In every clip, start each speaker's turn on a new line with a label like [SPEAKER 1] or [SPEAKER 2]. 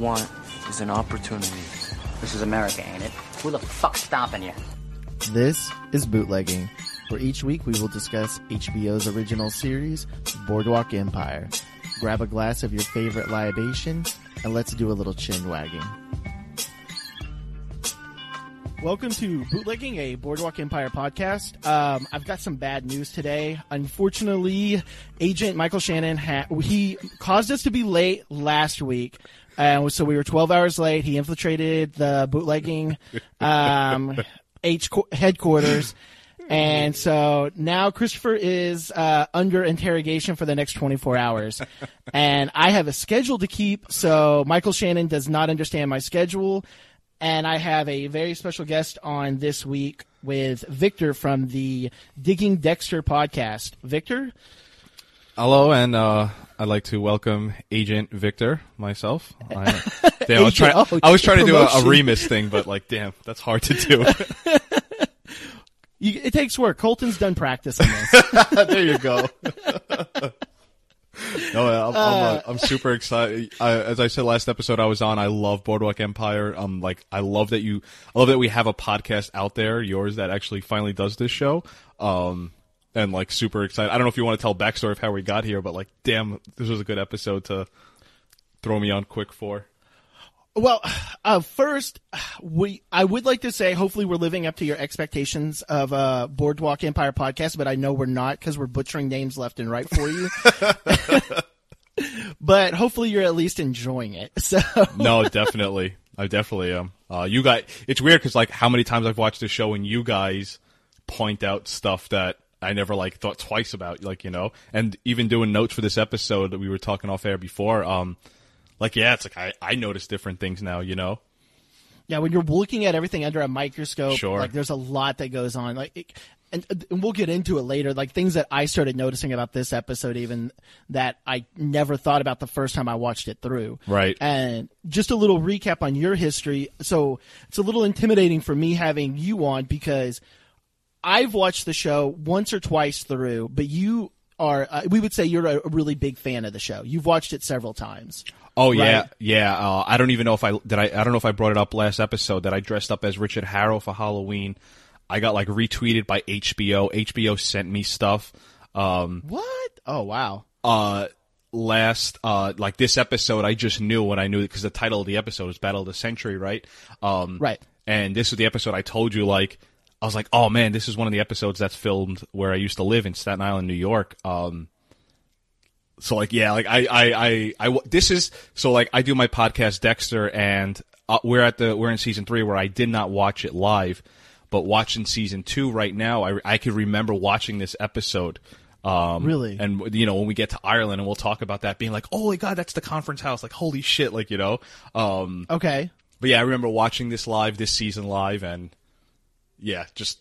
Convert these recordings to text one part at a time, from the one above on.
[SPEAKER 1] want is an opportunity.
[SPEAKER 2] This is America, ain't it? Who the fuck's stopping you?
[SPEAKER 3] This is Bootlegging, where each week we will discuss HBO's original series, Boardwalk Empire. Grab a glass of your favorite libation, and let's do a little chin wagging. Welcome to Bootlegging, a Boardwalk Empire podcast. Um, I've got some bad news today. Unfortunately, Agent Michael Shannon ha- he caused us to be late last week. Uh, so we were 12 hours late. He infiltrated the bootlegging um, H headquarters. And so now Christopher is uh, under interrogation for the next 24 hours. and I have a schedule to keep, so Michael Shannon does not understand my schedule. And I have a very special guest on this week with Victor from the Digging Dexter podcast. Victor?
[SPEAKER 4] Hello, and uh, I'd like to welcome Agent Victor myself. I, damn, I was trying.
[SPEAKER 3] oh,
[SPEAKER 4] I was trying to do a, a. Remus thing, but like, damn, that's hard to do.
[SPEAKER 3] You, it takes work. Colton's done practicing this.
[SPEAKER 4] there you go. no, I'm, I'm, uh, I'm super excited. I, as I said last episode I was on, I love Boardwalk Empire. Um, like I love that you, I love that we have a podcast out there, yours that actually finally does this show. Um, and like super excited. I don't know if you want to tell backstory of how we got here, but like, damn, this was a good episode to throw me on quick for.
[SPEAKER 3] Well, uh, first, we I would like to say hopefully we're living up to your expectations of a Boardwalk Empire podcast, but I know we're not because we're butchering names left and right for you. but hopefully you're at least enjoying it. So
[SPEAKER 4] no, definitely. I definitely am. Uh, you guys, it's weird because like how many times I've watched the show and you guys point out stuff that I never like thought twice about, like, you know, and even doing notes for this episode that we were talking off air before, um, like, yeah, it's like I, I notice different things now, you know?
[SPEAKER 3] yeah, when you're looking at everything under a microscope,
[SPEAKER 4] Sure.
[SPEAKER 3] like there's a lot that goes on. Like, it, and, and we'll get into it later. Like things that I started noticing about this episode, even that I never thought about the first time I watched it through.
[SPEAKER 4] Right.
[SPEAKER 3] And just a little recap on your history. So it's a little intimidating for me having you on because I've watched the show once or twice through, but you are, uh, we would say you're a really big fan of the show. You've watched it several times.
[SPEAKER 4] Oh yeah,
[SPEAKER 3] Right.
[SPEAKER 4] yeah. Uh, I don't even know if I did. I I don't know if I brought it up last episode that I dressed up as Richard Harrow for Halloween. I got like retweeted by HBO. HBO sent me stuff. Um,
[SPEAKER 3] What? Oh, wow.
[SPEAKER 4] uh last uh like this episode I just knew when I knew because the title of the episode is Battle of the Century, right? Um
[SPEAKER 3] Right.
[SPEAKER 4] And this is the episode I told you like I was like, "Oh man, this is one of the episodes that's filmed where I used to live in Staten Island, New York." Um so like yeah, like I I I, I this is so like I do my podcast Dexter and uh, we're at the we're in season 3 where I did not watch it live, but watching season 2 right now, I I could remember watching this episode um,
[SPEAKER 3] Really?
[SPEAKER 4] And you know, when we get to Ireland and we'll talk about that being like, "Oh my god, that's the conference house." Like, holy shit, like, you know. Um
[SPEAKER 3] Okay.
[SPEAKER 4] but yeah, I remember watching this live, this season live and yeah, just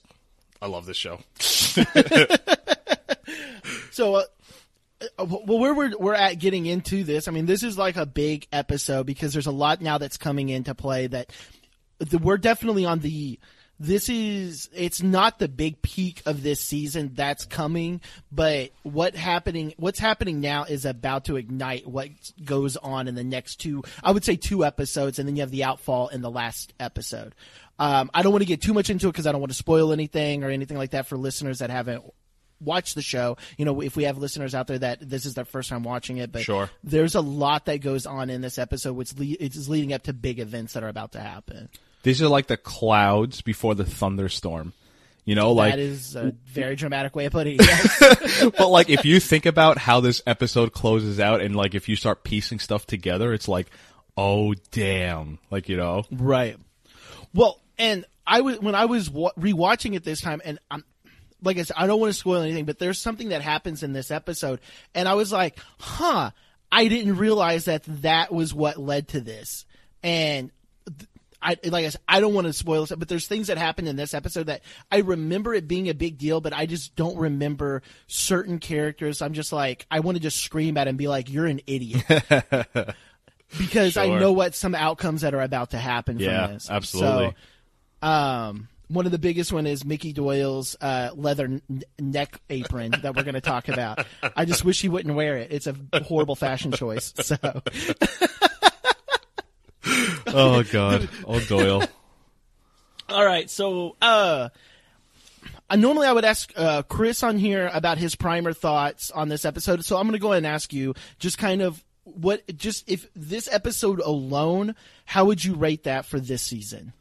[SPEAKER 4] I love this show.
[SPEAKER 3] So, uh, uh, well, where we're we're at getting into this, I mean, this is like a big episode because there's a lot now that's coming into play that the, we're definitely on the. This is it's not the big peak of this season that's coming, but what happening what's happening now is about to ignite what goes on in the next two I would say two episodes and then you have the outfall in the last episode. Um, I don't want to get too much into it because I don't want to spoil anything or anything like that for listeners that haven't watch the show. You know, if we have listeners out there that this is their first time watching it, but
[SPEAKER 4] Sure.
[SPEAKER 3] there's a lot that goes on in this episode, which le- it's leading up to big events that are about to happen.
[SPEAKER 4] These are like the clouds before the thunderstorm. You know, like
[SPEAKER 3] that is a very dramatic way of putting it. Yes.
[SPEAKER 4] but like if you think about how this episode closes out and like if you start piecing stuff together, it's like, oh damn, like you know,
[SPEAKER 3] right. Well, and I was when I was wa- rewatching it this time, and I'm like I said, I don't want to spoil anything, but there's something that happens in this episode, and I was like, huh, I didn't realize that that was what led to this, and. I like I said, I don't want to spoil it, but there's things that happen in this episode that I remember it being a big deal, but I just don't remember certain characters. I'm just like I want to just scream at him and be like, "You're an idiot," because I know what some outcomes that are about to happen
[SPEAKER 4] Yeah,
[SPEAKER 3] from this.
[SPEAKER 4] absolutely.
[SPEAKER 3] So, um, one of the biggest one is Mickey Doyle's uh, leather n- neck apron that we're going to talk about. I just wish he wouldn't wear it. It's a horrible fashion choice. So,
[SPEAKER 4] oh god. Oh Doyle.
[SPEAKER 3] All right, so uh, uh, normally I would ask uh, Chris on here about his primer thoughts on this episode. So I'm going to go ahead and ask you just kind of what just if this episode alone, how would you rate that for this season?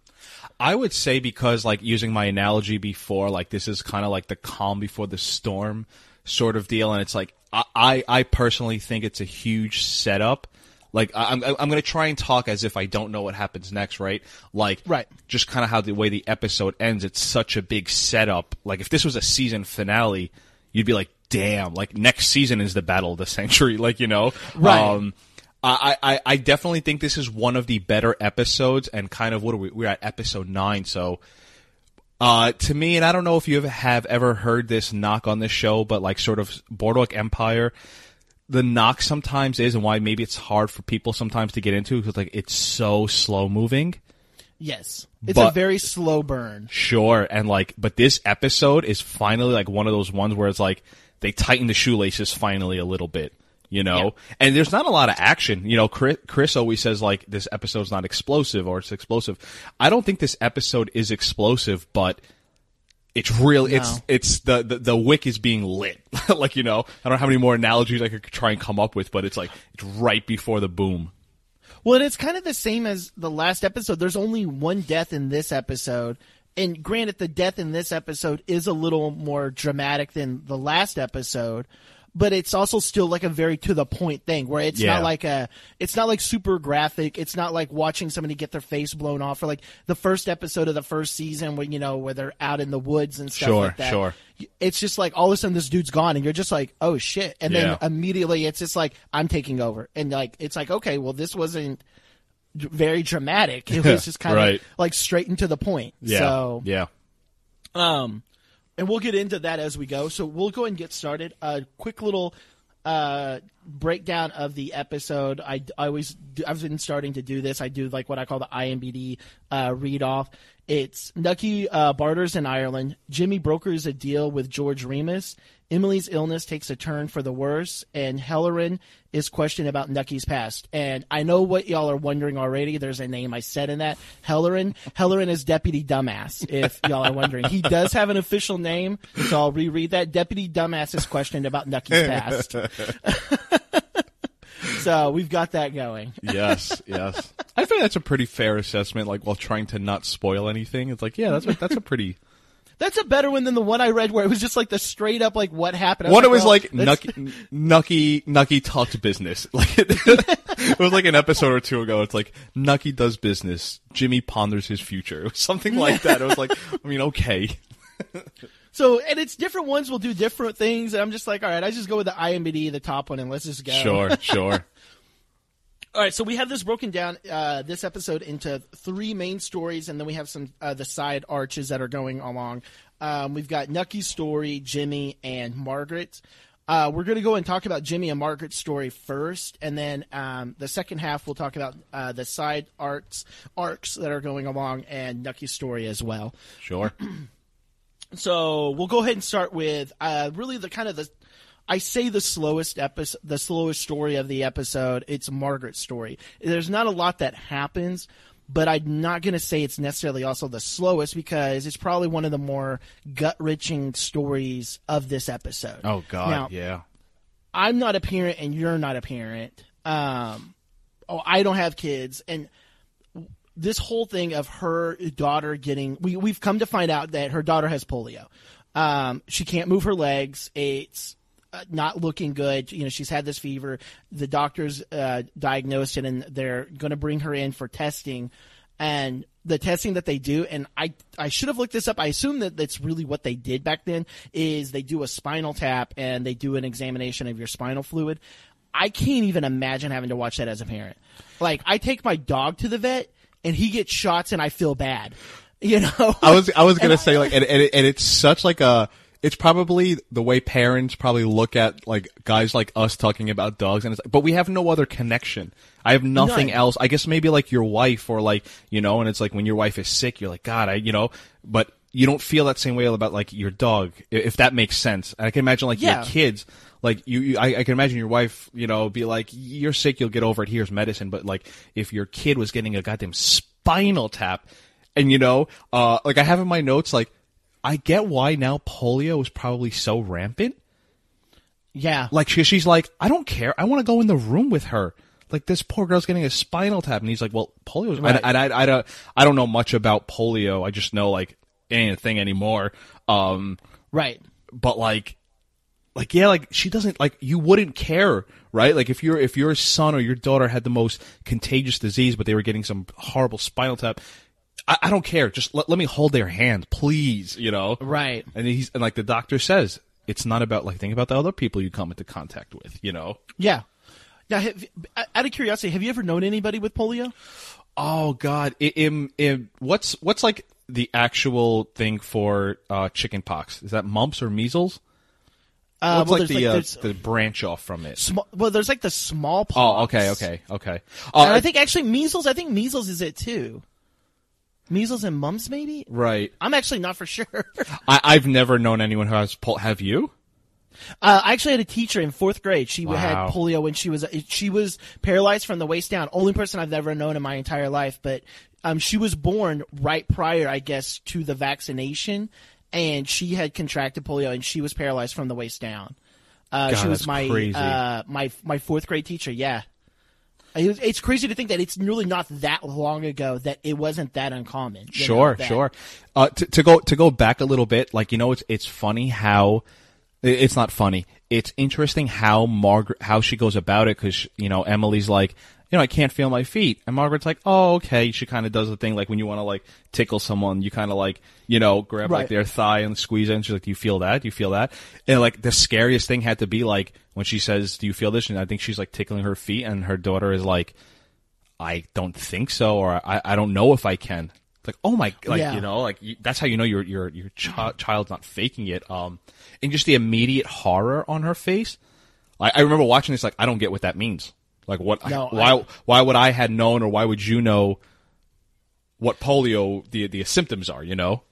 [SPEAKER 4] I would say because like using my analogy before, like this is kind of like the calm before the storm sort of deal, and it's like I I, I personally think it's a huge setup. Like I- I'm I'm gonna try and talk as if I don't know what happens next, right? Like
[SPEAKER 3] Right.
[SPEAKER 4] just kind of how the way the episode ends. It's such a big setup. Like if this was a season finale, you'd be like, damn, like next season is the battle of the century. Like you know,
[SPEAKER 3] Right.
[SPEAKER 4] Um, I, I, I definitely think this is one of the better episodes and kind of what are we, we're at episode nine. So, uh, to me, and I don't know if you have ever heard this knock on this show, but like sort of Boardwalk Empire, the knock sometimes is and why maybe it's hard for people sometimes to get into because like it's so slow moving.
[SPEAKER 3] Yes, it's a very slow burn.
[SPEAKER 4] Sure. And like, but this episode is finally like one of those ones where it's like they tighten the shoelaces finally a little bit, you know? And there's not a lot of action. You know, Chris, Chris always says like this episode's not explosive or it's explosive. I don't think this episode is explosive, but it's real. It's,
[SPEAKER 3] No.
[SPEAKER 4] it's the, the, the wick is being lit. like, you know, I don't know how many more analogies I could try and come up with, but it's like, it's right before the boom.
[SPEAKER 3] Well, and it's kind of the same as the last episode. There's only one death in this episode. And granted, the death in this episode is a little more dramatic than the last episode, but it's also still like a very to the point thing where it's
[SPEAKER 4] Yeah.
[SPEAKER 3] not like a, it's not like super graphic. It's not like watching somebody get their face blown off or like the first episode of the first season where, you know, where they're out in the woods and stuff
[SPEAKER 4] Sure,
[SPEAKER 3] like that.
[SPEAKER 4] sure.
[SPEAKER 3] It's just like all of a sudden this dude's gone and you're just like, oh shit. And then immediately it's just like, I'm taking over. And like, it's like, okay, well, this wasn't very dramatic. It was just kind
[SPEAKER 4] Right.
[SPEAKER 3] of like straight and to the point.
[SPEAKER 4] Yeah.
[SPEAKER 3] So,
[SPEAKER 4] yeah.
[SPEAKER 3] um, and we'll get into that as we go. So we'll go and get started. A quick little uh breakdown of the episode. I, I always do, I've been starting to do this. I do like what I call the IMBD uh, read off. It's Nucky uh, barters in Ireland. Jimmy brokers a deal with George Remus. Emily's illness takes a turn for the worse, and Halloran is questioned about Nucky's past. And I know what y'all are wondering already. There's a name I said in that. Halloran. Halloran is Deputy Dumbass, if y'all are wondering. He does have an official name, so I'll reread that. Deputy Dumbass is questioned about Nucky's past. so we've got that going.
[SPEAKER 4] yes, yes. I think that's a pretty fair assessment. Like while trying to not spoil anything, it's like, yeah, that's a, that's a pretty.
[SPEAKER 3] That's a better one than the one I read where it was just like the straight up like what happened.
[SPEAKER 4] One it was
[SPEAKER 3] well,
[SPEAKER 4] like Nucky, Nucky, Nucky talks business. Like it was like an episode or two ago. It's like Nucky does business. Jimmy ponders his future. It was something like that. It was like, I mean, okay,
[SPEAKER 3] So, and it's different ones will do different things. And I'm just like, all right, I just go with the IMBD, the top one, and let's just go.
[SPEAKER 4] sure, sure.
[SPEAKER 3] All right, so we have this broken down uh, this episode into three main stories, and then we have some uh, the side arches that are going along. Um, we've got Nucky's story, Jimmy, and Margaret. Uh, we're going to go and talk about Jimmy and Margaret's story first, and then um, the second half we'll talk about uh, the side arcs arcs that are going along and Nucky's story as well.
[SPEAKER 4] Sure.
[SPEAKER 3] So we'll go ahead and start with uh, really the kind of the I say the slowest episode, the slowest story of the episode. It's Margaret's story. There's not a lot that happens, but I'm not going to say it's necessarily also the slowest because it's probably one of the more gut wrenching stories of this episode.
[SPEAKER 4] Oh God,
[SPEAKER 3] Now,
[SPEAKER 4] yeah.
[SPEAKER 3] I'm not a parent and you're not a parent. Um, oh, I don't have kids, and this whole thing of her daughter getting we we've come to find out that her daughter has polio. Um, she can't move her legs. It's not looking good. You know, she's had this fever. The doctors uh, diagnosed it, and they're going to bring her in for testing. And the testing that they do, and I I should have looked this up. I assume that that's really what they did back then. Is they do a spinal tap and they do an examination of your spinal fluid. I can't even imagine having to watch that as a parent. Like I take my dog to the vet and he gets shots and I feel bad. You know,
[SPEAKER 4] I was I was gonna say like and, and, it, and it's such like a it's probably the way parents probably look at like guys like us talking about dogs and it's like, but we have no other connection. I have nothing
[SPEAKER 3] None.
[SPEAKER 4] else. I guess maybe like your wife or like you know and it's like when your wife is sick you're like God I you know but you don't feel that same way about like your dog if that makes sense. And I can imagine like
[SPEAKER 3] Yeah.
[SPEAKER 4] your kids like you, you I, I can imagine your wife, you know, be like, "You're sick, you'll get over it. Here's medicine." But like, if your kid was getting a goddamn spinal tap, and you know, uh, like I have in my notes, like I get why now polio is probably so rampant.
[SPEAKER 3] Yeah.
[SPEAKER 4] Like she, she's like, I don't care. I want to go in the room with her. Like this poor girl's getting a spinal tap, and he's like, "Well, polio." is
[SPEAKER 3] Right.
[SPEAKER 4] And, and I, I don't, I don't know much about polio. I just know like it ain't a thing anymore. Um,
[SPEAKER 3] Right.
[SPEAKER 4] but like, like yeah, like she doesn't like you wouldn't care, right? Like if your if your son or your daughter had the most contagious disease, but they were getting some horrible spinal tap. I, I don't care. Just let, let me hold their hand, please. You know,
[SPEAKER 3] Right.
[SPEAKER 4] and he's and like the doctor says, it's not about like think about the other people you come into contact with. You know.
[SPEAKER 3] Yeah. Now, have, out of curiosity, have you ever known anybody with polio?
[SPEAKER 4] Oh God! I- Im, im, what's what's like the actual thing for uh, chicken pox? Is that mumps or measles?
[SPEAKER 3] Uh,
[SPEAKER 4] what's
[SPEAKER 3] well,
[SPEAKER 4] like the uh,
[SPEAKER 3] there's
[SPEAKER 4] the branch off from it?
[SPEAKER 3] well, there's like the smallpox.
[SPEAKER 4] Oh, okay, okay, okay. Uh,
[SPEAKER 3] And I think actually measles. I think measles is it too. Measles and mumps, maybe.
[SPEAKER 4] right.
[SPEAKER 3] I'm actually not for sure.
[SPEAKER 4] I, I've never known anyone who has pol. Have you?
[SPEAKER 3] Uh, I actually had a teacher in fourth grade. She
[SPEAKER 4] Wow.
[SPEAKER 3] had polio when she was she was paralyzed from the waist down. Only person I've ever known in my entire life. But um, she was born right prior, I guess, to the vaccination, and she had contracted polio, and she was paralyzed from the waist down. Uh,
[SPEAKER 4] God,
[SPEAKER 3] she was
[SPEAKER 4] that's
[SPEAKER 3] my
[SPEAKER 4] crazy.
[SPEAKER 3] uh, my my fourth grade teacher. Yeah. It's crazy to think that it's really not that long ago that it wasn't that uncommon. you know,
[SPEAKER 4] Sure,
[SPEAKER 3] that-
[SPEAKER 4] sure. Uh, to, to go to go back a little bit, like you know, it's it's funny how it's not funny. It's interesting how Margaret how she goes about it because you know Emily's like, you know, I can't feel my feet, and Margaret's like, oh, okay. She kind of does the thing like when you want to like tickle someone, you kind of like you know grab like their thigh and squeeze it, and she's like, do you feel that? Do you feel that? And like the scariest thing had to be like when she says, do you feel this? And I think she's like tickling her feet, and her daughter is like. I don't think so, or I, I don't know if I can. It's like, oh my, like
[SPEAKER 3] Yeah.
[SPEAKER 4] you know, like you, that's how you know your your your chi- child's not faking it. Um, and just the immediate horror on her face. I, I remember watching this, like I don't get what that means. Like what?
[SPEAKER 3] No,
[SPEAKER 4] why?
[SPEAKER 3] I-
[SPEAKER 4] why would I had known, or why would you know what polio the the symptoms are? You know?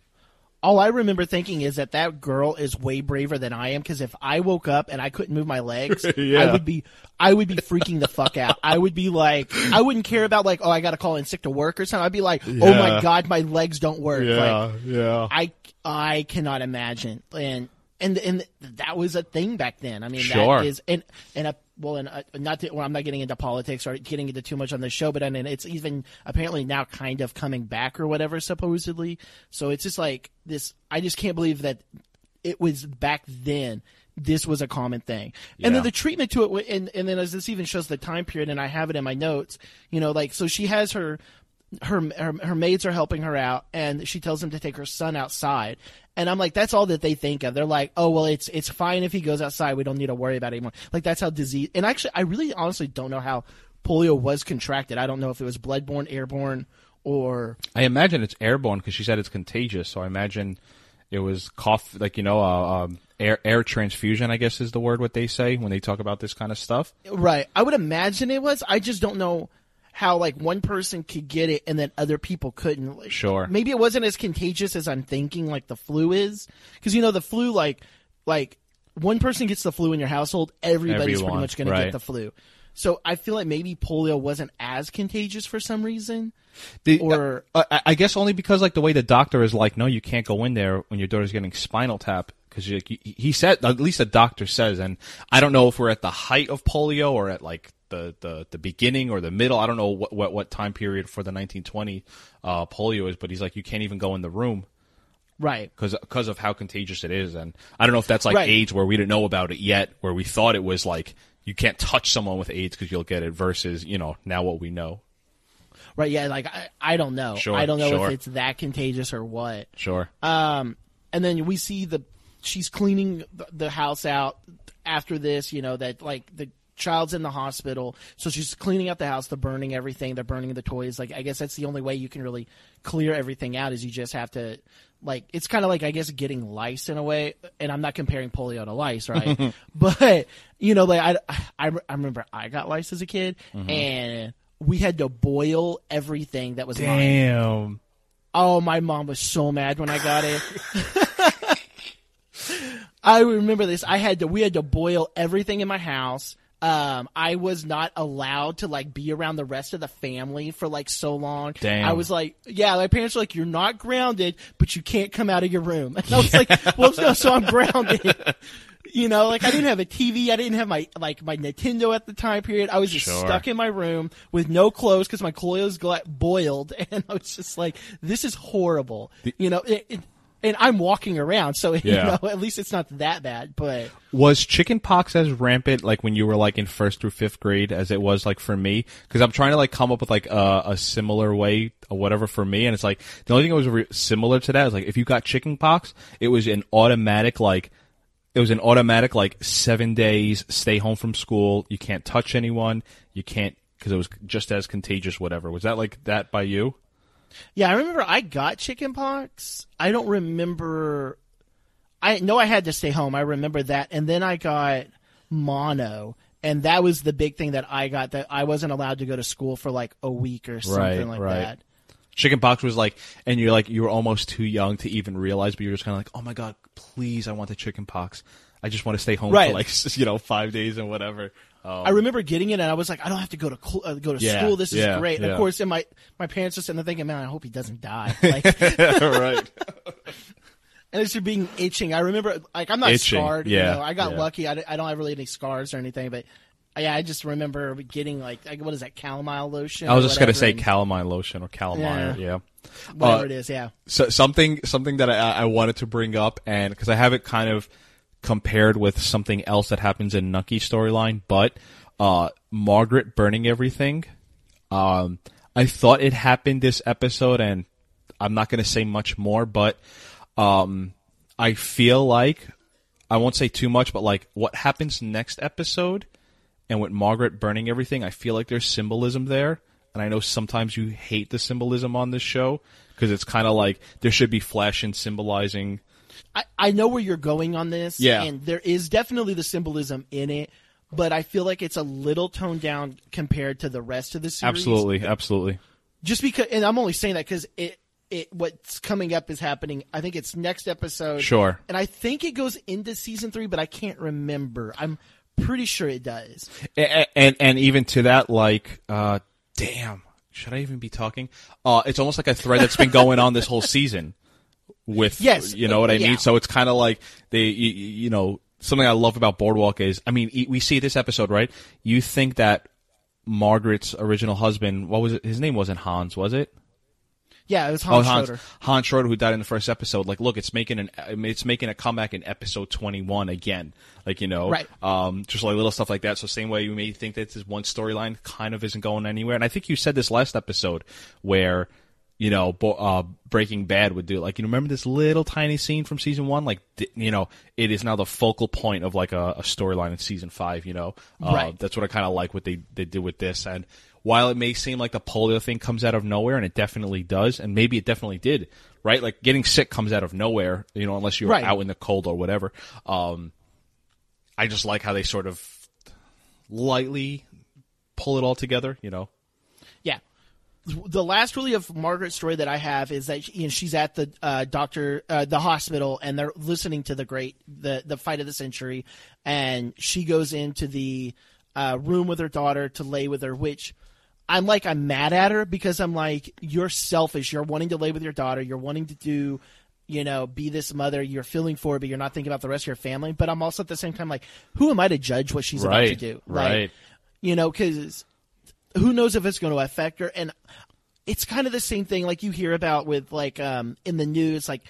[SPEAKER 3] All I remember thinking is that that girl is way braver than I am because if I woke up and I couldn't move my legs,
[SPEAKER 4] Yeah.
[SPEAKER 3] I would be, I would be freaking the fuck out. I would be like, I wouldn't care about like, oh, I got to call in sick to work or something. I'd be like, oh my god, my legs don't work. Like,
[SPEAKER 4] yeah.
[SPEAKER 3] I, I cannot imagine. And, and, and that was a thing back then. I mean,
[SPEAKER 4] Sure.
[SPEAKER 3] that is, and, and a, well, and uh, not to, well, I'm not getting into politics or getting into too much on the show, but I mean, it's even apparently now kind of coming back or whatever, supposedly. So it's just like this. I just can't believe that it was back then. This was a common thing, and then the treatment to it, and and then as this even shows the time period, and I have it in my notes. You know, like so she has her her, her her maids are helping her out and she tells them to take her son outside and i'm like that's all that they think of they're like oh well it's it's fine if he goes outside we don't need to worry about it anymore like that's how disease and actually i really honestly don't know how polio was contracted i don't know if it was bloodborne airborne or
[SPEAKER 4] I imagine it's airborne because she said it's contagious. So I imagine it was cough, like you know, uh, um, air air transfusion. I guess is the word what they say when they talk about this kind of stuff.
[SPEAKER 3] right i would imagine it was i just don't know how like one person could get it and then other people couldn't. Like,
[SPEAKER 4] Sure.
[SPEAKER 3] maybe it wasn't as contagious as i'm thinking like the flu is. Because you know the flu like like one person gets the flu in your household everybody's
[SPEAKER 4] Everyone,
[SPEAKER 3] pretty much going to get the flu. So i feel like maybe polio wasn't as contagious for some reason.
[SPEAKER 4] The,
[SPEAKER 3] Or-
[SPEAKER 4] uh, I, I guess only because like the way the doctor is like, no, you can't go in there when your daughter's getting spinal tap. Because like, he said at least the doctor says, and I don't know if we're at the height of polio or at like the the, the beginning or the middle. I don't know what what, what time period for the 1920 uh, polio is, but he's like, you can't even go in the room
[SPEAKER 3] right
[SPEAKER 4] because of how contagious it is, and I don't know if that's like
[SPEAKER 3] Right.
[SPEAKER 4] AIDS where we didn't know about it yet, where we thought it was like you can't touch someone with AIDS because you'll get it, versus you know now what we know.
[SPEAKER 3] right yeah like i, I don't know
[SPEAKER 4] Sure,
[SPEAKER 3] i don't know
[SPEAKER 4] sure.
[SPEAKER 3] if it's that contagious or what
[SPEAKER 4] Sure.
[SPEAKER 3] Um, and then we see the she's cleaning the, the house out after this. You know that like the child's in the hospital, so she's cleaning out the house. They're burning everything. They're burning the toys. Like I guess that's the only way you can really clear everything out is you just have to like it's kind of like I guess getting lice in a way. And I'm not comparing polio to lice, right? but you know, like I, I I remember I got lice as a kid mm-hmm. and. We had to boil everything that was mine.
[SPEAKER 4] Damn.
[SPEAKER 3] Oh, my mom was so mad when I got it. I remember this. I had to, we had to boil everything in my house. Um, I was not allowed to like be around the rest of the family for like so long.
[SPEAKER 4] Damn.
[SPEAKER 3] I was like, yeah, my parents were like, you're not grounded, but you can't come out of your room. And I was like, well, no, so I'm grounded. You know, like I didn't have a TV. I didn't have my, like my Nintendo at the time period. I was just
[SPEAKER 4] Sure.
[SPEAKER 3] stuck in my room with no clothes because my clothes got boiled. And I was just like, this is horrible. you know, it, it, and I'm walking around, so you know, at least it's not that bad. But
[SPEAKER 4] Was chicken pox as rampant like when you were like in first through fifth grade as it was like for me? Because I'm trying to like come up with like a, a similar way or whatever for me, and it's like the only thing that was re- similar to that is like if you got chicken pox, it was an automatic like it was an automatic like seven days stay home from school. You can't touch anyone. You can't because it was just as contagious. Whatever was that like that by you?
[SPEAKER 3] Yeah, I remember I got chickenpox. I don't remember. I know I had to stay home. I remember that, and then I got mono, and that was the big thing that I got. That I wasn't allowed to go to school for like a week or something
[SPEAKER 4] Right,
[SPEAKER 3] like
[SPEAKER 4] right.
[SPEAKER 3] that.
[SPEAKER 4] Chicken pox was like, and you're like, you were almost too young to even realize, but you're just kind of like, oh my god, please, I want the chicken pox. I just want to stay home
[SPEAKER 3] Right.
[SPEAKER 4] for like, you know, five days and whatever. Um,
[SPEAKER 3] I remember getting it, and I was like, I don't have to go to cl- uh, go to
[SPEAKER 4] Yeah,
[SPEAKER 3] school. This is
[SPEAKER 4] yeah,
[SPEAKER 3] great. And
[SPEAKER 4] yeah.
[SPEAKER 3] of course, and my my parents are sitting there thinking, man, I hope he doesn't die. Like,
[SPEAKER 4] right.
[SPEAKER 3] and it's just being itching. I remember, like, I'm not
[SPEAKER 4] Itching,
[SPEAKER 3] scarred.
[SPEAKER 4] yeah,
[SPEAKER 3] you know, I got lucky. I, don't- I don't have really any scars or anything, but yeah, I just remember getting like, like what is that, chamomile lotion?
[SPEAKER 4] I was just gonna say calamine lotion or calamine.
[SPEAKER 3] Yeah.
[SPEAKER 4] Yeah.
[SPEAKER 3] whatever
[SPEAKER 4] uh,
[SPEAKER 3] it is. Yeah,
[SPEAKER 4] So something something that I, I wanted to bring up, and because I have it kind of compared with something else that happens in Nucky storyline, but uh, Margaret burning everything. Um, I thought it happened this episode, and I'm not going to say much more, but um, I feel like I won't say too much, but like what happens next episode, and with Margaret burning everything, I feel like there's symbolism there. And I know sometimes you hate the symbolism on this show because it's kind of like there should be flash and symbolizing.
[SPEAKER 3] I, I know where you're going on this.
[SPEAKER 4] Yeah.
[SPEAKER 3] and there is definitely the symbolism in it, but I feel like it's a little toned down compared to the rest of the series.
[SPEAKER 4] Absolutely, absolutely.
[SPEAKER 3] just because, and I'm only saying that because it. It what's coming up is happening. I think it's next episode.
[SPEAKER 4] Sure.
[SPEAKER 3] And I think it goes into season three, but I can't remember. I'm pretty sure it does.
[SPEAKER 4] And and, and even to that, like, uh, damn, should I even be talking? Uh, it's almost like a thread that's been going on this whole season. With
[SPEAKER 3] Yes,
[SPEAKER 4] you know what I
[SPEAKER 3] yeah.
[SPEAKER 4] mean. So it's kind of like they, you, you know, something I love about Boardwalk is, I mean, we see this episode, right? You think that Margaret's original husband, what was it? His name wasn't Hans, was it?
[SPEAKER 3] Yeah, it was
[SPEAKER 4] Oh,
[SPEAKER 3] Hans
[SPEAKER 4] Hans,
[SPEAKER 3] Schroeder.
[SPEAKER 4] Hans Schroeder, who died in the first episode. Like, look, it's making an it's making a comeback in episode twenty one again. Like, you know,
[SPEAKER 3] Right.
[SPEAKER 4] Um, just like little stuff like that. So, same way you may think that this one storyline kind of isn't going anywhere. And I think you said this last episode where, you know, uh, Breaking Bad would do like you remember this little tiny scene from season one. Like, you know, it is now the focal point of like a, a storyline in season five. You know, uh,
[SPEAKER 3] Right.
[SPEAKER 4] That's what I kind of like what they they did with this and. While it may seem like the polio thing comes out of nowhere, and it definitely does, and maybe it definitely did, right? Like getting sick comes out of nowhere, you know, unless you're
[SPEAKER 3] Right.
[SPEAKER 4] out in the cold or whatever. Um, I just like how they sort of lightly pull it all together, you know.
[SPEAKER 3] The last really of Margaret's story that I have is that you know, she's at the uh, doctor, uh, the hospital, and they're listening to the great, the the fight of the century, and she goes into the uh, room with her daughter to lay with her, which I'm like I'm mad at her because I'm like you're selfish. You're wanting to lay with your daughter. You're wanting to do, you know, be this mother. You're feeling for her, but you're not thinking about the rest of your family. But I'm also at the same time like, who am I to judge what she's about to
[SPEAKER 4] Right,
[SPEAKER 3] do? Like,
[SPEAKER 4] right.
[SPEAKER 3] You know, because who knows if it's going to affect her. And it's kind of the same thing like you hear about with like um in the news like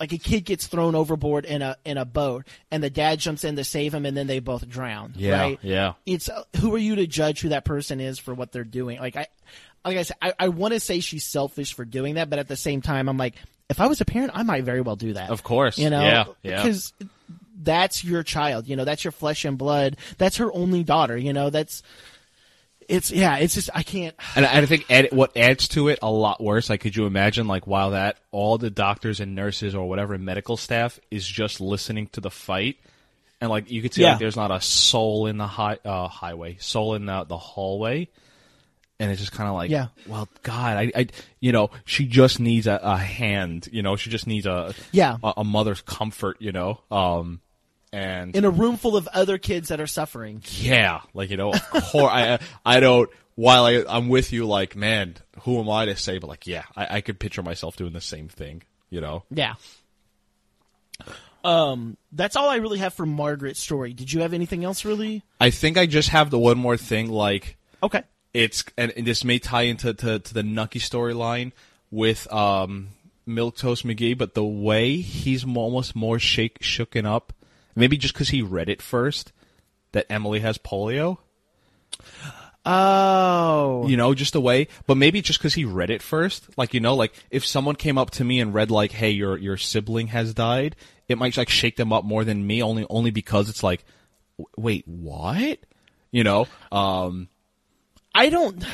[SPEAKER 3] like a kid gets thrown overboard in a in a boat and the dad jumps in to save him and then they both drown
[SPEAKER 4] Yeah,
[SPEAKER 3] right?
[SPEAKER 4] yeah.
[SPEAKER 3] it's uh, who are you to judge who that person is for what they're doing? Like i like i said i, I want to say she's selfish for doing that but at the same time i'm like if i was a parent i might very well do that.
[SPEAKER 4] Of course.
[SPEAKER 3] you know?
[SPEAKER 4] Yeah, yeah.
[SPEAKER 3] because that's your child you know that's your flesh and blood. That's her only daughter you know? That's it's yeah it's just i can't
[SPEAKER 4] And I I think add, what adds to it a lot worse. Like, could you imagine, like, while that all the doctors and nurses or whatever medical staff is just listening to the fight, and like you could see,
[SPEAKER 3] Yeah.
[SPEAKER 4] like, there's not a soul in the high, uh, highway, soul in the, the hallway, and it's just kind of like,
[SPEAKER 3] Yeah.
[SPEAKER 4] well, God, I, I, you know, she just needs a, a hand, you know, she just needs a,
[SPEAKER 3] Yeah.
[SPEAKER 4] a, a mother's comfort, you know, um. And
[SPEAKER 3] in a room full of other kids that are suffering.
[SPEAKER 4] yeah, like you know, of course, I I don't. While I I'm with you, like man, who am I to say? But like, yeah, I, I could picture myself doing the same thing. You know,
[SPEAKER 3] Yeah. Um, that's all I really have for Margaret's story. Did you have anything else, really?
[SPEAKER 4] I think I just have the one more thing. Like,
[SPEAKER 3] Okay.
[SPEAKER 4] it's and, and this may tie into to, to the Nucky storyline with um Milk Toast McGee, but the way he's almost more shake shooken up, maybe just because he read it first that Emily has polio.
[SPEAKER 3] Oh.
[SPEAKER 4] you know, just a way, but maybe just because he read it first. Like, you know, like if someone came up to me and read like, "Hey, your your sibling has died," it might like shake them up more than me, only only because it's like, w- wait, what? You know, um,
[SPEAKER 3] I don't.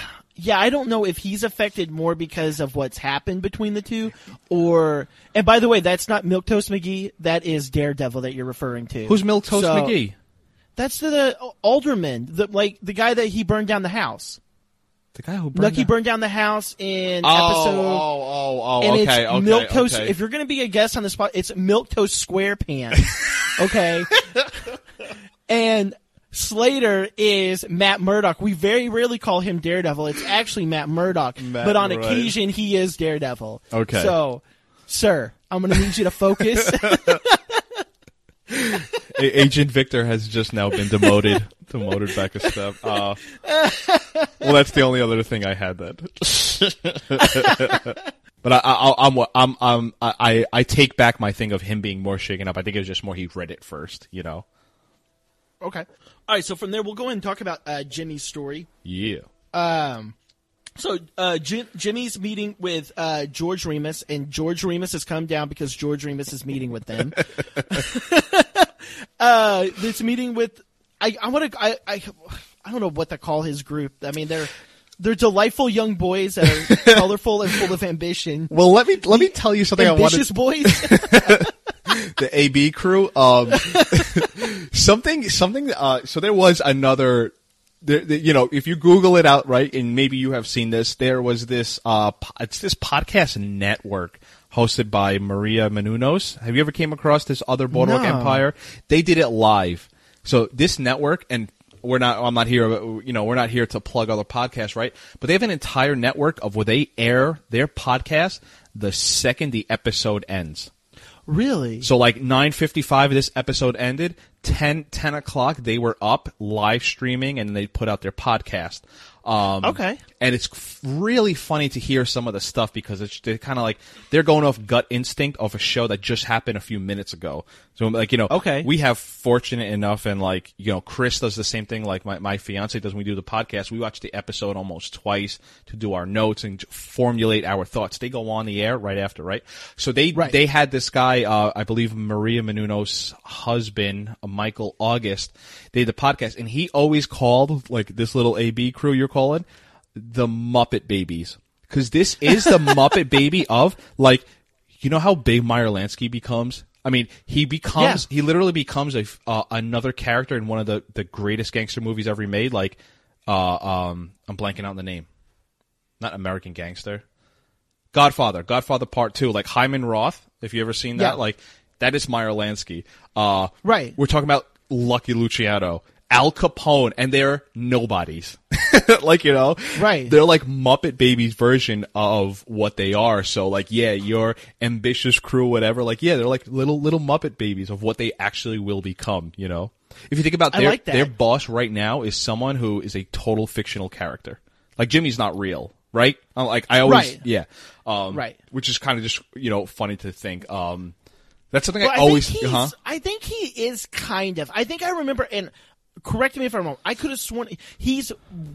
[SPEAKER 3] Yeah, I don't know if he's affected more because of what's happened between the two, or. And by the way, that's not Milk Toast McGee. That is Daredevil that you're referring to.
[SPEAKER 4] who's Milk Toast
[SPEAKER 3] So-
[SPEAKER 4] McGee?
[SPEAKER 3] That's the, the alderman, the like the guy that he burned down the house.
[SPEAKER 4] The guy who burned
[SPEAKER 3] Nucky
[SPEAKER 4] down-
[SPEAKER 3] burned down the house in
[SPEAKER 4] Oh,
[SPEAKER 3] episode.
[SPEAKER 4] oh, oh, oh,
[SPEAKER 3] and
[SPEAKER 4] okay,
[SPEAKER 3] it's
[SPEAKER 4] okay,
[SPEAKER 3] milk toast.
[SPEAKER 4] okay.
[SPEAKER 3] If you're going to be a guest on the spot, it's milk toast SquarePants. okay, and Slater is Matt Murdock. We very rarely call him Daredevil. It's actually Matt Murdock,
[SPEAKER 4] Matt,
[SPEAKER 3] but on
[SPEAKER 4] right.
[SPEAKER 3] occasion he is Daredevil.
[SPEAKER 4] Okay.
[SPEAKER 3] so, sir, I'm going to need you to focus.
[SPEAKER 4] Agent Victor has just now been demoted, demoted back a step. Uh, well, that's the only other thing I had that. but I, I, I'm, I'm, I'm, I, I take back my thing of him being more shaken up. I think it was just more he read it first, you know.
[SPEAKER 3] okay. All right. So from there, we'll go ahead and talk about uh, Jimmy's story.
[SPEAKER 4] Yeah.
[SPEAKER 3] Um, so uh, meeting with uh, George Remus, and George Remus has come down because George Remus is meeting with them. uh, this meeting with I, I want to I, I I don't know what to call his group. I mean they're they're delightful young boys that are colorful and full of ambition.
[SPEAKER 4] Well, let me let me tell you something.
[SPEAKER 3] About ambitious boys.
[SPEAKER 4] the AB crew. Um, something, something. Uh, so there was another. There, there- you know, if you Google it out, right, and maybe you have seen this, there was this. Uh, it's this podcast network hosted by Maria Menounos. Have you ever came across this other Boardwalk
[SPEAKER 3] No.
[SPEAKER 4] Empire? They did it live. So this network, and we're not. I'm not here. You know, we're not here to plug other podcasts, right? But they have an entire network of where they air their podcast the second the episode ends.
[SPEAKER 3] Really?
[SPEAKER 4] So like 9:55 this episode ended, 10 10 o'clock they were up live streaming and they put out their podcast. Um,
[SPEAKER 3] Okay.
[SPEAKER 4] And it's f- really funny to hear some of the stuff because it's they're kind of like they're going off gut instinct of a show that just happened a few minutes ago. So like you know,
[SPEAKER 3] Okay.
[SPEAKER 4] we have fortunate enough and like you know Chris does the same thing like my my fiance does when we do the podcast. We watch the episode almost twice to do our notes and formulate our thoughts. They go on the air right after, right? So they
[SPEAKER 3] Right.
[SPEAKER 4] they had this guy, uh, I believe Maria Menounos' husband, uh, Michael August. They did the podcast, and he always called like this little AB crew you're calling the Muppet Babies because this is the Muppet Baby of like you know how big Meyer Lansky becomes. I mean, he becomes
[SPEAKER 3] Yeah.
[SPEAKER 4] he literally becomes a uh, another character in one of the the greatest gangster movies ever made. Like, uh, um, I'm blanking out the name, not American Gangster. Godfather, Godfather Part Two, like Hyman Roth. If you ever seen that,
[SPEAKER 3] Yeah.
[SPEAKER 4] like that is Meyer Lansky. Uh,
[SPEAKER 3] Right.
[SPEAKER 4] We're talking about Lucky Luciano, Al Capone, and they're nobodies. like you know,
[SPEAKER 3] Right.
[SPEAKER 4] They're like Muppet Babies version of what they are. So like, yeah, your ambitious crew, whatever. Like, yeah, they're like little little Muppet Babies of what they actually will become. You know, if you think about their
[SPEAKER 3] like
[SPEAKER 4] their boss right now is someone who is a total fictional character. Like Jimmy's not real, right? Like I always,
[SPEAKER 3] Right.
[SPEAKER 4] yeah, um,
[SPEAKER 3] Right.
[SPEAKER 4] Which is kind of just you know funny to think. Um, that's something
[SPEAKER 3] Well,
[SPEAKER 4] I always,
[SPEAKER 3] think he's,
[SPEAKER 4] huh?
[SPEAKER 3] I think he is kind of. I think I remember, and correct me if I'm wrong. I could have sworn he's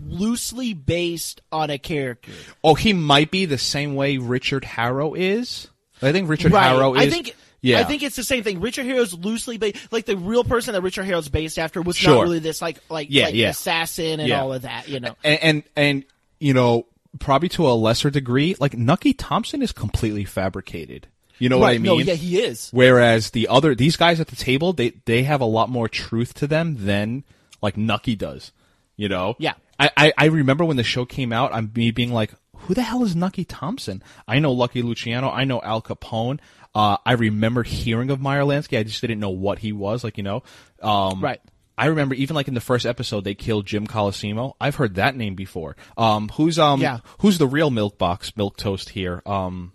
[SPEAKER 3] loosely based on a character.
[SPEAKER 4] Oh, he might be the same way Richard Harrow is. I think Richard Harrow is.
[SPEAKER 3] I think.
[SPEAKER 4] yeah,
[SPEAKER 3] I think it's the same thing. Richard Harrow's loosely based, like the real person that Richard Harrow's based after was
[SPEAKER 4] Sure.
[SPEAKER 3] not really this like like,
[SPEAKER 4] Yeah,
[SPEAKER 3] like
[SPEAKER 4] yeah.
[SPEAKER 3] assassin and
[SPEAKER 4] Yeah.
[SPEAKER 3] all of that. You know,
[SPEAKER 4] and, and and you know probably to a lesser degree, like Nucky Thompson is completely fabricated. You know what I mean?
[SPEAKER 3] No, yeah, he is.
[SPEAKER 4] Whereas the other these guys at the table, they they have a lot more truth to them than like Nucky does. You know?
[SPEAKER 3] Yeah.
[SPEAKER 4] I, I, I remember when the show came out, I'm me being like, who the hell is Nucky Thompson? I know Lucky Luciano. I know Al Capone. Uh, I remember hearing of Meyer Lansky. I just didn't know what he was. Like you know, um,
[SPEAKER 3] Right.
[SPEAKER 4] I remember even like in the first episode they killed Jim Colosimo. I've heard that name before. Um, who's um,
[SPEAKER 3] Yeah.
[SPEAKER 4] who's the real milk box milk toast here? Um,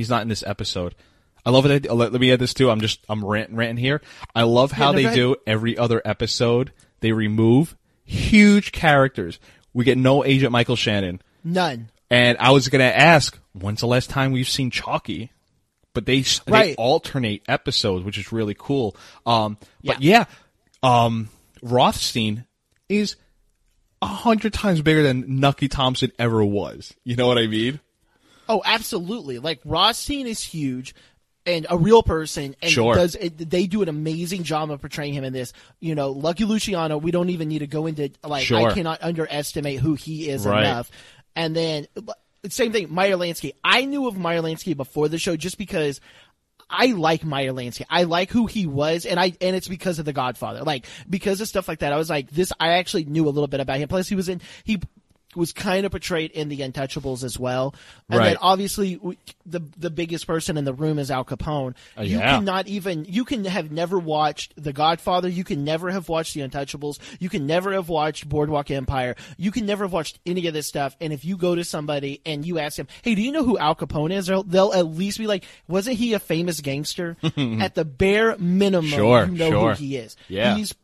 [SPEAKER 4] he's not in this episode. I love it. Let, let me add this too. I'm just I'm rant, ranting here. I love how
[SPEAKER 3] no,
[SPEAKER 4] they
[SPEAKER 3] ahead.
[SPEAKER 4] do every other episode. They remove huge characters. We get no Agent Michael Shannon.
[SPEAKER 3] None.
[SPEAKER 4] And I was gonna ask, when's the last time we've seen Chalky? But they they alternate episodes, which is really cool. Um, but yeah, um, Rothstein is a hundred times bigger than Nucky Thompson ever was. You know what I mean?
[SPEAKER 3] Oh, absolutely. Like Rothstein is huge and a real person and
[SPEAKER 4] Sure.
[SPEAKER 3] does it, they do an amazing job of portraying him in this. You know, Lucky Luciano, we don't even need to go into like
[SPEAKER 4] Sure.
[SPEAKER 3] I cannot underestimate who he is
[SPEAKER 4] Right.
[SPEAKER 3] enough. And then same thing, Meyer Lansky. I knew of Meyer Lansky before the show just because I like Meyer Lansky. I like who he was, and I and it's because of The Godfather. Like because of stuff like that, I was like, this. I actually knew a little bit about him. Plus, he was in he was kind of portrayed in The Untouchables as well. And
[SPEAKER 4] Right.
[SPEAKER 3] then obviously we- the the biggest person in the room is Al Capone. Uh, you
[SPEAKER 4] yeah.
[SPEAKER 3] cannot even you can have never watched The Godfather. You can never have watched The Untouchables. You can never have watched Boardwalk Empire. You can never have watched any of this stuff. And if you go to somebody and you ask them, "Hey, do you know who Al Capone is?" They'll, they'll at least be like, "Wasn't he a famous gangster?" at the bare minimum,
[SPEAKER 4] Sure,
[SPEAKER 3] you know
[SPEAKER 4] sure.
[SPEAKER 3] who he is.
[SPEAKER 4] Yeah.
[SPEAKER 3] He's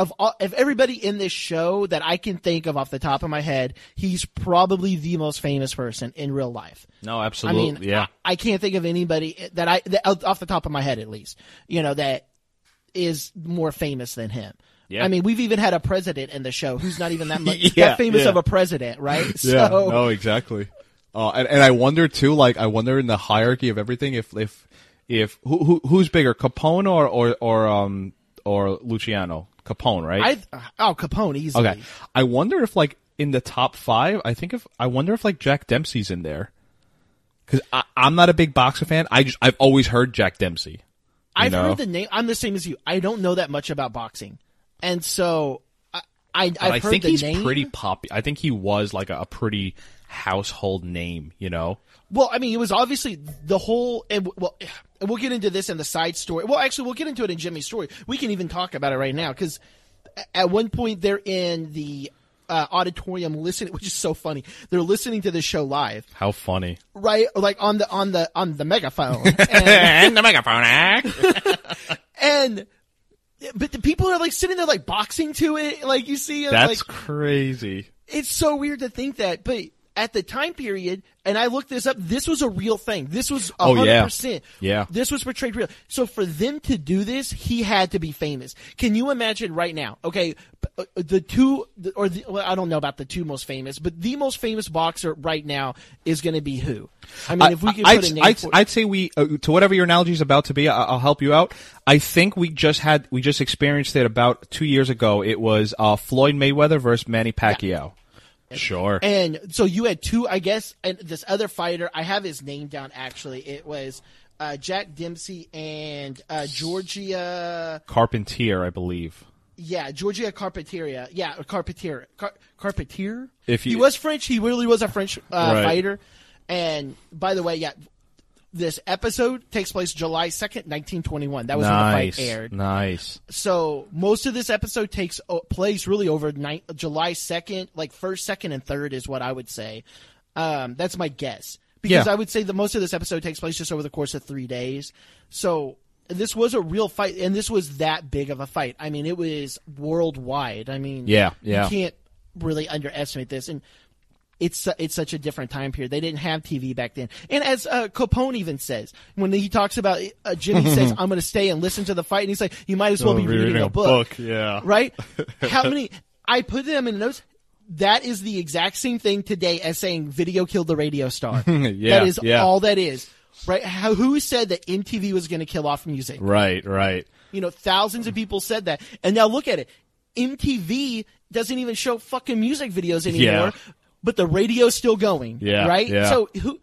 [SPEAKER 3] of all, of everybody in this show that I can think of off the top of my head, he's probably the most famous person in real life.
[SPEAKER 4] No, absolutely.
[SPEAKER 3] I mean,
[SPEAKER 4] yeah.
[SPEAKER 3] I, I can't think of anybody that I that, off the top of my head at least, you know, that is more famous than him.
[SPEAKER 4] Yeah.
[SPEAKER 3] I mean, we've even had a president in the show who's not even that much
[SPEAKER 4] Yeah,
[SPEAKER 3] that famous
[SPEAKER 4] yeah.
[SPEAKER 3] of a president, right?
[SPEAKER 4] Yeah,
[SPEAKER 3] So
[SPEAKER 4] no, exactly. Uh, and, and I wonder too, like, I wonder in the hierarchy of everything, if, if, if, who, who who's bigger, Capone or, or, or, um, or Luciano? Capone, right?
[SPEAKER 3] I oh Capone easily.
[SPEAKER 4] okay. I wonder if, like, in the top five, I think if, I wonder if, like, Jack Dempsey's in there. Cause I, I'm not a big boxer fan. I just, I've always heard Jack Dempsey.
[SPEAKER 3] I've
[SPEAKER 4] know?
[SPEAKER 3] heard the name. I'm the same as you. I don't know that much about boxing, and so I, I
[SPEAKER 4] I think he's
[SPEAKER 3] name.
[SPEAKER 4] pretty poppy. I think he was like a, a pretty household name, you know?
[SPEAKER 3] Well, I mean, it was obviously the whole. And well, and we'll get into this in the side story. Well, actually, we'll get into it in Jimmy's story. We can even talk about it right now because at one point they're in the uh, auditorium listening, which is so funny. They're listening to the show live,
[SPEAKER 4] How funny.
[SPEAKER 3] right? Like on the on the on the megaphone, and,
[SPEAKER 4] and the megaphone act.
[SPEAKER 3] and but the people are like sitting there like boxing to it, like you see,
[SPEAKER 4] That's
[SPEAKER 3] like
[SPEAKER 4] crazy.
[SPEAKER 3] it's so weird to think that, but at the time period, and I looked this up, this was a real thing. This was
[SPEAKER 4] Oh,
[SPEAKER 3] hundred
[SPEAKER 4] yeah. Yeah.
[SPEAKER 3] This was portrayed real. So for them to do this, he had to be famous. Can you imagine right now? Okay, uh, the two, or the, well, I don't know about the two most famous, but the most famous boxer right now is going to be who? I mean, if we could
[SPEAKER 4] I'd,
[SPEAKER 3] put a name
[SPEAKER 4] I'd,
[SPEAKER 3] for
[SPEAKER 4] I'd say we uh, to whatever your analogy is about to be. I, I'll help you out. I think we just had we just experienced it about two years ago. It was uh, Floyd Mayweather versus Manny Pacquiao. Sure.
[SPEAKER 3] And so you had two, I guess, and this other fighter, I have his name down actually. It was uh, Jack Dempsey and uh, Georgia.
[SPEAKER 4] Carpentier, I believe.
[SPEAKER 3] Yeah, Georgia Carpentier. Yeah, Carpentier. Car- Carpentier.
[SPEAKER 4] If
[SPEAKER 3] he was French, he really was a French uh,
[SPEAKER 4] Right.
[SPEAKER 3] fighter. And by the way, yeah, this episode takes place July second, nineteen twenty-one. That was when the fight aired.
[SPEAKER 4] Nice.
[SPEAKER 3] So most of this episode takes place really over ni- July second, like first, second, and third is what I would say. Um, that's my guess because
[SPEAKER 4] Yeah.
[SPEAKER 3] I would say that most of this episode takes place just over the course of three days. So this was a real fight, and this was that big of a fight. I mean, it was worldwide. I mean,
[SPEAKER 4] Yeah, yeah.
[SPEAKER 3] you can't really underestimate this, and it's it's such a different time period. They didn't have TV back then. And as uh, Capone even says, when he talks about uh, Jimmy says, "I'm going to stay and listen to the fight," and he's like, "You might as well be reading, a book."
[SPEAKER 4] yeah.
[SPEAKER 3] right? How many? I put them in notes. That is the exact same thing today as saying video killed the radio star.
[SPEAKER 4] Yeah,
[SPEAKER 3] that is
[SPEAKER 4] yeah.
[SPEAKER 3] all that is. Right? How, who said that MTV was going to kill off music?
[SPEAKER 4] Right, right.
[SPEAKER 3] You know, thousands of people said that. And now look at it. MTV doesn't even show fucking music videos anymore,
[SPEAKER 4] Yeah.
[SPEAKER 3] But the radio's still going.
[SPEAKER 4] Yeah,
[SPEAKER 3] Right?
[SPEAKER 4] yeah.
[SPEAKER 3] So who,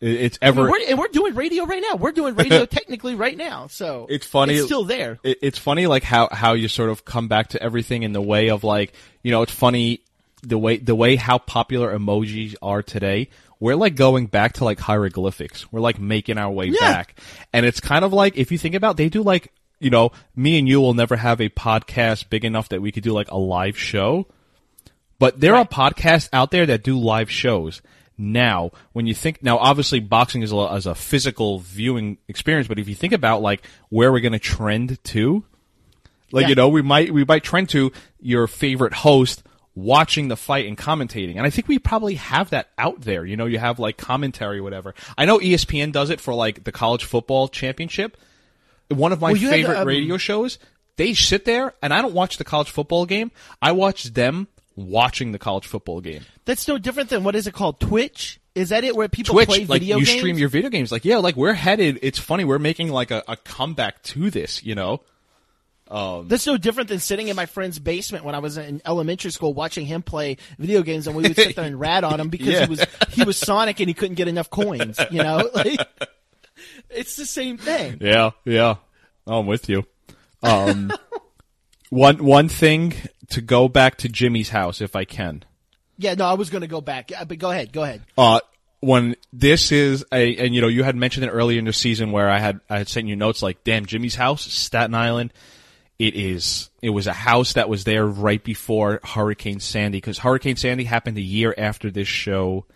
[SPEAKER 4] It- It's
[SPEAKER 3] I mean,
[SPEAKER 4] ever.
[SPEAKER 3] we're, and we're doing radio right now. We're doing radio technically right now. So
[SPEAKER 4] It's funny-
[SPEAKER 3] It's still there.
[SPEAKER 4] it, it's funny like how how you sort of come back to everything in the way of like you know it's funny the way the way how popular emojis are today. We're like going back to like hieroglyphics. We're like making our way back, and it's kind of like if you think about, they do like you know, me and you will never have a podcast big enough that we could do like a live show. But there are podcasts out there that do live shows. Now, when you think, now obviously boxing is a, is a physical viewing experience, but if you think about like where we're going to trend to, like,
[SPEAKER 3] Yeah.
[SPEAKER 4] you know, we might, we might trend to your favorite host watching the fight and commentating. And I think we probably have that out there. You know, you have like commentary, whatever. I know ESPN does it for like the college football championship. One of my
[SPEAKER 3] Well, have the,
[SPEAKER 4] favorite
[SPEAKER 3] um,
[SPEAKER 4] radio shows, they sit there and I don't watch the college football game. I watch them watching the college football game.
[SPEAKER 3] That's no different than what is it called? Twitch? Is that it? Where people
[SPEAKER 4] Twitch,
[SPEAKER 3] play
[SPEAKER 4] like
[SPEAKER 3] video
[SPEAKER 4] you
[SPEAKER 3] games?
[SPEAKER 4] stream your video games. Like, yeah, like we're headed. It's funny. We're making like a, a comeback to this, you know?
[SPEAKER 3] That's no different than sitting in my friend's basement when I was in elementary school watching him play video games, and we would sit there and rat on him because
[SPEAKER 4] Yeah.
[SPEAKER 3] he was he was Sonic and he couldn't get enough coins. You know, like, it's the same thing.
[SPEAKER 4] Yeah, yeah. I'm with you. Um, one, one thing to go back to Jimmy's house, if I can.
[SPEAKER 3] Yeah, no, I was going to go back, but go ahead, go ahead.
[SPEAKER 4] Uh, when this is a, and you know, you had mentioned it earlier in the season where I had, I had sent you notes like, damn, Jimmy's house, Staten Island. It is, it was a house that was there right before Hurricane Sandy, because Hurricane Sandy happened a year after this show,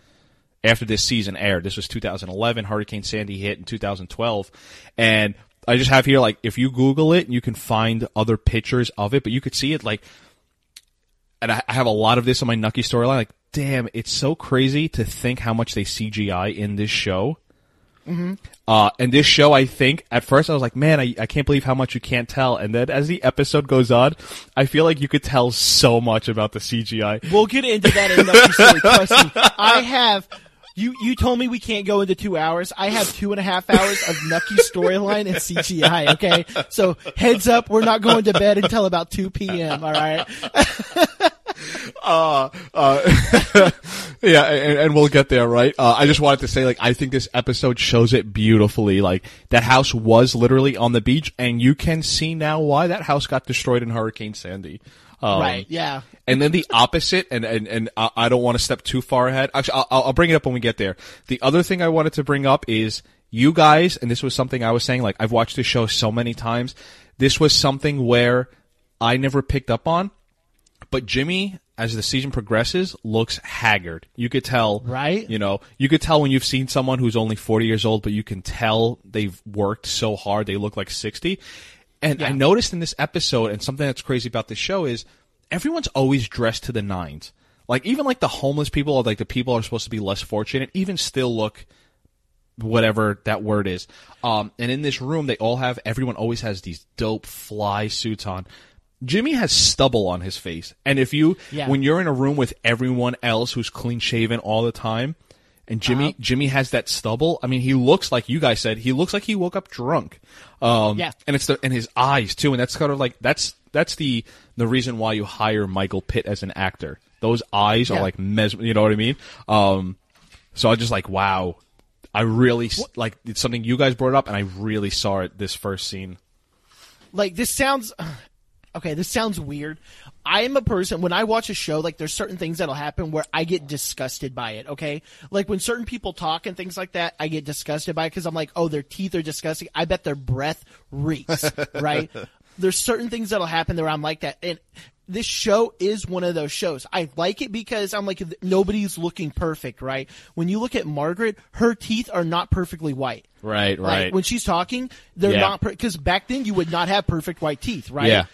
[SPEAKER 4] after this season aired. This was 2011. Hurricane Sandy hit in 2012. And I just have here, like, if you Google it, you can find other pictures of it, but you could see it, like, and I I have a lot of this on my Nucky storyline. Like, damn, it's so crazy to think how much they CGI in this show. Mm-hmm. Uh, and this show, I think at first I was like, man, I, I can't believe how much you can't tell. And then as the episode goes on, I feel like you could tell so much about the CGI.
[SPEAKER 3] We'll get into that in another story. Trust me, I have. You you told me we can't go into two hours. I have two and a half hours of Nucky storyline and CGI. Okay, so heads up, we're not going to bed until about two p.m. All right.
[SPEAKER 4] Yeah, and, and we'll get there, right? Uh, I just wanted to say, like, I think this episode shows it beautifully. Like, that house was literally on the beach, and you can see now why that house got destroyed in Hurricane Sandy. Um,
[SPEAKER 3] right. Yeah.
[SPEAKER 4] And then the opposite, and and and I I don't want to step too far ahead. Actually, I'll, I'll bring it up when we get there. The other thing I wanted to bring up is you guys, and this was something I was saying. Like I've watched this show so many times. This was something where I never picked up on, but Jimmy, as the season progresses, looks haggard. You could tell,
[SPEAKER 3] Right.
[SPEAKER 4] You know, you could tell when you've seen someone who's only forty years old, but you can tell they've worked so hard they look like sixty. And I noticed in this episode, and something that's crazy about this show is everyone's always dressed to the nines. Like even like the homeless people, or like the people are supposed to be less fortunate, even still look whatever that word is. Um, and in this room, they all have everyone always has these dope fly suits on. Jimmy has stubble on his face, and if you
[SPEAKER 3] Yeah.
[SPEAKER 4] when you're in a room with everyone else who's clean shaven all the time, and Jimmy Jimmy has that stubble. I mean, he looks like you guys said. He looks like he woke up drunk. Um,
[SPEAKER 3] Yeah.
[SPEAKER 4] and it's the and his eyes too, and that's kind of like that's that's the the reason why you hire Michael Pitt as an actor. Those eyes are like mes, you know what I mean? Um, so I was just like, wow, I really s like it's something you guys brought up, and I really saw it this first scene.
[SPEAKER 3] like this sounds okay this sounds weird i am a person when i watch a show like there's certain things that'll happen where i get disgusted by it okay like when certain people talk and things like that i get disgusted by it because i'm like oh their teeth are disgusting i bet their breath reeks right there's certain things that'll happen where i'm like that and this show is one of those shows. I like it because I'm like nobody's looking perfect, right? When you look at Margaret, her teeth are not perfectly white.
[SPEAKER 4] Right,
[SPEAKER 3] Like
[SPEAKER 4] right.
[SPEAKER 3] when she's talking, they're
[SPEAKER 4] Yeah.
[SPEAKER 3] not because back then you would not have perfect white teeth, right?
[SPEAKER 4] Yeah.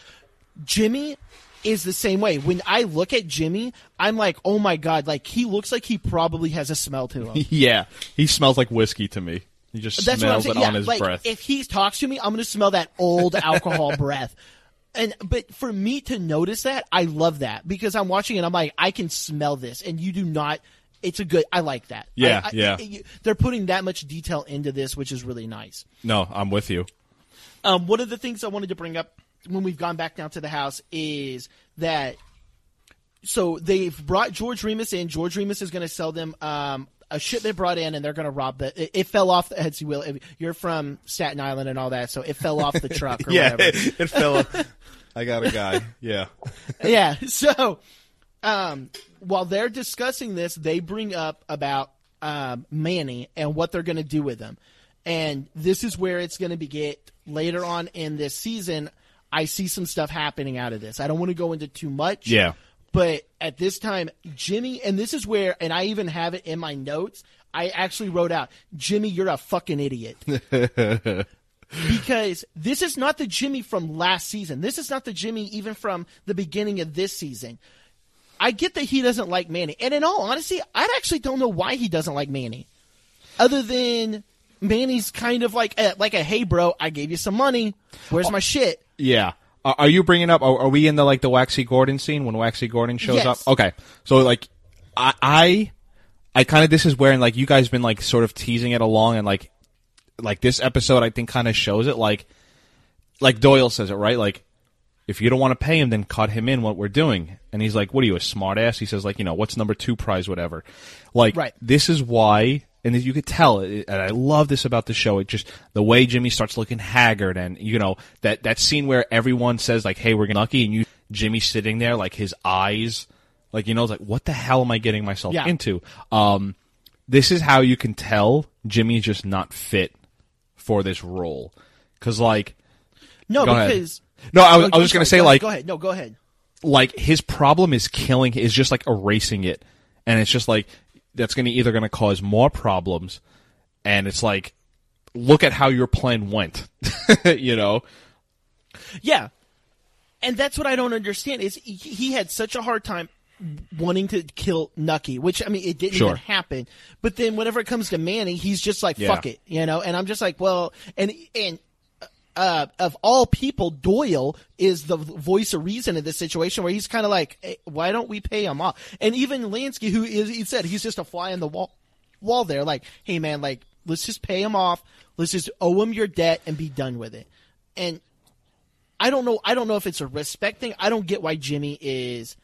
[SPEAKER 3] Jimmy is the same way. When I look at Jimmy, I'm like, oh my god, like he looks like he probably has a smell to him.
[SPEAKER 4] yeah, he smells like whiskey to me. He just
[SPEAKER 3] That's
[SPEAKER 4] smells it
[SPEAKER 3] Yeah,
[SPEAKER 4] on his
[SPEAKER 3] like
[SPEAKER 4] breath.
[SPEAKER 3] if he talks to me, I'm gonna smell that old alcohol breath. And but for me to notice that, I love that because I'm watching it. I'm like, I can smell this, and you do not. It's a good. I like that.
[SPEAKER 4] Yeah,
[SPEAKER 3] I- I-
[SPEAKER 4] yeah.
[SPEAKER 3] you- they're putting that much detail into this, which is really nice.
[SPEAKER 4] no, I'm with you.
[SPEAKER 3] Um, one of the things I wanted to bring up when we've gone back down to the house is that so they've brought George Remus in. George Remus is going to sell them um, a ship they brought in, and they're going to rob the. It, it fell off the heads. You will. You're from Staten Island and all that, so it fell off the truck or
[SPEAKER 4] Yeah,
[SPEAKER 3] whatever.
[SPEAKER 4] it fell. off. I got a guy. Yeah.
[SPEAKER 3] yeah. So um, while they're discussing this, they bring up about um, Manny and what they're going to do with him, and this is where it's going to be get later on in this season. I see some stuff happening out of this. I don't want to go into too much.
[SPEAKER 4] Yeah.
[SPEAKER 3] But at this time, Jimmy, and this is where, and I even have it in my notes. I actually wrote out, Jimmy, you're a fucking idiot. because this is not the Jimmy from last season. This is not the Jimmy even from the beginning of this season. I get that he doesn't like Manny. And in all honesty, I actually don't know why he doesn't like Manny. Other than Manny's kind of like a, like a hey bro, I gave you some money. Where's oh. my shit?
[SPEAKER 4] Yeah. Are are you bringing up? Are, are we in the like the Waxy Gordon scene when Waxy Gordon shows
[SPEAKER 3] Yes.
[SPEAKER 4] up? Okay, so like, I I, I kind of this is where and like you guys been like sort of teasing it along and like, like this episode I think kind of shows it like, like Doyle says it right like, if you don't want to pay him then cut him in what we're doing and he's like what are you a smart ass he says like you know what's number two prize whatever, like
[SPEAKER 3] Right.
[SPEAKER 4] this is why and you could tell and i love this about the show it just the way jimmy starts looking haggard and you know that that scene where everyone says like hey we're getting lucky and you jimmy sitting there like his eyes like you know it's like what the hell am i getting myself
[SPEAKER 3] Yeah.
[SPEAKER 4] into um this is how you can tell jimmy's just not fit for this role because like
[SPEAKER 3] No,
[SPEAKER 4] Go ahead.
[SPEAKER 3] because
[SPEAKER 4] No, I was-
[SPEAKER 3] Oh,
[SPEAKER 4] I was just gonna
[SPEAKER 3] sorry,
[SPEAKER 4] say,
[SPEAKER 3] go
[SPEAKER 4] like-
[SPEAKER 3] go ahead. No, go ahead.
[SPEAKER 4] like his problem is killing is just like erasing it and it's just like that's going to either going to cause more problems and it's like look at how your plan went you know
[SPEAKER 3] Yeah, and that's what I don't understand is he, had such a hard time wanting to kill Nucky, which I mean it didn't
[SPEAKER 4] Sure.
[SPEAKER 3] even happen. But then whenever it comes to Manny, he's just like
[SPEAKER 4] Yeah.
[SPEAKER 3] fuck it, you know. And I'm just like, well, and and. Uh, of all people, Doyle is the voice of reason in this situation where he's kind of like, "Hey, why don't we pay him off? And even Lansky, who is, he said he's just a fly on the wall, wall there, like, hey man, like, let's just pay him off. Let's just owe him your debt and be done with it. And I don't know. I don't know if it's a respect thing. I don't get why Jimmy is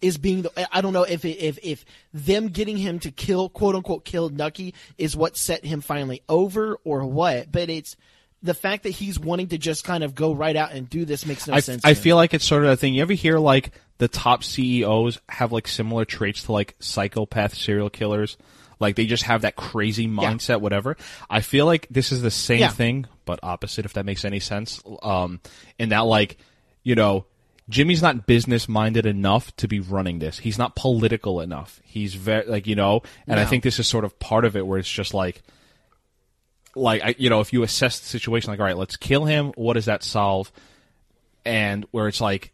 [SPEAKER 3] is being the. I don't know if if if them getting him to kill quote unquote kill Nucky is what set him finally over or what. But it's the fact that he's wanting to just kind of go right out and do this makes no
[SPEAKER 4] I,
[SPEAKER 3] sense.
[SPEAKER 4] I feel like it's sort of a thing you ever hear like the top ceos have like similar traits to like psychopath serial killers like they just have that crazy mindset whatever i feel like this is the same
[SPEAKER 3] Yeah.
[SPEAKER 4] thing but opposite if that makes any sense um in that like you know Jimmy's not business minded enough to be running this. He's not political enough. He's very like you know, and I think this is sort of part of it where it's just like like I, you know, if you assess the situation like all right, let's kill him, what does that solve? And where it's like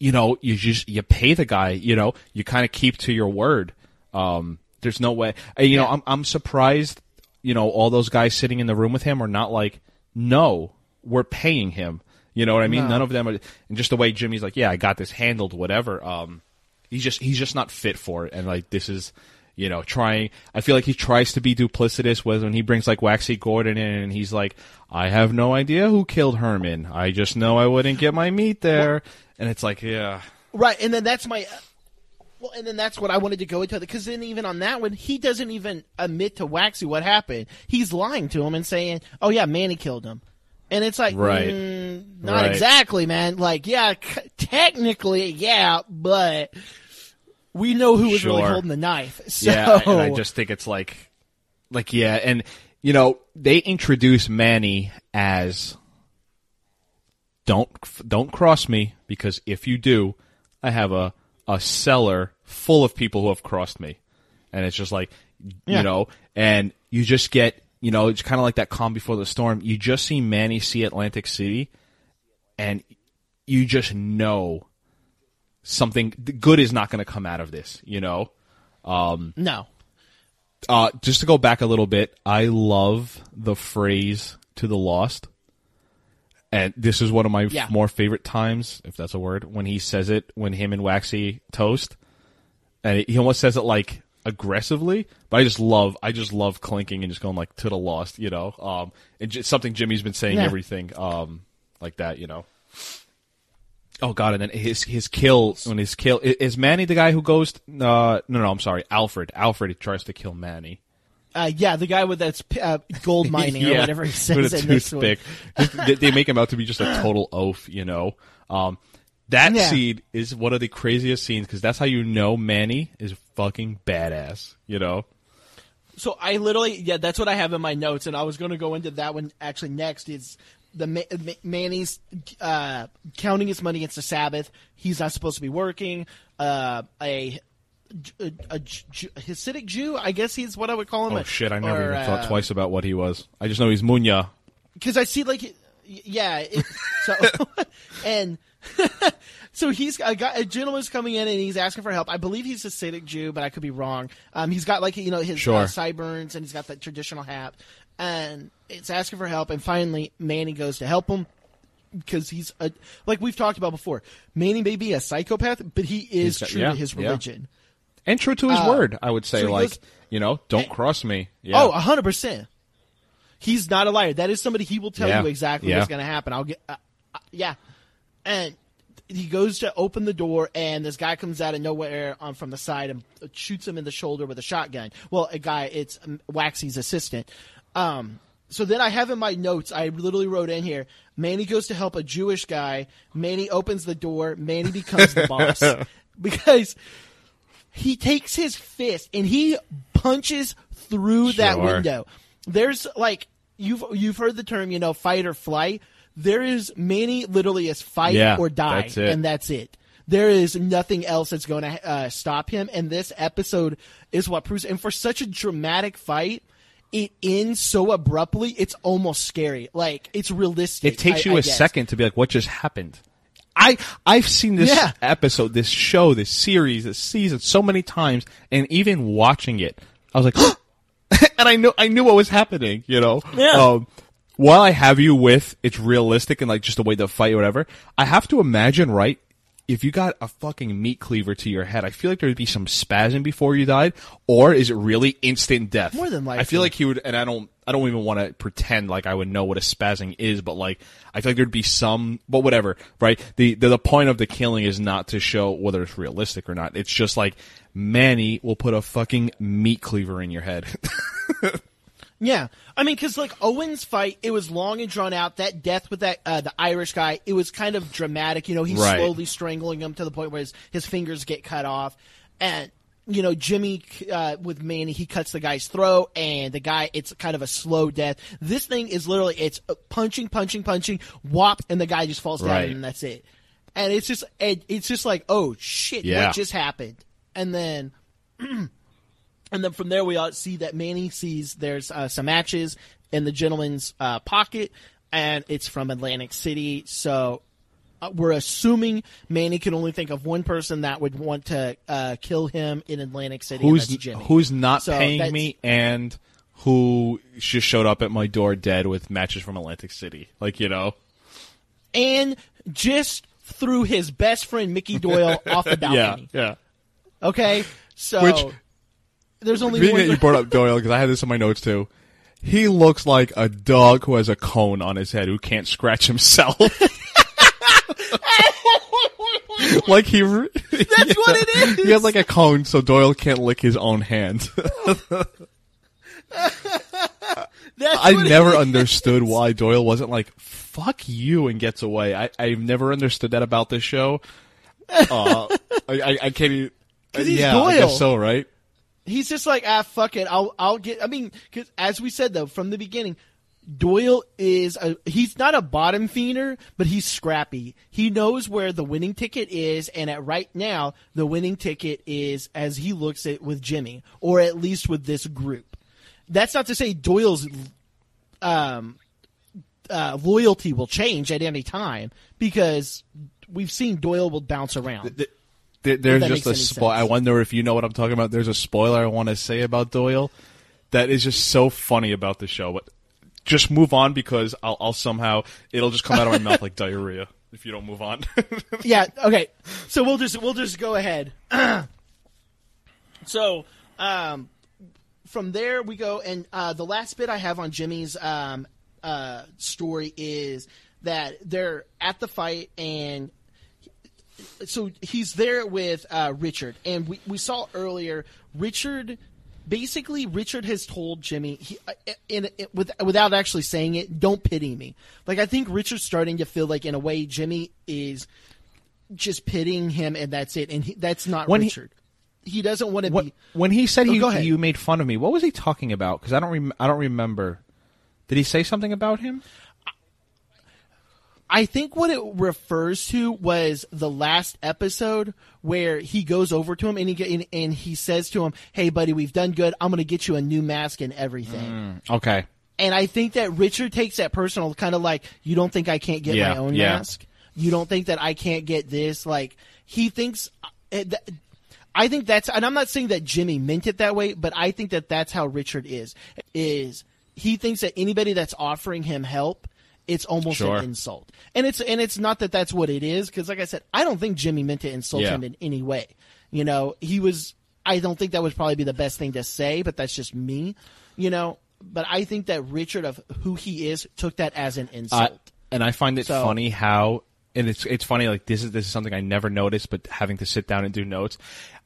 [SPEAKER 4] you know, you just you pay the guy, you know, you kind of keep to your word. Um there's no way. and, You know, I'm I'm surprised, you know, all those guys sitting in the room with him are not like, "No, we're paying him." You know what I mean? None of them are and just the way Jimmy's like, "Yeah, I got this handled, whatever." Um he's just he's just not fit for it and like this is you know trying i feel like he tries to be duplicitous with when he brings like waxy gordon in and he's like i have no idea who killed herman i just know i wouldn't get my meat there and it's like yeah
[SPEAKER 3] Right, and then that's my. Well, and then that's what I wanted to go into because then even on that one, he doesn't even admit to Waxy what happened. He's lying to him and saying, "Oh yeah, Manny killed him," and it's like,
[SPEAKER 4] Right.
[SPEAKER 3] mm, not
[SPEAKER 4] Right.
[SPEAKER 3] exactly, man. Like, yeah, c- technically, yeah, but we know who was really holding the knife. So,
[SPEAKER 4] yeah and i just think it's like like yeah and you know they introduce manny as don't don't cross me because if you do i have a a cellar full of people who have crossed me and it's just like
[SPEAKER 3] Yeah.
[SPEAKER 4] you know and you just get you know it's kind of like that calm before the storm you just see manny see atlantic city and you just know something good is not going to come out of this you know Um,
[SPEAKER 3] no,
[SPEAKER 4] uh, just to go back a little bit, I love the phrase "to the lost," and this is one of my
[SPEAKER 3] Yeah.
[SPEAKER 4] more favorite times, if that's a word, when he says it when him and Waxy toast, and he almost says it like aggressively. But I just love, I just love clinking and just going like "to the lost," you know. Um, and just something Jimmy's been saying
[SPEAKER 3] Yeah.
[SPEAKER 4] everything, um, like that, you know. Oh god, and then his his kill when his kill is Manny the guy who goes uh no no I'm sorry Alfred Alfred tries to kill Manny
[SPEAKER 3] uh, yeah, the guy with that uh, gold mining or whatever he says
[SPEAKER 4] with a
[SPEAKER 3] in this one.
[SPEAKER 4] toothpick. they, they make him out to be just a total oaf, you know. Um, That
[SPEAKER 3] Yeah.
[SPEAKER 4] scene is one of the craziest scenes because that's how you know Manny is fucking badass. You know,
[SPEAKER 3] So I literally, yeah, that's what I have in my notes, and I was going to go into that one actually next. Is the Ma- Ma- Manny's uh, counting his money against the Sabbath? He's not supposed to be working. Uh, a, a, a Ju- Hasidic Jew, I guess he's what I would call him.
[SPEAKER 4] oh shit, I never
[SPEAKER 3] Or,
[SPEAKER 4] even thought
[SPEAKER 3] uh,
[SPEAKER 4] twice about what he was. I just know he's Munya.
[SPEAKER 3] because I see like, yeah, it, so and so he's a guy, a gentleman's coming in and he's asking for help. I believe he's a Hasidic Jew, but I could be wrong. Um, he's got like you know his
[SPEAKER 4] Sure.
[SPEAKER 3] uh, sideburns and he's got that traditional hat, and it's asking for help. And finally, Manny goes to help him because he's a like we've talked about before. Manny may be a psychopath, but he is
[SPEAKER 4] He's
[SPEAKER 3] true
[SPEAKER 4] yeah,
[SPEAKER 3] to his
[SPEAKER 4] yeah.
[SPEAKER 3] religion.
[SPEAKER 4] And true to his
[SPEAKER 3] Uh,
[SPEAKER 4] word, I would say,
[SPEAKER 3] so
[SPEAKER 4] like
[SPEAKER 3] goes-
[SPEAKER 4] you know, don't cross me. Yeah.
[SPEAKER 3] Oh, a hundred percent. He's not a liar. That is somebody he will tell
[SPEAKER 4] Yeah.
[SPEAKER 3] you exactly
[SPEAKER 4] Yeah.
[SPEAKER 3] what's going to happen. I'll get, uh, uh, yeah. And he goes to open the door, and this guy comes out of nowhere um, from the side and shoots him in the shoulder with a shotgun. Well, a guy, it's um, Waxy's assistant. Um, so then I have in my notes, I literally wrote in here, Manny goes to help a Jewish guy. Manny opens the door. Manny becomes the boss. Because he takes his fist and he punches through that window. There's like you've you've heard the term, you know, fight or flight. There is Manny literally is fight
[SPEAKER 4] Yeah,
[SPEAKER 3] or die,
[SPEAKER 4] that's
[SPEAKER 3] and that's it. There is nothing else that's going to uh, stop him, and this episode is what proves. And for such a dramatic fight, it ends so abruptly. It's almost scary. Like it's realistic.
[SPEAKER 4] It takes
[SPEAKER 3] I-
[SPEAKER 4] you
[SPEAKER 3] I
[SPEAKER 4] a
[SPEAKER 3] guess.
[SPEAKER 4] second to be like, what just happened? I I've seen this
[SPEAKER 3] Yeah.
[SPEAKER 4] episode, this show, this series, this season so many times, and even watching it, I was like, and I knew I knew what was happening. You know,
[SPEAKER 3] Yeah.
[SPEAKER 4] Um, while I have you with it's realistic and like just the way the fight or whatever, I have to imagine right. If you got a fucking meat cleaver to your head, I feel like there would be some spasm before you died, or is it really instant death?
[SPEAKER 3] More than likely.
[SPEAKER 4] I feel like he would, and I don't, I don't even want to pretend like I would know what a spazzing is, but like, I feel like there'd be some, but whatever, right? The, the, the point of the killing is not to show whether it's realistic or not. It's just like, Manny will put a fucking meat cleaver in your head.
[SPEAKER 3] Yeah, I mean, because like Owen's fight, it was long and drawn out. That death with that uh, the Irish guy, it was kind of dramatic. You know, he's
[SPEAKER 4] Right.
[SPEAKER 3] slowly strangling him to the point where his, his fingers get cut off, and you know Jimmy uh, with Manny, he cuts the guy's throat, and the guy, it's kind of a slow death. This thing is literally it's punching, punching, punching, whop, and the guy just falls down,
[SPEAKER 4] Right.
[SPEAKER 3] and that's it. And it's just it, it's just like oh shit,
[SPEAKER 4] Yeah.
[SPEAKER 3] what just happened? And then and then from there, we all see that Manny sees there's uh, some matches in the gentleman's uh, pocket, and it's from Atlantic City. So uh, we're assuming Manny can only think of one person that would want to uh, kill him in Atlantic City.
[SPEAKER 4] who's,
[SPEAKER 3] that's Jimmy.
[SPEAKER 4] who's not
[SPEAKER 3] So
[SPEAKER 4] paying me and who just showed up at my door dead with matches from Atlantic City. Like, you know?
[SPEAKER 3] and just threw his best friend Mickey Doyle off the
[SPEAKER 4] Yeah,
[SPEAKER 3] balcony.
[SPEAKER 4] yeah.
[SPEAKER 3] Okay, so
[SPEAKER 4] Which-
[SPEAKER 3] there's only
[SPEAKER 4] Being
[SPEAKER 3] one.
[SPEAKER 4] that you brought up Doyle, because I had this in my notes too. He looks like a dog who has a cone on his head who can't scratch himself. like he, re-
[SPEAKER 3] That's what it is.
[SPEAKER 4] he has like a cone, so Doyle can't lick his own hand. I never understood why Doyle wasn't like "fuck you" and gets away. I I've never understood that about this show. Uh, I, I I can't even. yeah, I
[SPEAKER 3] Doyle.
[SPEAKER 4] guess so, right?
[SPEAKER 3] He's just like, ah, fuck it. I'll, I'll get, I mean, cause as we said though, from the beginning, Doyle is a, he's not a bottom feeder, but he's scrappy. He knows where the winning ticket is, and at right now, the winning ticket is, as he looks at with Jimmy, or at least with this group. That's not to say Doyle's, um, uh, loyalty will change at any time, because we've seen Doyle will bounce around.
[SPEAKER 4] Th- there- there's just a spoil. I wonder if you know what I'm talking about. There's a spoiler I want to say about Doyle that is just so funny about the show. But just move on because I'll, I'll somehow it'll just come out of my mouth like diarrhea if you don't move on.
[SPEAKER 3] yeah. Okay. So we'll just we'll just go ahead. so um, from there we go, and uh, the last bit I have on Jimmy's um, uh, story is that they're at the fight and. So he's there with uh, Richard, and we, we saw earlier Richard. Basically, Richard has told Jimmy, he, uh, in, in, with, without actually saying it, "Don't pity me." Like I think Richard's starting to feel like, in a way, Jimmy is just pitying him and that's it. And he, that's not
[SPEAKER 4] When he-
[SPEAKER 3] Richard. He, doesn't want to be.
[SPEAKER 4] when he said
[SPEAKER 3] Oh,
[SPEAKER 4] he you made fun of me, what was he talking about? Because I don't rem- I don't remember. Did he say something about him?
[SPEAKER 3] I think what it refers to was the last episode where he goes over to him and he get, and, and he says to him, "Hey, buddy, we've done good. I'm going to get you a new mask and everything."
[SPEAKER 4] Okay.
[SPEAKER 3] And I think that Richard takes that personal, kind of like, "You don't think I can't get
[SPEAKER 4] Yeah,
[SPEAKER 3] my own
[SPEAKER 4] yeah.
[SPEAKER 3] mask? You don't think that I can't get this?" Like he thinks. uh, I think that's, and I'm not saying that Jimmy meant it that way, but I think that that's how Richard is. Is he thinks that anybody that's offering him help, it's almost
[SPEAKER 4] Sure.
[SPEAKER 3] an insult, and it's and it's not that that's what it is because, like I said, I don't think Jimmy meant to insult
[SPEAKER 4] Yeah.
[SPEAKER 3] him in any way. You know, he was. I don't think that would probably be the best thing to say, but that's just me. You know, but I think that Richard of who he is took that as an insult.
[SPEAKER 4] and I find it
[SPEAKER 3] So-
[SPEAKER 4] funny how, and it's it's funny like this is this is something I never noticed, but having to sit down and do notes,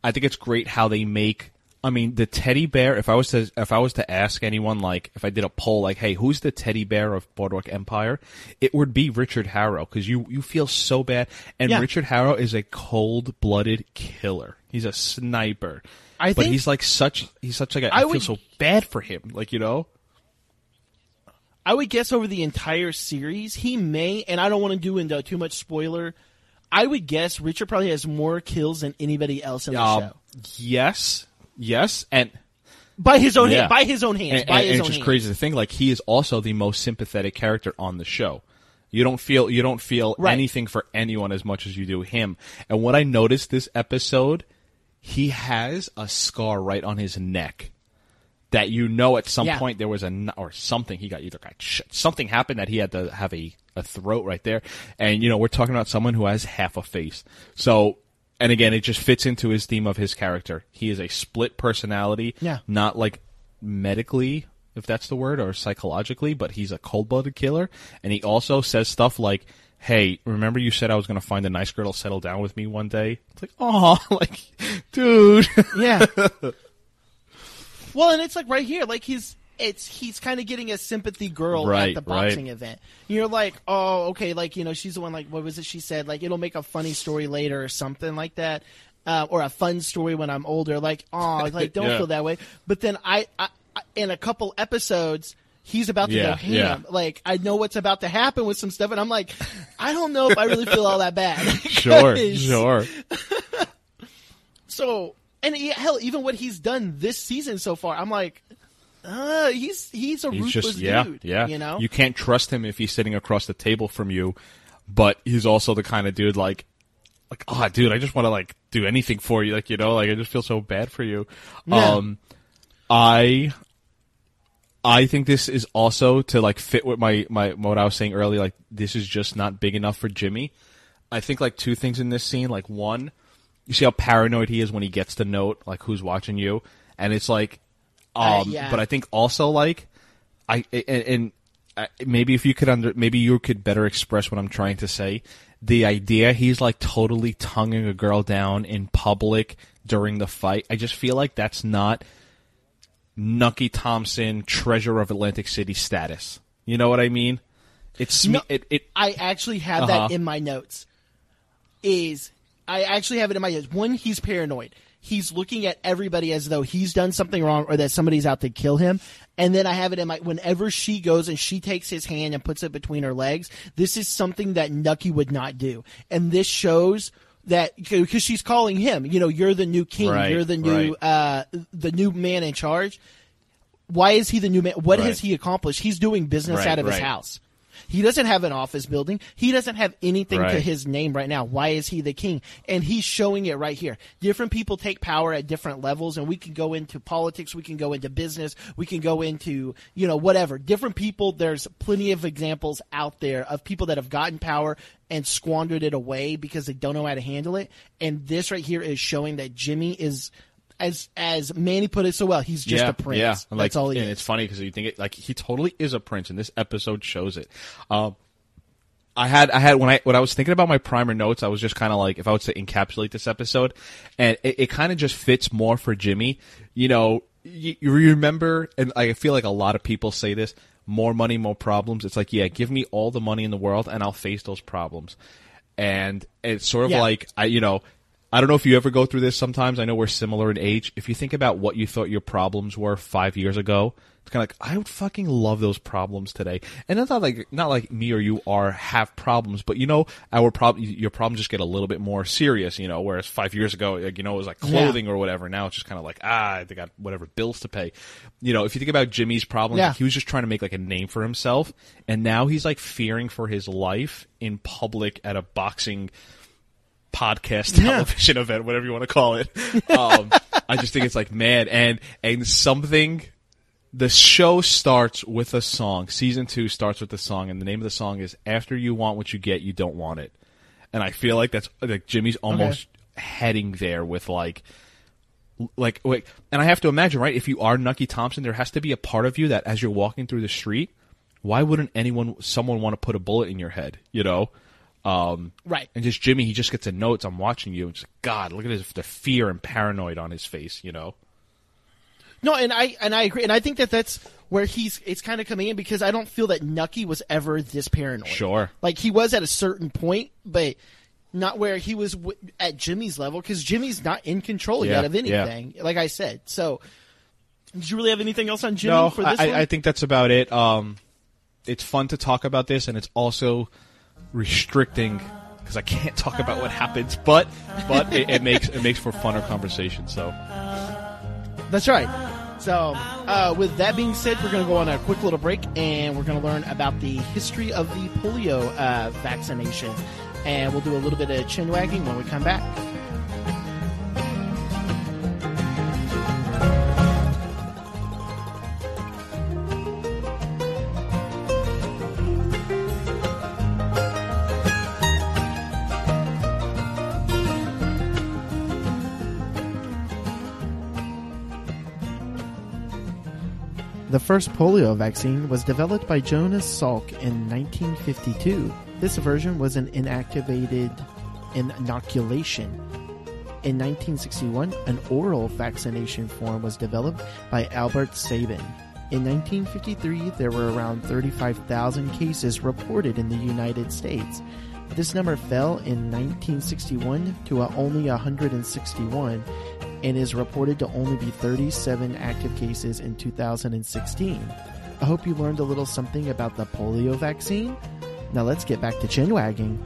[SPEAKER 4] I think it's great how they make. I mean, the teddy bear. If I was to if I was to ask anyone, like if I did a poll, like, hey, who's the teddy bear of Boardwalk Empire? It would be Richard Harrow because you you feel so bad, and
[SPEAKER 3] Yeah.
[SPEAKER 4] Richard Harrow is a cold blooded killer. He's a sniper.
[SPEAKER 3] I
[SPEAKER 4] but he's like such he's such like a,
[SPEAKER 3] I
[SPEAKER 4] I feel
[SPEAKER 3] would-
[SPEAKER 4] so bad for him, like you know.
[SPEAKER 3] I would guess over the entire series, he may, and I don't want to do into too much spoiler. I would guess Richard probably has more kills than anybody else in the
[SPEAKER 4] Um,
[SPEAKER 3] show
[SPEAKER 4] yes, yes, and
[SPEAKER 3] by his own
[SPEAKER 4] Yeah.
[SPEAKER 3] hand, by his own hands,
[SPEAKER 4] and,
[SPEAKER 3] by
[SPEAKER 4] and-
[SPEAKER 3] his
[SPEAKER 4] and
[SPEAKER 3] own
[SPEAKER 4] it's just
[SPEAKER 3] hands.
[SPEAKER 4] crazy to think like he is also the most sympathetic character on the show. You don't feel you don't feel
[SPEAKER 3] Right.
[SPEAKER 4] anything for anyone as much as you do him. And what I noticed this episode, he has a scar right on his neck that you know at some
[SPEAKER 3] Yeah.
[SPEAKER 4] point there was a or something he got either got something happened that he had to have a a throat right there. And you know we're talking about someone who has half a face. So and again, it just fits into his theme of his character. He is a split personality,
[SPEAKER 3] Yeah.
[SPEAKER 4] not like medically, if that's the word, or psychologically, but he's a cold blooded killer. And he also says stuff like, Hey, remember you said I was going to find a nice girl to settle down with me one day? It's like, oh, like, dude.
[SPEAKER 3] Yeah. well, and it's like right here, like he's it's he's kind of getting a sympathy girl
[SPEAKER 4] Right,
[SPEAKER 3] at the
[SPEAKER 4] right.
[SPEAKER 3] boxing event. You're like, oh, okay, like you know, she's the one. Like, what was it she said? Like, it'll make a funny story later or something like that, uh, or a fun story when I'm older. Like, oh, like don't
[SPEAKER 4] Yeah.
[SPEAKER 3] feel that way. But then I, I, I in a couple episodes. He's about to
[SPEAKER 4] Yeah,
[SPEAKER 3] go ham.
[SPEAKER 4] yeah.
[SPEAKER 3] Like I know what's about to happen with some stuff, and I'm like, I don't know if I really feel all that bad.
[SPEAKER 4] Sure, sure.
[SPEAKER 3] so, and he, hell, even what he's done this season so far, I'm like, uh, he's he's a
[SPEAKER 4] He's
[SPEAKER 3] ruthless
[SPEAKER 4] just yeah,
[SPEAKER 3] dude.
[SPEAKER 4] yeah.
[SPEAKER 3] you know.
[SPEAKER 4] you can't trust him if he's sitting across the table from you, but he's also the kind of dude like, like, oh, dude, I just want to like do anything for you, like you know, like I just feel so bad for you.
[SPEAKER 3] Yeah.
[SPEAKER 4] Um, I, I think this is also to like fit with my my what I was saying earlier. Like this is just not big enough for Jimmy. I think like two things in this scene. Like one, you see how paranoid he is when he gets the note, like who's watching you, and it's like,
[SPEAKER 3] Uh,
[SPEAKER 4] um,
[SPEAKER 3] yeah.
[SPEAKER 4] but I think also like, I and, and uh, maybe if you could under, maybe you could better express what I'm trying to say. The idea he's like totally tonguing a girl down in public during the fight. I just feel like that's not Nucky Thompson, treasure of Atlantic City status. You know what I mean? It's
[SPEAKER 3] No.
[SPEAKER 4] it, it
[SPEAKER 3] I actually have
[SPEAKER 4] Uh-huh.
[SPEAKER 3] that in my notes. Is I actually have it in my notes. One, he's paranoid. He's looking at everybody as though he's done something wrong or that somebody's out to kill him. And then I have it in my whenever she goes and she takes his hand and puts it between her legs. This is something that Nucky would not do, and this shows that because she's calling him. You know, you're the new king.
[SPEAKER 4] Right,
[SPEAKER 3] you're the new
[SPEAKER 4] right.
[SPEAKER 3] uh, the new man in charge. Why is he the new man? What
[SPEAKER 4] Right.
[SPEAKER 3] has he accomplished? He's doing business out of his house. He doesn't have an office building. He doesn't have anything to his name right now. Why is he the king? And he's showing it right here. Different people take power at different levels, and we can go into politics, we can go into business, we can go into, you know, whatever. Different people, there's plenty of examples out there of people that have gotten power and squandered it away because they don't know how to handle it. And this right here is showing that Jimmy is, as as Manny put it so well, he's just
[SPEAKER 4] yeah,
[SPEAKER 3] a prince.
[SPEAKER 4] Yeah,
[SPEAKER 3] That's
[SPEAKER 4] like,
[SPEAKER 3] all he
[SPEAKER 4] and
[SPEAKER 3] is.
[SPEAKER 4] it's funny because you think it like he totally is a prince, and this episode shows it. Um, I had I had when I when I was thinking about my primer notes, I was just kind of like if I was to encapsulate this episode, and it, it kind of just fits more for Jimmy. You know, you, you remember, and I feel like a lot of people say this: more money, more problems. It's like, yeah, give me all the money in the world, and I'll face those problems. and it's sort of
[SPEAKER 3] Yeah.
[SPEAKER 4] like I, you know, I don't know if you ever go through this. Sometimes I know we're similar in age. If you think about what you thought your problems were five years ago, it's kind of like I would fucking love those problems today. And it's not like not like me or you are have problems, but you know, our problem, your problems just get a little bit more serious. You know, whereas five years ago, like you know, it was like clothing or whatever. Now it's just kind of like ah, they got whatever bills to pay. You know, if you think about Jimmy's problems,
[SPEAKER 3] Yeah.
[SPEAKER 4] he was just trying to make like a name for himself, and now he's like fearing for his life in public at a boxing podcast
[SPEAKER 3] Yeah.
[SPEAKER 4] television event, whatever you want to call it. Um, I just think it's like man, and and something. The show starts with a song. Season two starts with a song, and the name of the song is "After You Want What You Get, You Don't Want It." And I feel like that's like Jimmy's almost heading there with like like wait and i have to imagine right if you are nucky thompson there has to be a part of you that as you're walking through the street why wouldn't anyone someone want to put a bullet in your head you know um
[SPEAKER 3] Right.
[SPEAKER 4] and just jimmy he just gets a note i'm watching you and just god look at his the fear and paranoid on his face you know
[SPEAKER 3] No, and I and I agree, and I think that that's where he's it's kind of coming in because I don't feel that Nucky was ever this paranoid.
[SPEAKER 4] Sure.
[SPEAKER 3] like he was at a certain point, but not where he was w- at Jimmy's level because Jimmy's not in control
[SPEAKER 4] Yeah,
[SPEAKER 3] yet of
[SPEAKER 4] yeah.
[SPEAKER 3] anything. Like I said, so did you really have anything else on Jimmy
[SPEAKER 4] no
[SPEAKER 3] for this
[SPEAKER 4] I,
[SPEAKER 3] one?
[SPEAKER 4] I think that's about it um it's fun to talk about this and it's also restricting because i can't talk about what happens but but it, it makes it makes for funner conversation so
[SPEAKER 3] That's right. So, uh, with that being said, we're going to go on a quick little break and we're going to learn about the history of the polio uh, vaccination. And we'll do a little bit of chin wagging when we come back. The first polio vaccine was developed by Jonas Salk in 1952. This version was an inactivated inoculation. In 1961, an oral vaccination form was developed by Albert Sabin. In 1953, there were around 35,000 cases reported in the United States. This number fell in 1961 to only 161 and is reported to only be 37 active cases in 2016. I hope you learned a little something about the polio vaccine. Now let's get back to chin wagging.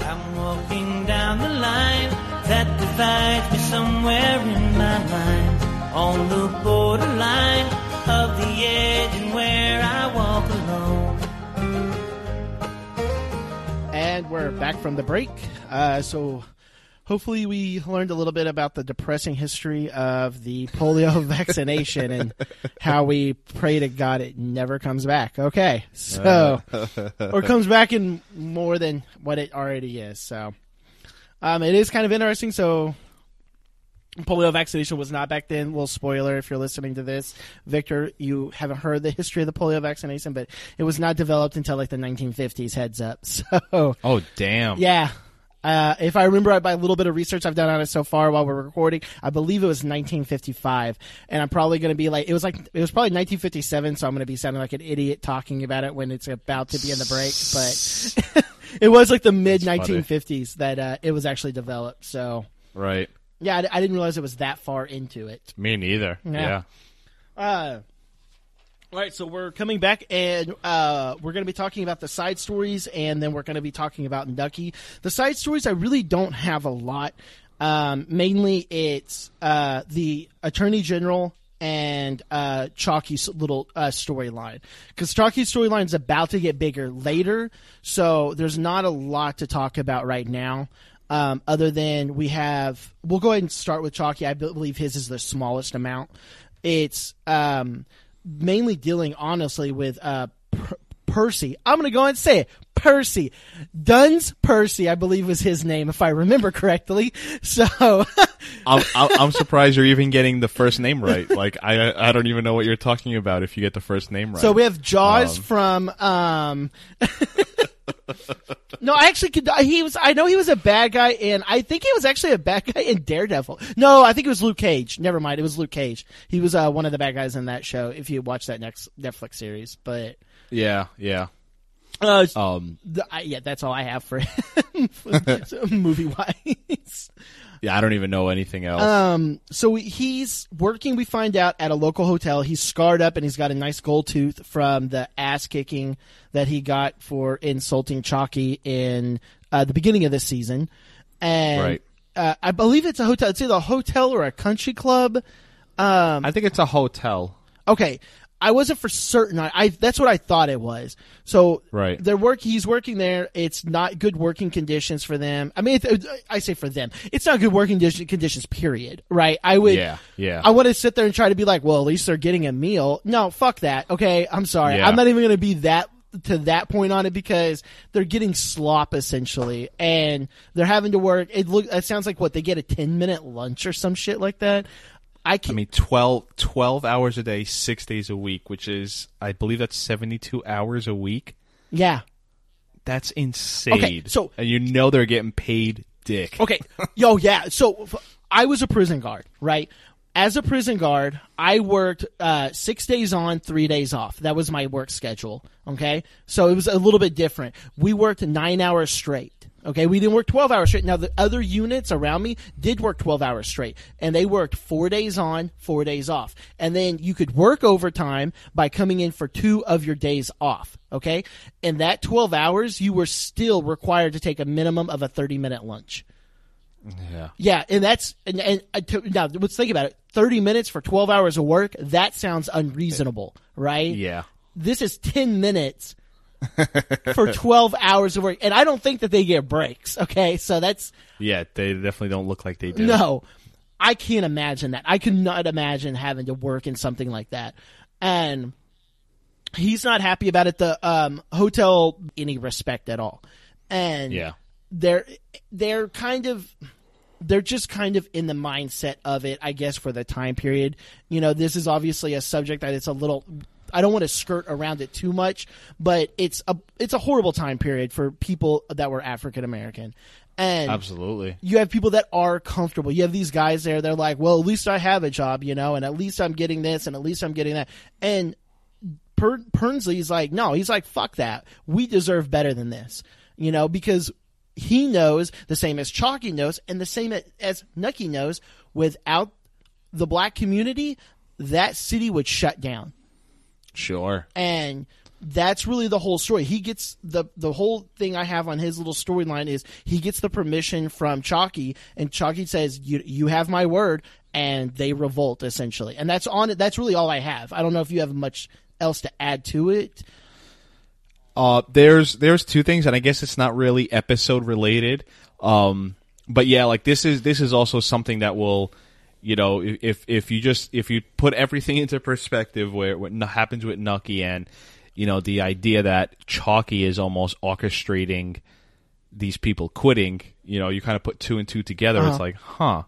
[SPEAKER 5] I'm walking down the line that divides me somewhere in my mind. On the borderline of the edge and where I walk alone.
[SPEAKER 3] And we're back from the break. Uh, so hopefully we learned a little bit about the depressing history of the polio vaccination and how we pray to God it never comes back. Okay. So, or comes back in more than what it already is. So, um, it is kind of interesting. So, polio vaccination was not back then. Little spoiler if you're listening to this, Victor, you haven't heard the history of the polio vaccination, but it was not developed until like the 1950s. Heads up. So,
[SPEAKER 4] oh damn
[SPEAKER 3] yeah. Uh, if I remember by a little bit of research I've done on it so far while we're recording, I believe it was 1955, and I'm probably going to be like, it was like, it was probably 1957, so I'm going to be sounding like an idiot talking about it when it's about to be in the break, but it was like the mid 1950s that, uh, it was actually developed, so.
[SPEAKER 4] right
[SPEAKER 3] Yeah, I, I didn't realize it was that far into it.
[SPEAKER 4] me neither
[SPEAKER 3] Yeah. Uh, all right, so we're coming back, and uh, we're going to be talking about the side stories, and then we're going to be talking about Nucky. The side stories, I really don't have a lot. Um, mainly, it's uh, the Attorney General and uh, Chalky's little uh, storyline, because Chalky's storyline is about to get bigger later, so there's not a lot to talk about right now. Um, other than we have, we'll go ahead and start with Chalky. I believe his is the smallest amount. It's um, mainly dealing honestly with uh, per- Percy. I'm going to go ahead and say it. Percy. Duns Percy, I believe was his name, if I remember correctly. So,
[SPEAKER 4] I'm, I'm I'm surprised you're even getting the first name right like I I don't even know what you're talking about if you get the first name right
[SPEAKER 3] so we have Jaws
[SPEAKER 4] Um.
[SPEAKER 3] from, um, no, I actually could, he was, I know he was a bad guy and I think he was actually a bad guy in Daredevil. No, I think it was Luke Cage. Never mind. It was Luke Cage. He was, uh, one of the bad guys in that show if you watch that next Netflix series, but,
[SPEAKER 4] yeah yeah
[SPEAKER 3] Uh,
[SPEAKER 4] Um,
[SPEAKER 3] I, yeah, that's all I have for movie wise.
[SPEAKER 4] Yeah, I don't even know anything else.
[SPEAKER 3] Um, so he's working. We find out at a local hotel. He's scarred up and he's got a nice gold tooth from the ass kicking that he got for insulting Chalky in uh, the beginning of this season. And
[SPEAKER 4] Right.
[SPEAKER 3] uh, I believe it's a hotel. It's either a hotel or a country club. Um,
[SPEAKER 4] I think it's a hotel.
[SPEAKER 3] Okay, I wasn't for certain. I, I that's what I thought it was. So
[SPEAKER 4] Right.
[SPEAKER 3] they're work. He's working there. It's not good working conditions for them. I mean, it, I say for them, it's not good working conditions. Period. Right? I would.
[SPEAKER 4] Yeah, yeah.
[SPEAKER 3] I want to sit there and try to be like, well, at least they're getting a meal. No, fuck that. Okay, I'm sorry.
[SPEAKER 4] Yeah.
[SPEAKER 3] I'm not even going to be that to that point on it because they're getting slop essentially, and they're having to work. It look. It sounds like what they get a 10 minute lunch or some shit like that. I
[SPEAKER 4] I mean, 12, 12 hours a day, six days a week, which is, I believe that's 72 hours a week.
[SPEAKER 3] yeah.
[SPEAKER 4] That's insane.
[SPEAKER 3] Okay, so-
[SPEAKER 4] and you know they're getting paid dick.
[SPEAKER 3] Okay. Yo, yeah. So I was a prison guard, right? As a prison guard, I worked uh, six days on, three days off. That was my work schedule. Okay. So it was a little bit different. We worked nine hours straight. Okay. We didn't work 12 hours straight. Now, the other units around me did work 12 hours straight. And they worked four days on, four days off. And then you could work overtime by coming in for two of your days off. Okay. And that 12 hours, you were still required to take a minimum of a 30 minute lunch.
[SPEAKER 4] Yeah.
[SPEAKER 3] Yeah, and that's and, and uh, to, now let's think about it. Thirty minutes for twelve hours of work. That sounds unreasonable, right?
[SPEAKER 4] Yeah.
[SPEAKER 3] This is ten minutes for twelve hours of work, and I don't think that they get breaks. Okay, so that's
[SPEAKER 4] Yeah, they definitely don't look like they do.
[SPEAKER 3] no. I can't imagine that. I could not imagine having to work in something like that, and he's not happy about it. The um, hotel any respect at all, and
[SPEAKER 4] Yeah.
[SPEAKER 3] they're they're kind of they're just kind of in the mindset of it, I guess, for the time period. You know, this is obviously a subject that it's a little. I don't want to skirt around it too much, but it's a it's a horrible time period for people that were African American, and
[SPEAKER 4] Absolutely.
[SPEAKER 3] you have people that are comfortable. You have these guys there. They're like, well, at least I have a job, you know, and at least I'm getting this, and at least I'm getting that. And per- Purnsley's like, no, he's like, fuck that. We deserve better than this, you know, because he knows the same as Chalky knows, and the same as Nucky knows. Without the black community, that city would shut down
[SPEAKER 4] Sure.
[SPEAKER 3] and that's really the whole story. He gets the the whole thing I have on his little storyline is he gets the permission from Chalky, and Chalky says, "You you have my word," and they revolt essentially, and that's on it. That's really all I have. I don't know if you have much else to add to it.
[SPEAKER 4] Uh, there's there's two things, and I guess it's not really episode related. Um, but yeah, like this is this is also something that will, you know, if if you just if you put everything into perspective, where what happens with Nucky and you know the idea that Chalky is almost orchestrating these people quitting, you know, you kind of put two and two together. It's like, huh.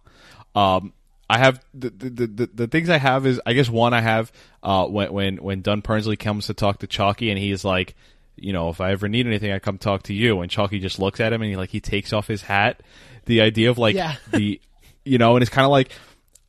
[SPEAKER 4] Um, I have the, the the the things I have is I guess one I have uh when when when Dunn Purnsley comes to talk to Chalky and he's like, you know, if I ever need anything, I come talk to you. And Chalky just looks at him and he like he takes off his hat. The idea of like
[SPEAKER 3] Yeah.
[SPEAKER 4] the, you know, and it's kind of like.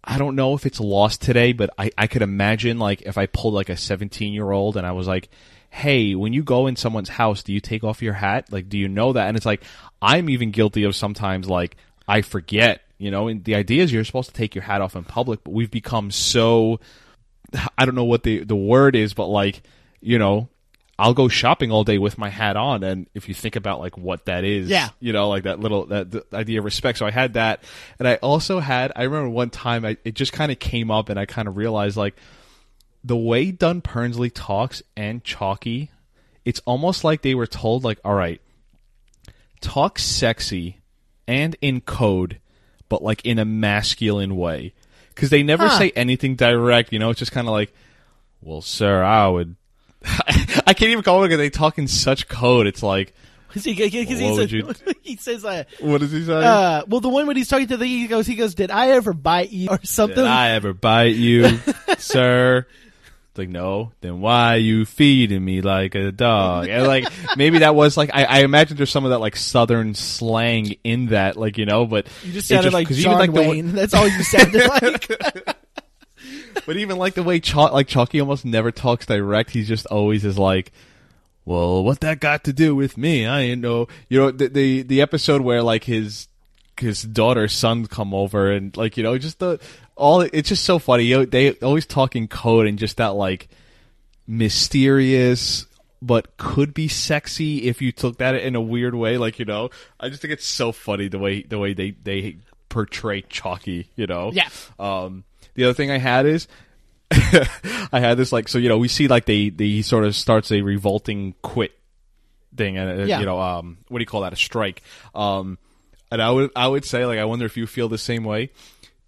[SPEAKER 4] I don't know if it's lost today, but I, I could imagine like if I pulled like a 17 year old and I was like, Hey, when you go in someone's house, do you take off your hat? Like, do you know that? And it's like, I'm even guilty of sometimes like I forget, you know, and the idea is you're supposed to take your hat off in public, but we've become so, I don't know what the, the word is, but like, you know, I'll go shopping all day with my hat on, and if you think about like what that is,
[SPEAKER 3] Yeah.
[SPEAKER 4] you know, like that little that the idea of respect. So I had that, and I also had. I remember one time I, it just kind of came up, and I kind of realized like the way Dunn Purnsley talks and Chalky, it's almost like they were told like, all right, talk sexy and in code, but like in a masculine way, because they never
[SPEAKER 3] Huh.
[SPEAKER 4] say anything direct. You know, it's just kind of like, well, sir, I would. I can't even call it because they talk in such code. It's like,
[SPEAKER 3] he, 'cause he
[SPEAKER 4] What would
[SPEAKER 3] says,
[SPEAKER 4] you-
[SPEAKER 3] he says, uh,
[SPEAKER 4] what does he say?
[SPEAKER 3] uh, well, the one when he's talking to the, he goes, he goes, did I ever bite you or something?
[SPEAKER 4] Did I ever bite you, sir? It's like, no. Then why you feeding me like a dog? And like, maybe that was like, I, I imagine there's some of that like southern slang in that, like, you know, but.
[SPEAKER 3] you just sounded like John
[SPEAKER 4] the way-
[SPEAKER 3] Wayne. That's all you sounded like.
[SPEAKER 4] But even like the way Chalk, like Chalky almost never talks direct. He's just always is like, well, what that got to do with me? I know. You know, the the, the episode where like his his daughter's son come over and like you know just the all it's just so funny. You know, they always talk in code and just that like mysterious but could be sexy if you took that in a weird way. Like you know, I just think it's so funny the way the way they they portray Chalky. You know,
[SPEAKER 3] Yeah.
[SPEAKER 4] Um, the other thing I had is I had this like so you know we see like they they he sort of starts a revolting quit thing and uh,
[SPEAKER 3] Yeah.
[SPEAKER 4] you know um what do you call that? A strike. Um and I would I would say like I wonder if you feel the same way.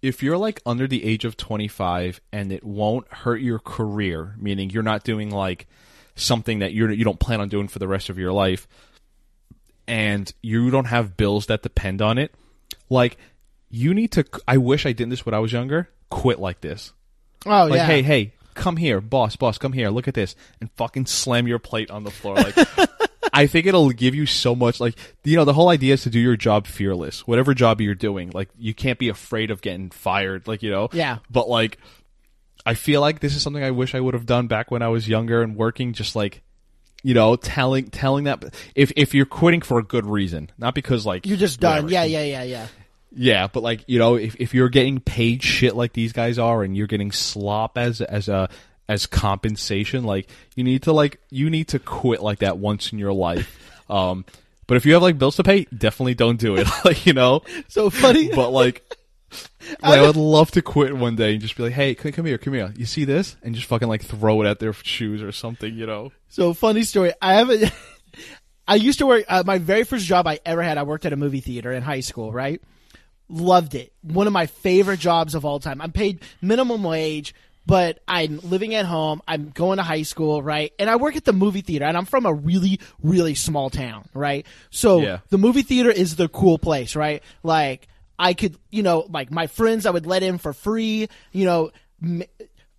[SPEAKER 4] If you're like under the age of 25 and it won't hurt your career meaning you're not doing like something that you're you don't plan on doing for the rest of your life and you don't have bills that depend on it like you need to I wish I did this when I was younger quit like this
[SPEAKER 3] Oh
[SPEAKER 4] like,
[SPEAKER 3] yeah.
[SPEAKER 4] hey, hey, come here, boss, boss, come here, look at this, and fucking slam your plate on the floor. Like, I think it'll give you so much. Like, you know, the whole idea is to do your job fearless. Whatever job you're doing, like, you can't be afraid of getting fired. Like, you know,
[SPEAKER 3] Yeah.
[SPEAKER 4] But like, I feel like this is something I wish I would have done back when I was younger and working. Just like, you know, telling telling that if if you're quitting for a good reason, not because like
[SPEAKER 3] You're just done.
[SPEAKER 4] whatever.
[SPEAKER 3] Yeah, yeah, yeah, yeah.
[SPEAKER 4] Yeah, but like you know, if if you're getting paid shit like these guys are, and you're getting slop as as a as compensation, like you need to like you need to quit like that once in your life. Um, but if you have like bills to pay, definitely don't do it. like you know,
[SPEAKER 3] So funny.
[SPEAKER 4] but like. I would love to quit one day and just be like, "Hey, come here, come here. You see this?" And just fucking like throw it at their shoes or something, you know?
[SPEAKER 3] So funny story. I haven't. I used to work. Uh, my very first job I ever had. I worked at a movie theater in high school. Right. Loved it. One of my favorite jobs of all time. I'm paid minimum wage, but I'm living at home. I'm going to high school. Right. And I work at the movie theater, and I'm from a really, really small town. Right. So
[SPEAKER 4] Yeah.
[SPEAKER 3] the movie theater is the cool place. Right. Like I could, you know, like my friends, I would let in for free. You know. m-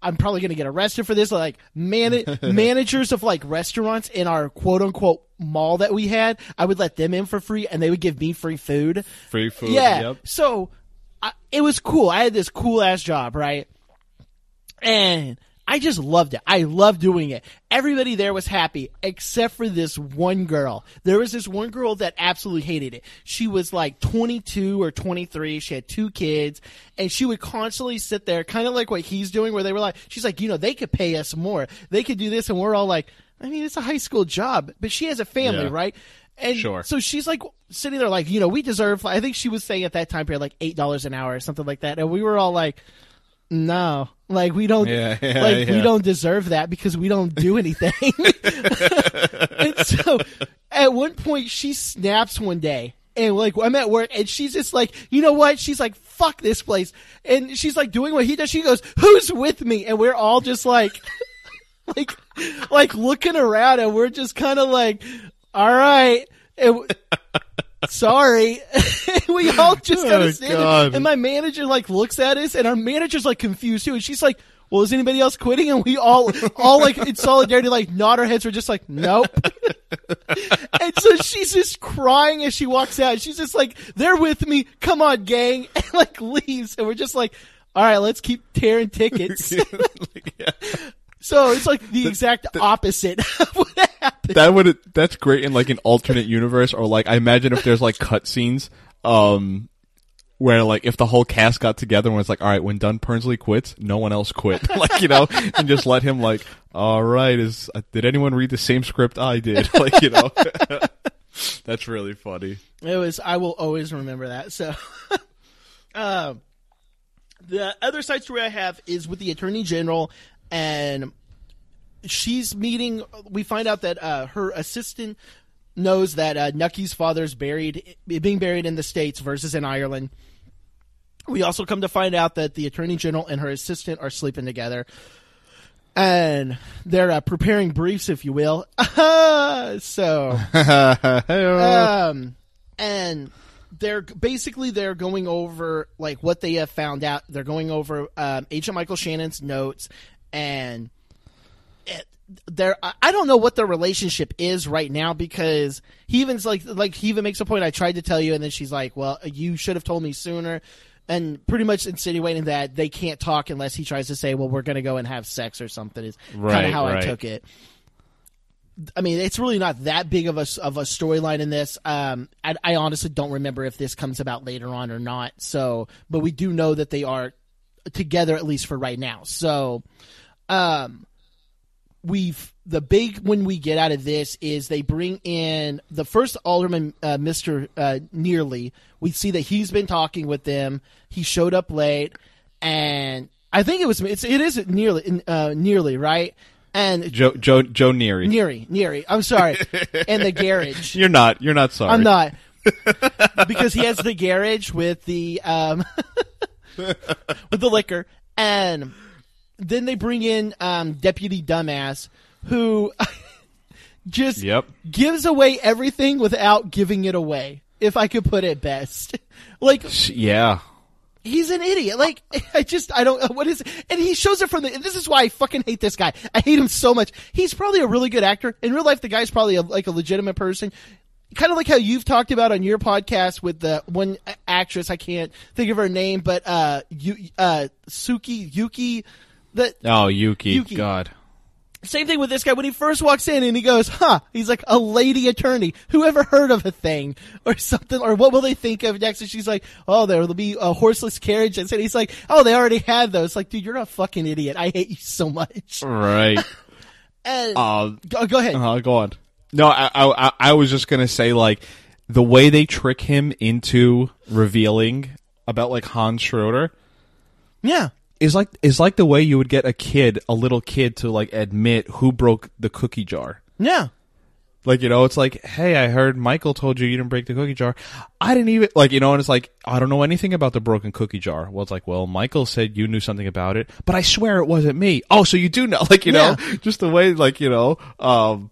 [SPEAKER 3] I'm probably going to get arrested for this. Like man- managers of like restaurants in our quote unquote mall that we had, I would let them in for free and they would give me free food.
[SPEAKER 4] Free food.
[SPEAKER 3] Yeah.
[SPEAKER 4] Yep.
[SPEAKER 3] So I, it was cool. I had this cool ass job, right? And I just loved it. I loved doing it. Everybody there was happy except for this one girl. There was this one girl that absolutely hated it. She was like 22 or 23. She had two kids and she would constantly sit there kind of like what he's doing where they were like, she's like, you know, they could pay us more. They could do this. And we're all like, I mean, it's a high school job, but she has a family,
[SPEAKER 4] Yeah.
[SPEAKER 3] right? And
[SPEAKER 4] Sure.
[SPEAKER 3] so she's like sitting there like, you know, we deserve, I think she was saying at that time period like $8 an hour or something like that. And we were all like, no, like we don't,
[SPEAKER 4] Yeah, yeah,
[SPEAKER 3] like we don't deserve that because we don't do anything. and so at one point she snaps one day and like I'm at work and she's just like, you know what? She's like, fuck this place. And she's like doing what he does. She goes, who's with me? And we're all just like, like, like looking around and we're just kind of like, all right. And sorry. we all just kind
[SPEAKER 4] Oh,
[SPEAKER 3] of stand there. And my manager like looks at us and our manager's like confused too. And she's like, well, is anybody else quitting? And we all, all like in solidarity, like nod our heads. We're just like, nope. and so she's just crying as she walks out. She's just like, they're with me. Come on, gang. And like leaves. And we're just like, all right, let's keep tearing tickets. So it's like the exact opposite of what
[SPEAKER 4] that would that's great in like an alternate universe or like I imagine if there's like cutscenes um where like if the whole cast got together and was like all right when Dunn Purnsley quits no one else quit like you know and just let him like all right is uh, did anyone read the same script I did like you know that's really funny
[SPEAKER 3] It was. I will always remember that. So, um, the other side story I have is with the attorney general, and she's meeting. We find out that uh, her assistant knows that uh, Nucky's father's buried, being buried in the states versus in Ireland. We also come to find out that the attorney general and her assistant are sleeping together. And they're uh, preparing briefs, if you will. so, um, and they're basically they're going over like what they have found out. They're going over um, Agent Michael Shannon's notes, and it, they're I don't know what their relationship is right now because he even's like like he even makes a point. I tried to tell you, and then she's like, "Well, you should have told me sooner." And pretty much insinuating that they can't talk unless he tries to say, "Well, we're going to go and have sex" or something. Is kind of how I took it. I mean, it's really not that big of a of a storyline in this. Um, I, I honestly don't remember if this comes about later on or not. So, but we do know that they are together at least for right now. So, um, we've the big when we get out of this is they bring in the first alderman, uh, Mister uh, Nearly. We see that he's been talking with them. He showed up late, and I think it was it's it is nearly uh, nearly right. And
[SPEAKER 4] Joe Joe Joe Neary.
[SPEAKER 3] Neary, Neary. I'm sorry. in the garage.
[SPEAKER 4] You're not. You're not sorry.
[SPEAKER 3] I'm not. because he has the garage with the um with the liquor and then they bring in um deputy dumbass who just
[SPEAKER 4] Yep.
[SPEAKER 3] gives away everything without giving it away if i could put it best like
[SPEAKER 4] Yeah.
[SPEAKER 3] he's an idiot. Like I just I don't what is and he shows it from the. This is why I fucking hate this guy. I hate him so much. He's probably a really good actor in real life. The guy's probably a, like a legitimate person. Kind of like how you've talked about on your podcast with the one actress. I can't think of her name, but uh, you, uh, Suki Yuki. That
[SPEAKER 4] Oh, Yuki.
[SPEAKER 3] Yuki.
[SPEAKER 4] God.
[SPEAKER 3] same thing with this guy when he first walks in and he goes, "Huh?" He's like a lady attorney. Who ever heard of a thing or something? Or what will they think of next? And she's like, "Oh, there'll be a horseless carriage." And he's like, "Oh, they already had those." Like, dude, you're a fucking idiot. I hate you so much.
[SPEAKER 4] Right.
[SPEAKER 3] And
[SPEAKER 4] Um,
[SPEAKER 3] go, go ahead.
[SPEAKER 4] Uh, go on. No, I, I, I- I was just gonna say like the way they trick him into revealing about like Hans Schroeder
[SPEAKER 3] Yeah,
[SPEAKER 4] is like is like the way you would get a kid, a little kid, to like admit who broke the cookie jar.
[SPEAKER 3] yeah,
[SPEAKER 4] Like you know, it's like, hey, I heard Michael told you you didn't break the cookie jar. I didn't even like you know, and it's like I don't know anything about the broken cookie jar. Well, it's like, well, Michael said you knew something about it, but I swear it wasn't me. Oh, so you do know? Like you know, just the way, like you know, um,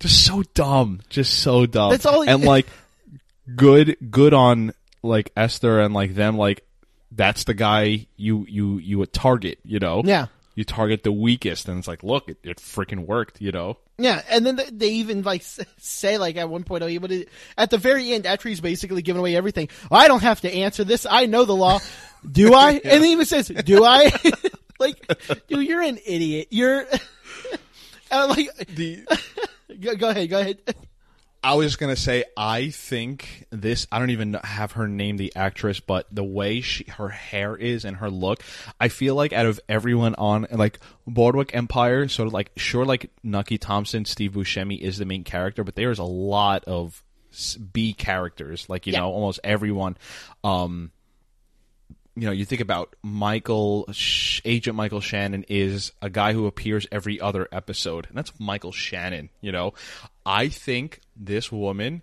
[SPEAKER 4] just so dumb, just so dumb.
[SPEAKER 3] That's all
[SPEAKER 4] and like good, good on like Esther and like them. Like that's the guy you you you would target. You know,
[SPEAKER 3] Yeah.
[SPEAKER 4] You target the weakest, and it's like, look, it, it freaking worked. You know.
[SPEAKER 3] yeah. And then they- even like say like at one point, oh, he at the very end after he's basically giving away everything. I don't have to answer this. I know the law. Do I? And he even says, "Do I?" like, dude, you're an idiot. You're. I'm uh, like,
[SPEAKER 4] The
[SPEAKER 3] go, go ahead. Go ahead.
[SPEAKER 4] I was gonna say, I think this. I don't even have her name, the actress, but the way she, her hair is and her look, I feel like out of everyone on like Boardwalk Empire, sort of like sure, like Nucky Thompson, Steve Buscemi is the main character, but there's a lot of B characters, like you
[SPEAKER 3] Yeah.
[SPEAKER 4] know, almost everyone. Um, you know, you think about Michael, Agent Michael Shannon is a guy who appears every other episode, and that's Michael Shannon. You know, I think this woman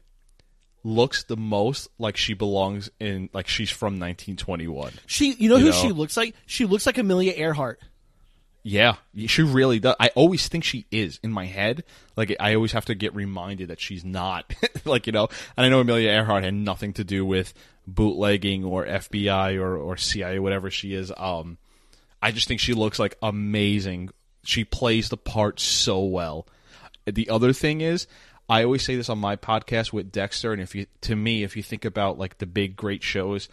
[SPEAKER 4] looks the most like she belongs in, like she's from 1921.
[SPEAKER 3] She, you know
[SPEAKER 4] You
[SPEAKER 3] who
[SPEAKER 4] know.
[SPEAKER 3] she looks like? She looks like Amelia Earhart.
[SPEAKER 4] Yeah, she really does. I always think she is in my head. Like I always have to get reminded that she's not. like you know, and I know Amelia Earhart had nothing to do with bootlegging or FBI or or CIA, whatever she is. Um, I just think she looks like amazing. She plays the part so well. The other thing is, I always say this on my podcast with Dexter, and if you, to me, if you think about like the big great shows,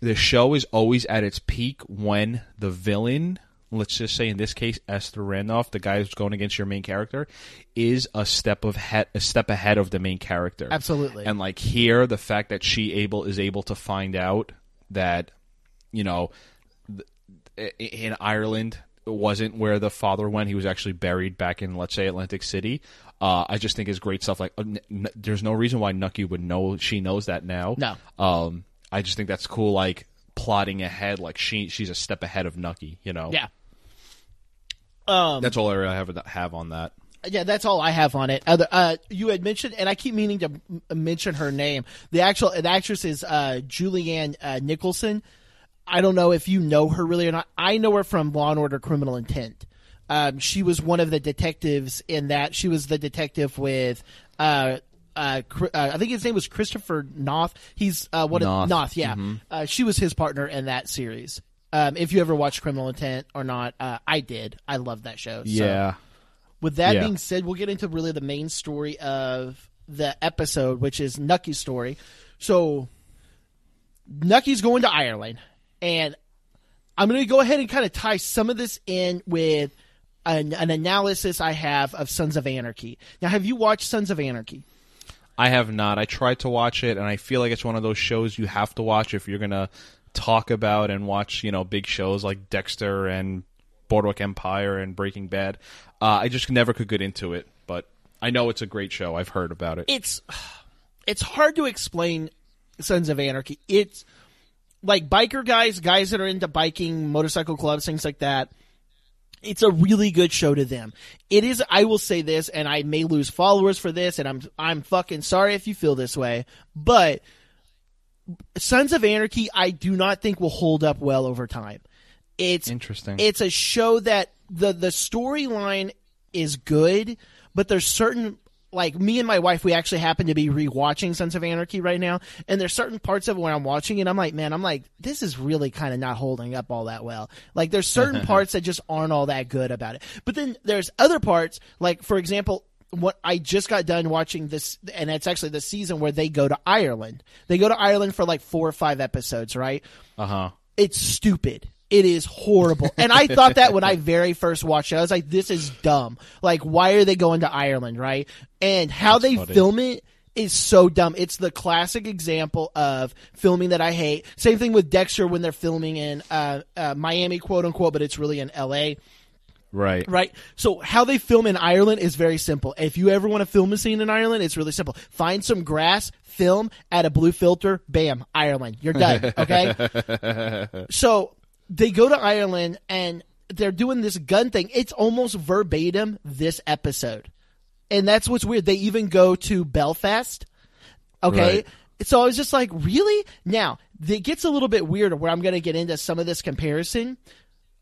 [SPEAKER 4] the show is always at its peak when the villain, let's just say in this case Esther Randolph, the guy who's going against your main character, is a step of he- a step ahead of the main character.
[SPEAKER 3] Absolutely.
[SPEAKER 4] And like here, the fact that she able is able to find out that, you know, th- in Ireland it wasn't where the father went. He was actually buried back in, let's say, Atlantic City. Uh, I just think is great stuff. Like, uh, n- n- there's no reason why Nucky would know. She knows that now.
[SPEAKER 3] No.
[SPEAKER 4] Um, I just think that's cool. Like plotting ahead. Like she she's a step ahead of Nucky. You know.
[SPEAKER 3] Yeah. Um,
[SPEAKER 4] That's all I really have have on that.
[SPEAKER 3] yeah, that's all I have on it. Other, uh, you had mentioned, and I keep meaning to m- mention her name. The actual the actress is uh, Julianne uh, Nicholson. I don't know if you know her really or not. I know her from Law and Order: Criminal Intent. Um, she was one of the detectives in that. She was the detective with. Uh, uh, uh, I think his name was Christopher Noth. He's uh, one
[SPEAKER 4] Noth.
[SPEAKER 3] Noth. Yeah, uh, she was his partner in that series. Um, if you ever watched Criminal Intent or not, uh, I did. I love that show. So.
[SPEAKER 4] Yeah.
[SPEAKER 3] With that
[SPEAKER 4] Yeah.
[SPEAKER 3] being said, we'll get into really the main story of the episode, which is Nucky's story. So, Nucky's going to Ireland, and I'm going to go ahead and kind of tie some of this in with an, an analysis I have of Sons of Anarchy. Now, have you watched Sons of Anarchy?
[SPEAKER 4] I have not. I tried to watch it, and I feel like it's one of those shows you have to watch if you're gonna talk about and watch, you know, big shows like Dexter and Boardwalk Empire and Breaking Bad. Uh, I just never could get into it, but I know it's a great show. I've heard about it.
[SPEAKER 3] It's it's hard to explain Sons of Anarchy. It's like biker guys, guys that are into biking, motorcycle clubs, things like that. It's a really good show to them. It is. I will say this, and I may lose followers for this, and I'm I'm fucking sorry if you feel this way, but Sons of Anarchy, I do not think will hold up well over time. It's
[SPEAKER 4] Interesting.
[SPEAKER 3] It's a show that the the storyline is good, but there's certain like me and my wife, we actually happen to be rewatching Sons of Anarchy right now, and there's certain parts of it when I'm watching it, I'm like, man, I'm like, this is really kind of not holding up all that well. Like, there's certain parts that just aren't all that good about it. But then there's other parts, like for example, what I just got done watching this, and it's actually the season where they go to Ireland. They go to Ireland for like four or five episodes, right?
[SPEAKER 4] Uh huh.
[SPEAKER 3] it's stupid. It is horrible. And I thought that when I very first watched it, I was like, this is dumb. Like, why are they going to Ireland, right? And how they
[SPEAKER 4] funny.
[SPEAKER 3] film it is so dumb. It's the classic example of filming that I hate. Same thing with Dexter when they're filming in uh, uh, Miami, quote unquote, but it's really in LA
[SPEAKER 4] Right.
[SPEAKER 3] right? So how they film in Ireland is very simple. If you ever want to film a scene in Ireland, it's really simple. Find some grass, film, add a blue filter, bam, Ireland. You're done. Okay. so they go to Ireland and they're doing this gun thing. It's almost verbatim this episode. And that's what's weird. They even go to Belfast. Okay.
[SPEAKER 4] Right.
[SPEAKER 3] So I was just like, really? Now, it gets a little bit weirder where I'm going to get into some of this comparison.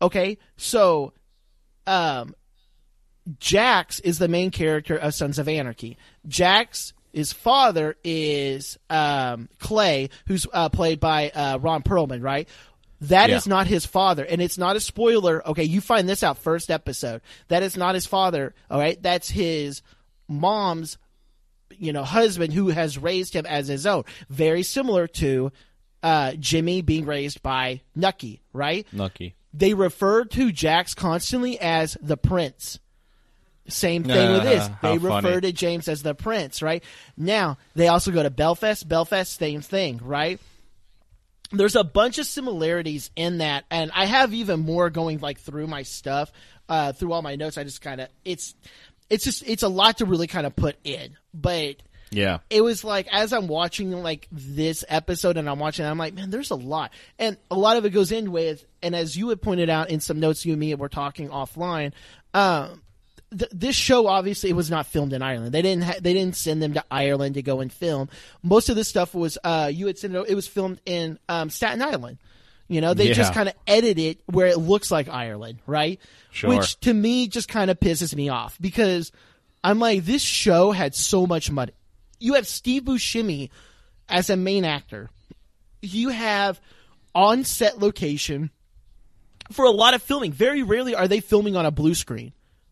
[SPEAKER 3] Okay. So um, Jax is the main character of Sons of Anarchy. Jax, his father is um, Clay, who's uh, played by uh, Ron Perlman, right? That is
[SPEAKER 4] Yeah.
[SPEAKER 3] not his father, and it's not a spoiler. Okay, you find this out first episode. That is not his father. All right, that's his mom's, you know, husband who has raised him as his own. Very similar to uh, Jimmy being raised by Nucky, right?
[SPEAKER 4] Nucky.
[SPEAKER 3] They refer to Jax constantly as the prince. Same thing with this. They refer
[SPEAKER 4] funny.
[SPEAKER 3] to James as the prince, right? Now, they also go to Belfast. Belfast, same thing, right? There's a bunch of similarities in that, and I have even more going like through my stuff, uh, through all my notes. I just kind of, it's, it's just, it's a lot to really kind of put in, but
[SPEAKER 4] Yeah.
[SPEAKER 3] it was like as I'm watching like this episode and I'm watching, I'm like, man, there's a lot, and a lot of it goes in with, and as you had pointed out in some notes, you and me were talking offline. Um, th- this show obviously it was not filmed in Ireland. They didn't ha- they didn't send them to Ireland to go and film. Most of this stuff was uh, you had sent it. It was filmed in um, Staten Island. You know, they just kind of edit it where it looks like Ireland, right?
[SPEAKER 4] Sure.
[SPEAKER 3] Which to me just kind of pisses me off because I'm like, this show had so much money. You have Steve Buscemi as a main actor. You have on set location for a lot of filming. Very rarely are they filming on a blue screen.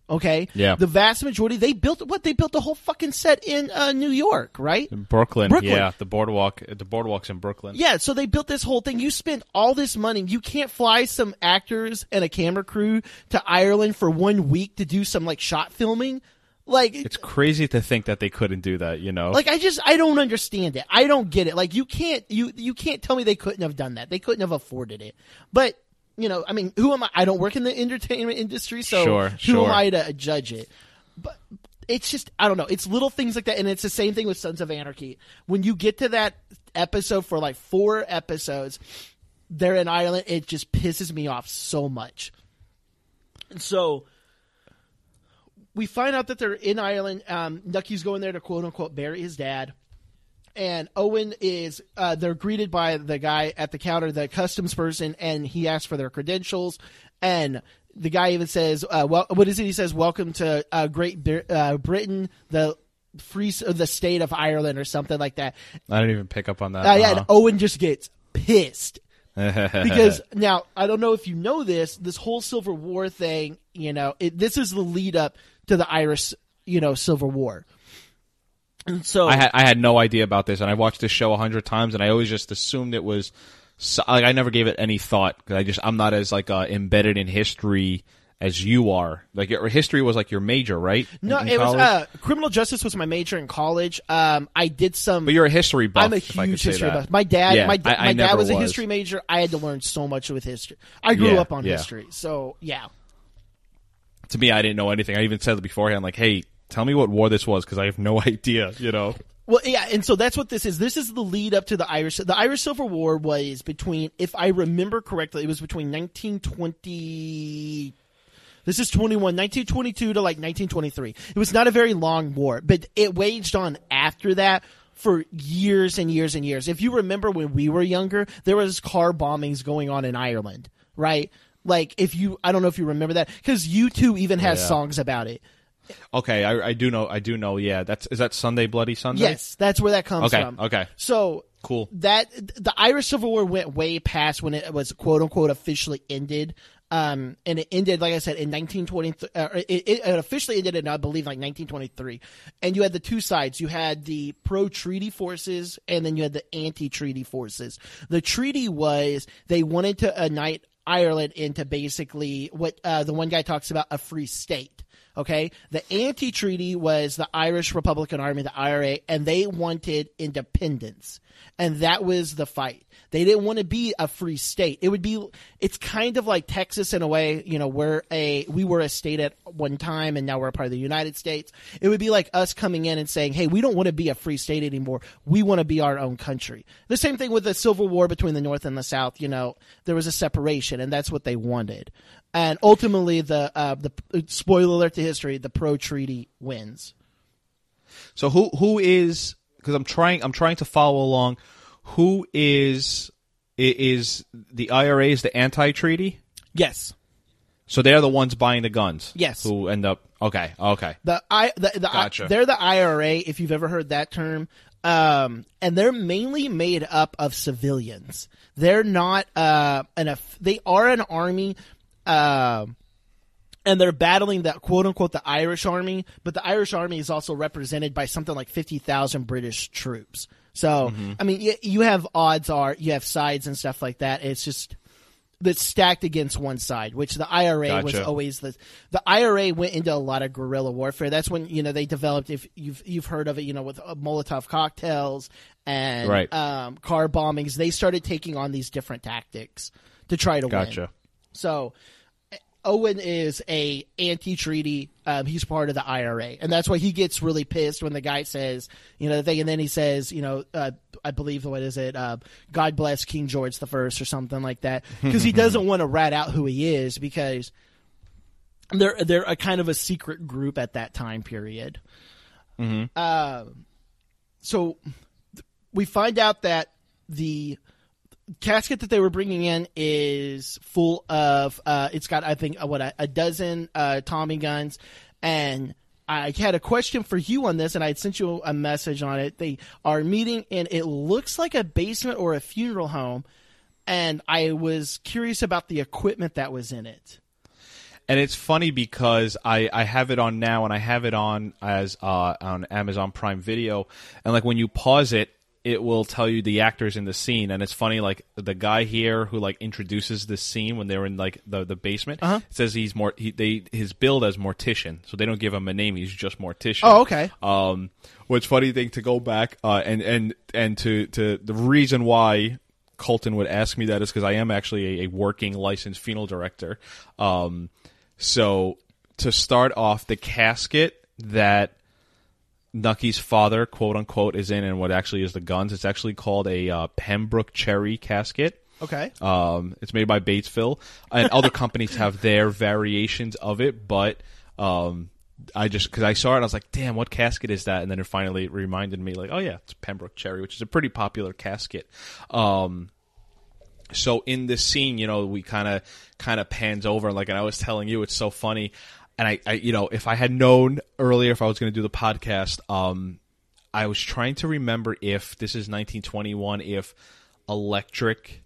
[SPEAKER 3] Okay.
[SPEAKER 4] Yeah.
[SPEAKER 3] The vast majority they built what they built the whole fucking set in uh, New York, right?
[SPEAKER 4] Brooklyn.
[SPEAKER 3] Brooklyn.
[SPEAKER 4] Yeah. The boardwalk. The boardwalks in Brooklyn.
[SPEAKER 3] Yeah, so they built this whole thing. You spent all this money. You can't fly some actors and a camera crew to Ireland for one week to do some like shot filming. Like
[SPEAKER 4] It's crazy to think that they couldn't do that. You know.
[SPEAKER 3] like I just I don't understand it. I don't get it. Like you can't you you can't tell me they couldn't have done that. They couldn't have afforded it. But you know, I mean, who am I? I don't work in the entertainment industry, so
[SPEAKER 4] Sure,
[SPEAKER 3] who
[SPEAKER 4] sure.
[SPEAKER 3] am I to judge it? But it's just I don't know. It's little things like that, and it's the same thing with Sons of Anarchy. When you get to that episode for like four episodes, they're in Ireland. It just pisses me off so much. And so we find out that they're in Ireland. Um, Nucky's going there to quote unquote bury his dad. And Owen is, uh, they're greeted by the guy at the counter, the customs person, and he asks for their credentials. And the guy even says, uh, well, what is it? He says, welcome to, uh, Great uh, Britain, the free, s- the state of Ireland or something like that.
[SPEAKER 4] I didn't even pick up on that.
[SPEAKER 3] Uh, yeah, and
[SPEAKER 4] Uh-huh.
[SPEAKER 3] Owen just gets pissed because now I don't know if you know this. This whole Civil War thing, you know, it, this is the lead up to the Irish, you know, Civil War. And so
[SPEAKER 4] I had I had no idea about this, and I watched this show a hundred times, and I always just assumed it was. So, like I never gave it any thought because I just I'm not as like uh, embedded in history as you are. Like your history was like your major, right? In-
[SPEAKER 3] No,
[SPEAKER 4] in
[SPEAKER 3] it was uh, criminal justice was my major in college. Um, I did some.
[SPEAKER 4] But you're a history buff.
[SPEAKER 3] I'm a
[SPEAKER 4] if I could
[SPEAKER 3] huge history buff. My dad,
[SPEAKER 4] Yeah,
[SPEAKER 3] my,
[SPEAKER 4] I- I
[SPEAKER 3] my dad
[SPEAKER 4] never
[SPEAKER 3] was a history major. I had to learn so much with history. I grew
[SPEAKER 4] Yeah,
[SPEAKER 3] up on
[SPEAKER 4] yeah.
[SPEAKER 3] history, so yeah.
[SPEAKER 4] To me, I didn't know anything. I even said beforehand, like, "Hey, tell me what war this was," because I have no idea. You know.
[SPEAKER 3] Well, yeah, and so that's what this is. This is the lead up to the Irish. The Irish Civil War was between, if I remember correctly, it was between 1920. This is 21, 1922 to like 1923. It was not a very long war, but it waged on after that for years and years and years. If you remember when we were younger, there was car bombings going on in Ireland, right? Like if you, I don't know if you remember that because U two even has
[SPEAKER 4] Yeah.
[SPEAKER 3] songs about it.
[SPEAKER 4] Okay, I, I do know. I do know. Yeah, that's is that Sunday Bloody Sunday?
[SPEAKER 3] Yes, that's where that comes
[SPEAKER 4] Okay,
[SPEAKER 3] from.
[SPEAKER 4] okay.
[SPEAKER 3] So
[SPEAKER 4] Cool.
[SPEAKER 3] That the Irish Civil War went way past when it was quote unquote officially ended. Um, and it ended, like I said, in 1920. Uh, it, it officially ended in, I believe, like 1923. And you had the two sides. You had the pro-treaty forces, and then you had the anti-treaty forces. The treaty was they wanted to unite Ireland into basically what uh, the one guy talks about a free state. Okay. The anti treaty was the Irish Republican Army, the IRA, and they wanted independence. And that was the fight. They didn't want to be a free state. It would be, it's kind of like Texas in a way, you know, we're a, we were a state at one time and now we're a part of the United States. It would be like us coming in and saying, hey, we don't want to be a free state anymore. We want to be our own country. The same thing with the Civil War between the North and the South, you know, there was a separation and that's what they wanted. And ultimately the, uh, the, spoiler alert to history, the pro treaty wins.
[SPEAKER 4] So who who is because I'm trying I'm trying to follow along. Who is is the IRA is the anti-treaty?
[SPEAKER 3] Yes.
[SPEAKER 4] So they're the ones buying the guns.
[SPEAKER 3] Yes.
[SPEAKER 4] Who end up okay okay
[SPEAKER 3] The I the, the
[SPEAKER 4] Gotcha.
[SPEAKER 3] they're the IRA if you've ever heard that term. Um, and they're mainly made up of civilians. They're not uh an they are an army um and they're battling that quote unquote the Irish army, but the Irish army is also represented by something like 50,000 British troops. So,
[SPEAKER 4] Mm-hmm.
[SPEAKER 3] I mean, you, you have odds are, you have sides and stuff like that. It's just, that's stacked against one side, which the IRA was always the the IRA went into a lot of guerrilla warfare. That's when you know they developed. If you've you've heard of it, you know with uh, Molotov cocktails and
[SPEAKER 4] Right.
[SPEAKER 3] um, car bombings, they started taking on these different tactics to try to win.
[SPEAKER 4] gotcha.
[SPEAKER 3] So Owen is a anti-treaty. Um, he's part of the IRA, and that's why he gets really pissed when the guy says, you know, the thing, and then he says, you know, uh, I believe what is it? Uh, God bless King George the First or something like that, because he doesn't want to rat out who he is because they're they're a kind of a secret group at that time period. Uh, so we find out that the casket that they were bringing in is full of uh it's got i think uh, what a, a dozen uh tommy guns. And i had a question for you on this and i sent you a message on it. They are meeting in it looks like a basement or a funeral home. And i was curious about the equipment that was in it.
[SPEAKER 4] And it's funny because I, I have it on now and I have it on as uh, on Amazon Prime Video. And like when you pause it it will tell you the actors in the scene and it's funny like the guy here who like introduces this scene when they're in like the the basement
[SPEAKER 3] Uh-huh.
[SPEAKER 4] says he's more he, they his build as mortician so they don't give him a name he's just mortician
[SPEAKER 3] Oh, okay.
[SPEAKER 4] um which funny thing to go back uh and and and to to the reason why Colton would ask me that is because I am actually a, a working licensed funeral director. Um, so to start off, the casket that Nucky's father, quote unquote, is in, and what actually is the guns, it's actually called a uh, Pembroke Cherry casket.
[SPEAKER 3] okay
[SPEAKER 4] Um, it's made by Batesville, and other companies have their variations of it, but um, I just because I saw it, I was like, "Damn, what casket is that?" And then it finally reminded me, like, "Oh yeah, it's Pembroke Cherry, which is a pretty popular casket." Um, so in this scene, you know, we kind of kind of pans over, like, and I was telling you, it's so funny. And I, I, you know, if I had known earlier if I was going to do the podcast, um, I was trying to remember if this is 1921, if electric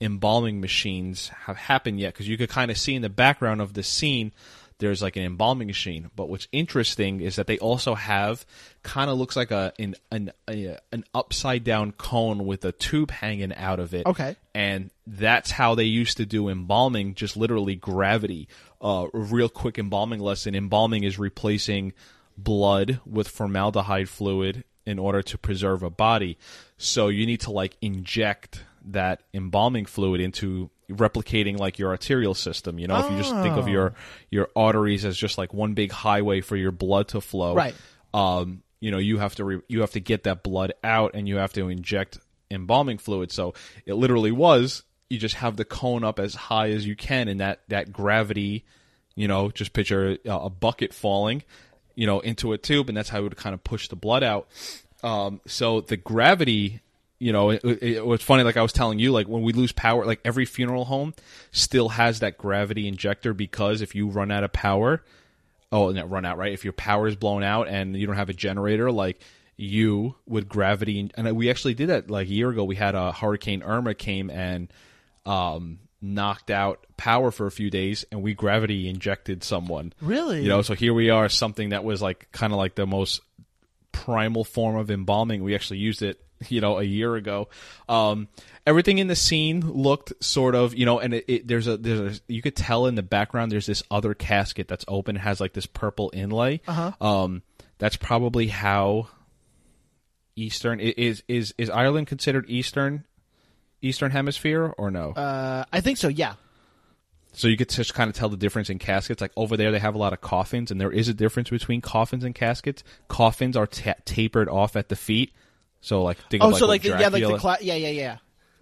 [SPEAKER 4] embalming machines have happened yet, because you could kind of see in the background of the scene there's like an embalming machine. But what's interesting is that they also have kind of looks like a an an, a, an upside down cone with a tube hanging out of it.
[SPEAKER 3] Okay.
[SPEAKER 4] and that's how they used to do embalming, just literally gravity. Uh, a real quick embalming lesson. Embalming is replacing blood with formaldehyde fluid in order to preserve a body. So you need to like inject that embalming fluid into replicating like your arterial system. You know, if you just think of your your arteries as just like one big highway for your blood to flow,
[SPEAKER 3] Right.
[SPEAKER 4] Um, you know, you have to re- you have to get that blood out, and you have to inject embalming fluid. So it literally was you just have the cone up as high as you can, and that that gravity, you know, just picture a, a bucket falling, you know, into a tube, and that's how it would kind of push the blood out. Um, so the gravity, you know, it, it, was funny. Like I was telling you, like when we lose power, like every funeral home still has that gravity injector because if you run out of power, oh, not run out, right? If your power is blown out and you don't have a generator, like you with gravity, and we actually did that like a year ago. We had a Hurricane Irma came and um, knocked out power for a few days, and we gravity injected someone.
[SPEAKER 3] Really?
[SPEAKER 4] You know, so here we are, something that was like kind of like the most primal form of embalming. We actually used it, you know, a year ago. Um, everything in the scene looked sort of, you know, and it, it, there's a there's a, you could tell in the background there's this other casket that's open, has like this purple inlay. Uh-huh. Um, that's probably how Eastern is is is Ireland considered Eastern Eastern Hemisphere or no?
[SPEAKER 3] Uh, I think so. Yeah.
[SPEAKER 4] So you could just kind of tell the difference in caskets. Like over there, they have a lot of coffins, and there is a difference between coffins and caskets. Coffins are ta- tapered off at the feet. So like think
[SPEAKER 3] Oh,
[SPEAKER 4] of like
[SPEAKER 3] so like the, yeah, like the cla- yeah, yeah, yeah.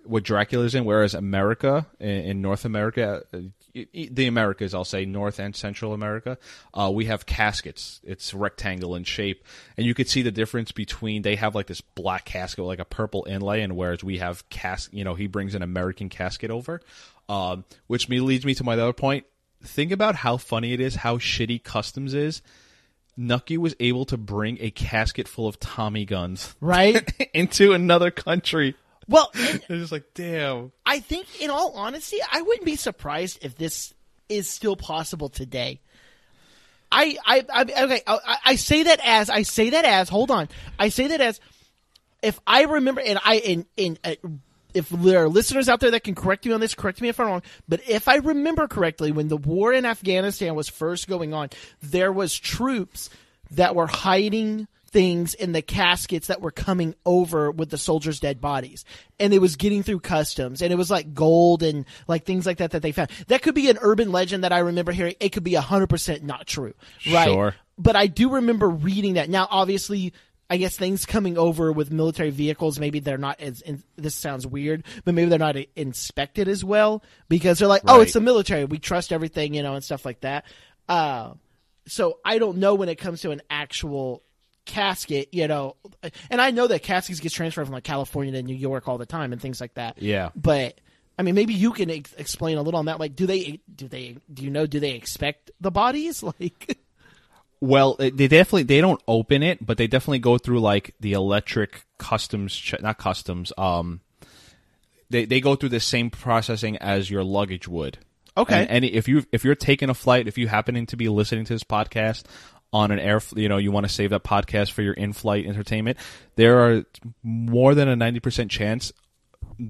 [SPEAKER 4] What Dracula's in, whereas America in, North America, uh, the Americas, I'll say North and Central America, uh, we have caskets. It's rectangle in shape, and you could see the difference between they have like this black casket with like a purple inlay, and whereas we have cas, you know, he brings an American casket over, um, which me leads me to my other point. Think about how funny it is, how shitty customs is. Nucky was able to bring a casket full of Tommy guns
[SPEAKER 3] Right.
[SPEAKER 4] into another country.
[SPEAKER 3] Well,
[SPEAKER 4] It's just like, damn.
[SPEAKER 3] I think, in all honesty, I wouldn't be surprised if this is still possible today. I, I, I okay. I, I say that as I say that as hold on. I say that as if I remember, and I in in uh, if there are listeners out there that can correct me on this, correct me if I'm wrong. But if I remember correctly, when the war in Afghanistan was first going on, there was troops that were hiding things in the caskets that were coming over with the soldiers' dead bodies, and it was getting through customs, and it was like gold and like things like that that they found. That could be an urban legend that I remember hearing. It could be hundred percent not true, right?
[SPEAKER 4] Sure.
[SPEAKER 3] But I do remember reading that. Now, obviously, I guess things coming over with military vehicles, maybe they're not as. In, this sounds weird, but maybe they're not inspected as well because they're like, oh, it's the military. We trust everything, you know, and stuff like that. Uh, so I don't know when it comes to an actual casket, you know, and I know that caskets get transferred from like California to New York all the time and things like that.
[SPEAKER 4] Yeah.
[SPEAKER 3] But I mean, maybe you can ex- explain a little on that. Like, do they do they do you know do they expect the bodies like?
[SPEAKER 4] Well, they definitely they don't open it, but they definitely go through like the electric customs, che- not customs. Um, they they go through the same processing as your luggage would.
[SPEAKER 3] Okay.
[SPEAKER 4] And any if you if you're taking a flight, if you happen to be listening to this podcast on an air, you know, you want to save that podcast for your in-flight entertainment, there are more than a ninety percent chance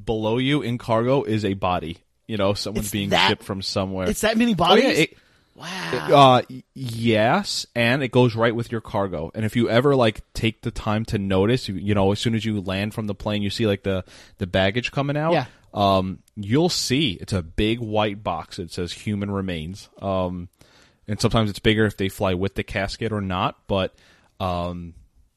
[SPEAKER 4] below you in cargo is a body. You know, someone's
[SPEAKER 3] It's
[SPEAKER 4] being
[SPEAKER 3] that-
[SPEAKER 4] shipped from somewhere.
[SPEAKER 3] It's that many
[SPEAKER 4] Oh,
[SPEAKER 3] bodies.
[SPEAKER 4] yeah, it-
[SPEAKER 3] wow.
[SPEAKER 4] uh, yes, and it goes right with your cargo. And if you ever like take the time to notice, you, you know, as soon as you land from the plane, you see like the the baggage coming out.
[SPEAKER 3] Yeah.
[SPEAKER 4] Um, you'll see it's a big white box. It says human remains. Um, and sometimes it's bigger if they fly with the casket or not. But um,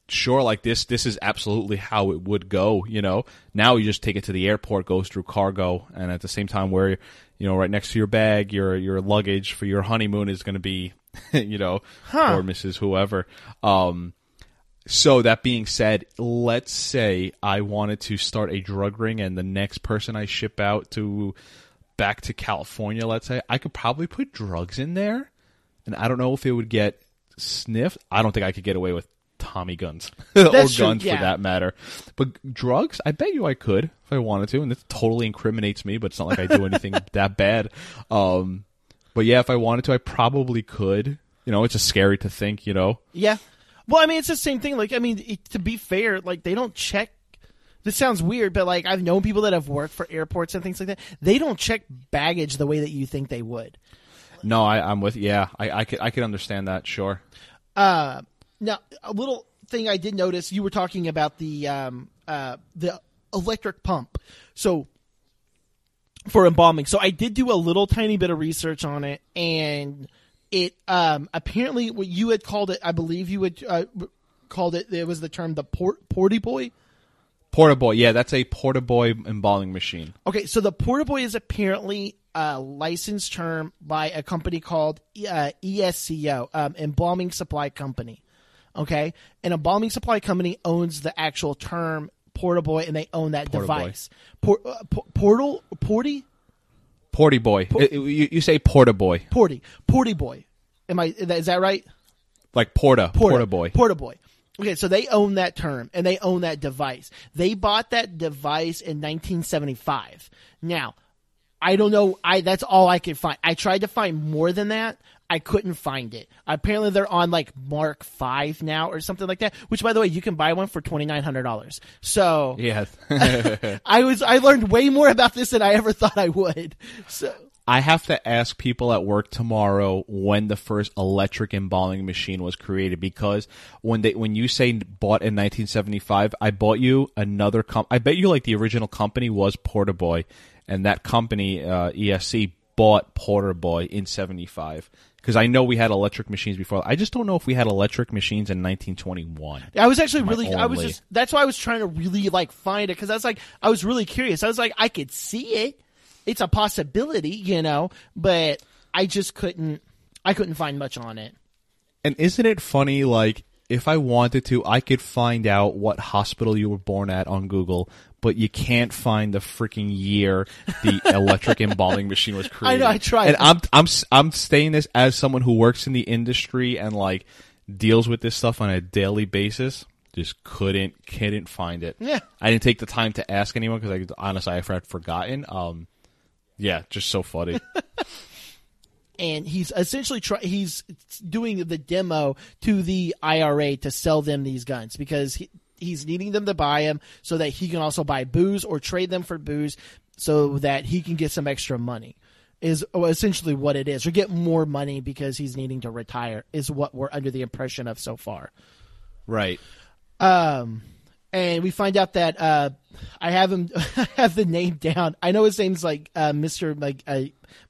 [SPEAKER 4] sure, like this, this is absolutely how it would go. You know, now you just take it to the airport, goes through cargo, and at the same time, where you know, right next to your bag, your your luggage for your honeymoon is going to be, you know, or Mrs. Whoever. Um, so that being said, let's say I wanted to start a drug ring, and the next person I ship out to back to California, let's say, I could probably put drugs in there, and I don't know if it would get sniffed. I don't think I could get away with Tommy guns or
[SPEAKER 3] true,
[SPEAKER 4] guns
[SPEAKER 3] yeah.
[SPEAKER 4] for that matter. But drugs, I bet you I could if I wanted to, and this totally incriminates me. But it's not like I do anything that bad. Um, but yeah, if I wanted to, I probably could. You know, it's just scary to think. You know,
[SPEAKER 3] Yeah. Well, I mean, it's the same thing. Like, I mean, it, to be fair, like they don't check. This sounds weird, but like I've known people that have worked for airports and things like that. They don't check baggage the way that you think they would.
[SPEAKER 4] No, I, I'm with. Yeah, I, I could I could understand that. Sure.
[SPEAKER 3] Uh, now, a little thing I did notice, you were talking about the um, uh, the electric pump. So for embalming. So I did do a little tiny bit of research on it, and it um, apparently what you had called it. I believe you had uh, called it. It was the term the port porty boy.
[SPEAKER 4] Portaboy. Yeah, that's a Portaboy embalming machine.
[SPEAKER 3] Okay, so the Portaboy is apparently a licensed term by a company called uh, ESCO, um, Embalming Supply Company. Okay, an embalming supply company owns the actual term Portaboy, and they own that
[SPEAKER 4] Portaboy.
[SPEAKER 3] device. Por- uh, po- portal, porty,
[SPEAKER 4] Porty boy. It- it- you, you say Portaboy,
[SPEAKER 3] porty, porty boy. Am I? Is that right?
[SPEAKER 4] like Porta,
[SPEAKER 3] Porta,
[SPEAKER 4] Boy,
[SPEAKER 3] Porta Boy. Okay, so they own that term and they own that device. They bought that device in 1975. Now, I don't know. I that's all I could find. I tried to find more than that. I couldn't find it. Apparently, they're on like Mark Five now or something like that. Which, by the way, you can buy one for twenty nine hundred dollars. So
[SPEAKER 4] yeah.
[SPEAKER 3] I was I learned way more about this than I ever thought I would. So
[SPEAKER 4] I have to ask people at work tomorrow when the first electric embalming machine was created because when they when you say bought in 1975, I bought you another com- I bet you like the original company was Portaboy and that company uh, ESC bought Portaboy in 75 because I know we had electric machines before. I just don't know if we had electric machines in 1921.
[SPEAKER 3] I was actually
[SPEAKER 4] My
[SPEAKER 3] really, I was just, that's why I was trying to really like find it because I was like, I was really curious. I was like, I could see it. It's a possibility, you know, but I just couldn't, I couldn't find much on it.
[SPEAKER 4] And isn't it funny? Like, if I wanted to, I could find out what hospital you were born at on Google, but you can't find the freaking year the electric embalming machine was created.
[SPEAKER 3] I know, I tried.
[SPEAKER 4] And I'm I'm I'm saying this as someone who works in the industry and like deals with this stuff on a daily basis. Just couldn't couldn't find it.
[SPEAKER 3] Yeah.
[SPEAKER 4] I didn't take the time to ask anyone because I honestly I had forgotten. Um, yeah, just so funny.
[SPEAKER 3] and he's essentially try- he's doing the demo to the IRA to sell them these guns because he, he's needing them to buy him so that he can also buy booze or trade them for booze so that he can get some extra money is essentially what it is or get more money because he's needing to retire is what we're under the impression of so far
[SPEAKER 4] right.
[SPEAKER 3] um, and we find out that uh, I have him I have the name down. I know his name's like uh, Mister like uh,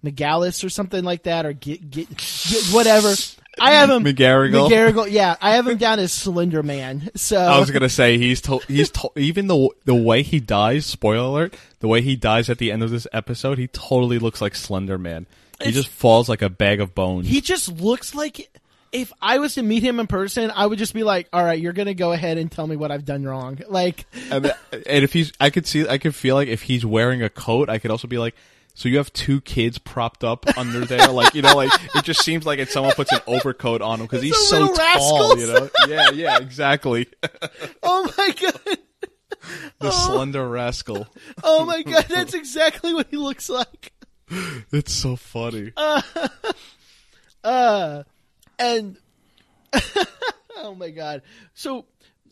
[SPEAKER 3] McGallis or something like that, or get, get, get whatever. I have him
[SPEAKER 4] McGarrigle?
[SPEAKER 3] McGarrigle, yeah, I have him down as Slender Man. So
[SPEAKER 4] I was gonna say he's to- he's to- even the the way he dies. Spoiler alert: the way he dies at the end of this episode, he totally looks like Slender Man. He
[SPEAKER 3] It's-
[SPEAKER 4] just falls like a bag of bones.
[SPEAKER 3] he just looks like. If I was to meet him in person, I would just be like, "All right, you're gonna go ahead and tell me what I've done wrong." Like,
[SPEAKER 4] and, uh, and if he's, I could see, I could feel like if he's wearing a coat, I could also be like. So you have two kids propped up under there, like you know, like it just seems like if someone puts an overcoat on him because he's so tall,
[SPEAKER 3] rascals.
[SPEAKER 4] you know. Yeah, yeah, exactly.
[SPEAKER 3] oh my god,
[SPEAKER 4] The slender rascal.
[SPEAKER 3] oh my god, that's exactly what he looks like.
[SPEAKER 4] It's so funny.
[SPEAKER 3] Uh, and oh my god. So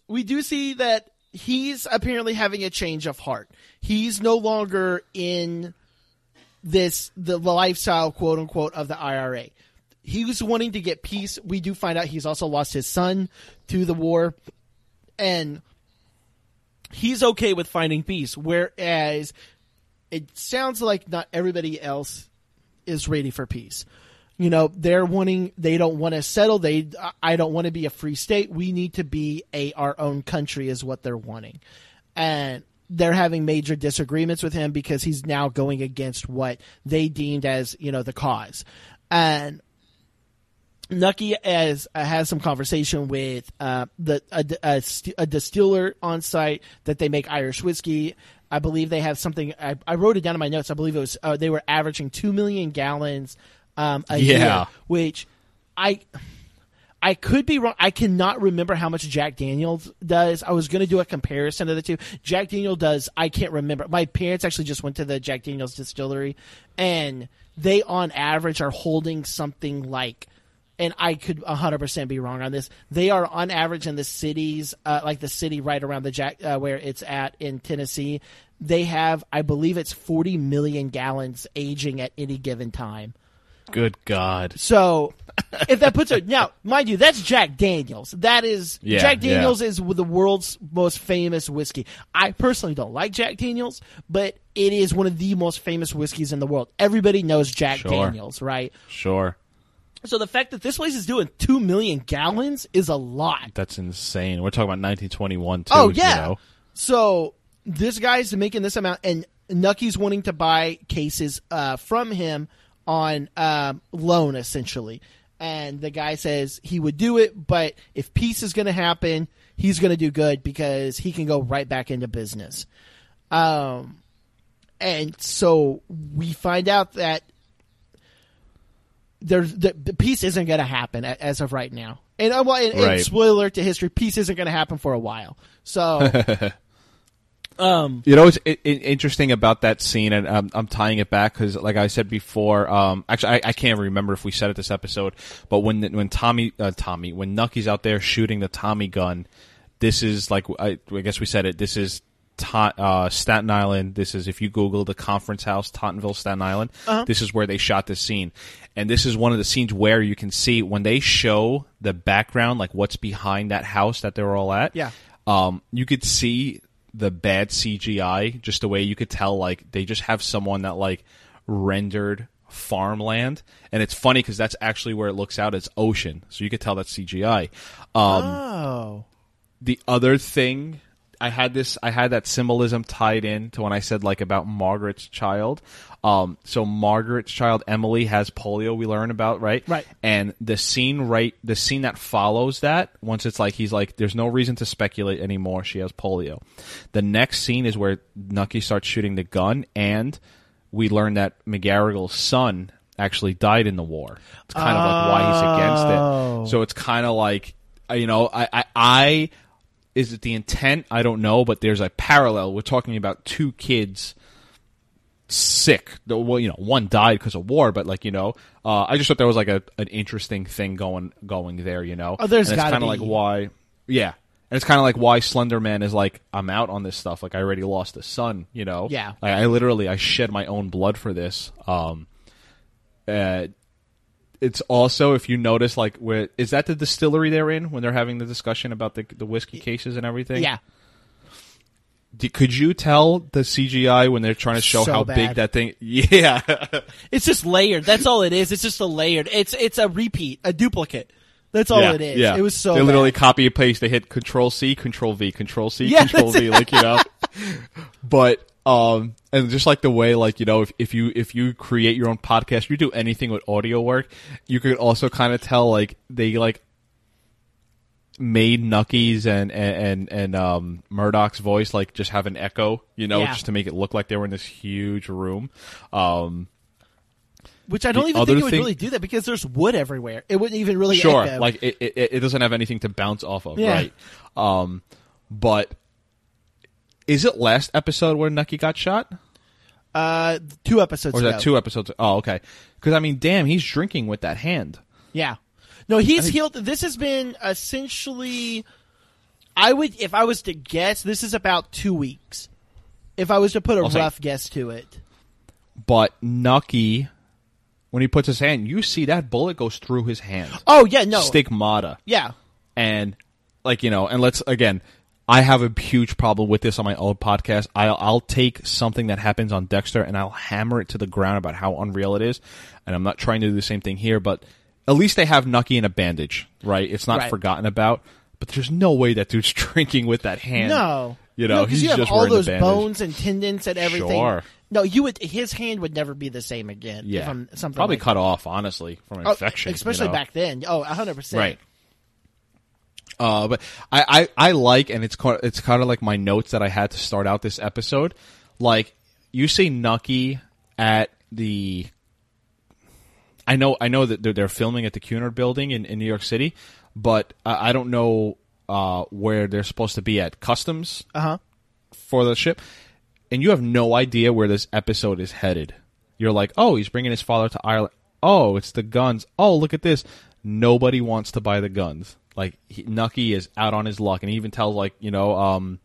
[SPEAKER 3] we do see that he's apparently having a change of heart. He's no longer in this the lifestyle quote unquote of the IRA. He was wanting to get peace. We do find out he's also lost his son to the war and he's okay with finding peace whereas it sounds like not everybody else is ready for peace. You know, they're wanting, they don't want to settle. They, I don't want to be a free state. We need to be a, our own country is what they're wanting. And they're having major disagreements with him because he's now going against what they deemed as, you know, the cause. And Nucky has uh, has some conversation with uh, the a, a, a distiller on site that they make Irish whiskey. I believe they have something. I, I wrote it down in my notes. I believe it was uh, they were averaging two million gallons um, a
[SPEAKER 4] Yeah.
[SPEAKER 3] year, which I I could be wrong. I cannot remember how much Jack Daniels does. I was going to do a comparison of the two. Jack Daniel does. I can't remember. My parents actually just went to the Jack Daniels distillery, and they on average are holding something like and I could 100% be wrong on this. They are on average in the cities, uh, like the city right around the Jack, uh, where it's at in Tennessee. They have, I believe it's 40 million gallons aging at any given time.
[SPEAKER 4] Good God.
[SPEAKER 3] So, if that puts it now, mind you, that's Jack Daniels. That is
[SPEAKER 4] Yeah,
[SPEAKER 3] Jack
[SPEAKER 4] yeah.
[SPEAKER 3] Daniels is the world's most famous whiskey. I personally don't like Jack Daniels, but it is one of the most famous whiskeys in the world. Everybody knows Jack
[SPEAKER 4] Sure.
[SPEAKER 3] Daniels, right?
[SPEAKER 4] Sure.
[SPEAKER 3] So the fact that this place is doing two million gallons is a lot.
[SPEAKER 4] That's insane. We're talking about 1921 too.
[SPEAKER 3] Oh
[SPEAKER 4] you
[SPEAKER 3] yeah.
[SPEAKER 4] know?
[SPEAKER 3] So this guy's making this amount, and Nucky's wanting to buy cases uh, from him on um, loan, essentially. And the guy says he would do it, but if peace is going to happen, he's going to do good because he can go right back into business. Um, and so we find out that there's the, the peace isn't going to happen a- as of right now. And, uh, well, and, and spoiler to history, peace isn't going to happen for a while. So, um,
[SPEAKER 4] You know it's i- i- interesting about that scene, and I'm, I'm tying it back because, like I said before, um, actually I, I can't remember if we said it this episode, but when when Tommy uh, Tommy when Nucky's out there shooting the Tommy gun, this is like I, I guess we said it. This is Ta- uh, Staten Island. This is if you Google the conference house, Tottenville, Staten Island. This is where they shot this scene, and this is one of the scenes where you can see when they show the background, like what's behind that house that they're all at.
[SPEAKER 3] Yeah.
[SPEAKER 4] Um, you could see the bad CGI, just the way you could tell, like they just have someone that like rendered farmland, and it's funny because that's actually where it looks out. As ocean, so you could tell that's CGI. Um,
[SPEAKER 3] oh,
[SPEAKER 4] the other thing I had this I had that symbolism tied in to when I said like about Margaret's child. Um so Margaret's child Emily has polio we learn about, right?
[SPEAKER 3] Right.
[SPEAKER 4] And the scene right the scene that follows that, once it's like he's like there's no reason to speculate anymore, she has polio. The next scene is where Nucky starts shooting the gun and we learn that McGarrigle's son actually died in the war. It's kind of like why he's against
[SPEAKER 3] Oh.
[SPEAKER 4] it. So it's kind of like you know, I, I, I is it the intent? I don't know, but there's a parallel. We're talking about two kids sick. Well, you know, one died because of war, but like you know, uh, I just thought there was like a an interesting thing going going there. You know,
[SPEAKER 3] Oh, there's
[SPEAKER 4] and it's kind of like why, yeah. And it's kind of like why Slender Man is like, I'm out on this stuff. Like I already lost a son, you know.
[SPEAKER 3] Yeah.
[SPEAKER 4] Like, I literally I shed my own blood for this. Um, uh, it's also if you notice like where is that the distillery they're in when they're having the discussion about the the whiskey cases and everything.
[SPEAKER 3] yeah.
[SPEAKER 4] D- could you tell the CGI when they're trying to show
[SPEAKER 3] So
[SPEAKER 4] how
[SPEAKER 3] bad.
[SPEAKER 4] big that thing? Yeah,
[SPEAKER 3] It's just layered. That's all it is. It's just a layered. It's it's a repeat, a duplicate. That's all
[SPEAKER 4] yeah,
[SPEAKER 3] it is.
[SPEAKER 4] Yeah,
[SPEAKER 3] It was so.
[SPEAKER 4] They literally
[SPEAKER 3] bad.
[SPEAKER 4] copy and paste. They hit Control C, Control V, Control C,
[SPEAKER 3] Yeah,
[SPEAKER 4] Control
[SPEAKER 3] that's
[SPEAKER 4] V, like you know. but um, and just like the way, like you know, if if you if you create your own podcast, you do anything with audio work, you could also kind of tell like they like made Nucky's and and and, and um, Murdoch's voice like just have an echo, you know,
[SPEAKER 3] Yeah.
[SPEAKER 4] just to make it look like they were in this huge room. Um,
[SPEAKER 3] Which I don't even think it would
[SPEAKER 4] thing-
[SPEAKER 3] really do that because there's wood everywhere. It wouldn't even really.
[SPEAKER 4] sure,
[SPEAKER 3] echo.
[SPEAKER 4] like it, it it doesn't have anything to bounce off of,
[SPEAKER 3] Yeah.
[SPEAKER 4] right? Um, but is it last episode where Nucky got shot,
[SPEAKER 3] uh, two episodes.
[SPEAKER 4] or is
[SPEAKER 3] ago.
[SPEAKER 4] that two episodes? Oh, okay. Because I mean, damn, he's drinking with that hand.
[SPEAKER 3] Yeah. No, he's healed. This has been essentially. I would, if I was to guess, this is about two weeks. If I was to put a
[SPEAKER 4] I'll say-
[SPEAKER 3] rough guess to it.
[SPEAKER 4] But Nucky, when he puts his hand, you see that bullet goes through his hand.
[SPEAKER 3] Oh yeah, no,
[SPEAKER 4] Stigmata.
[SPEAKER 3] yeah,
[SPEAKER 4] and like you know and let's again i have a huge problem with this on my old podcast I'll, I'll take something that happens on dexter and i'll hammer it to the ground about how unreal it is and i'm not trying to do the same thing here but at least they have nucky in a bandage right it's not
[SPEAKER 3] Right.
[SPEAKER 4] forgotten about but there's no way that dude's drinking with that hand
[SPEAKER 3] no,
[SPEAKER 4] you know
[SPEAKER 3] because
[SPEAKER 4] he's
[SPEAKER 3] you have
[SPEAKER 4] just
[SPEAKER 3] all those bones and tendons and everything.
[SPEAKER 4] Sure.
[SPEAKER 3] No, you would. His hand would never be the same again.
[SPEAKER 4] yeah
[SPEAKER 3] if I'm, something
[SPEAKER 4] probably
[SPEAKER 3] like
[SPEAKER 4] cut off honestly from
[SPEAKER 3] Oh,
[SPEAKER 4] infection you
[SPEAKER 3] especially
[SPEAKER 4] know?
[SPEAKER 3] back then. Oh, hundred percent.
[SPEAKER 4] Right. Uh, but I, I, I like, and it's kind it's kind of like my notes that I had to start out this episode. Like you see Nucky at the, I know I know that they're, they're filming at the Cunard Building in, in New York City, but I, I don't know uh, where they're supposed to be at customs
[SPEAKER 3] Uh huh.
[SPEAKER 4] for the ship, and you have no idea where this episode is headed. You're like, oh, he's bringing his father to Ireland. Oh, it's the guns. Oh, look at this. Nobody wants to buy the guns. Like he, Nucky is out on his luck, and he even tells like you know, um,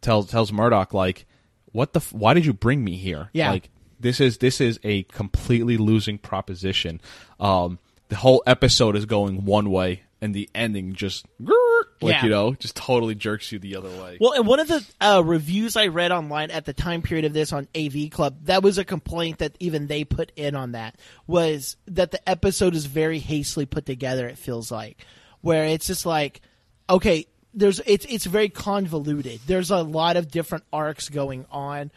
[SPEAKER 4] tells tells Murdoch like, what the? F- why did you bring me here?
[SPEAKER 3] Yeah.
[SPEAKER 4] Like this is this is a completely losing proposition. Um, the whole episode is going one way, and the ending just like
[SPEAKER 3] Yeah.
[SPEAKER 4] you know just totally jerks you the other way.
[SPEAKER 3] Well, and one of the uh, reviews I read online at the time period of this on AV Club, that was a complaint that even they put in on that was that the episode is very hastily put together. It feels like where it's just like, okay, there's it's it's very convoluted. There's a lot of different arcs going on.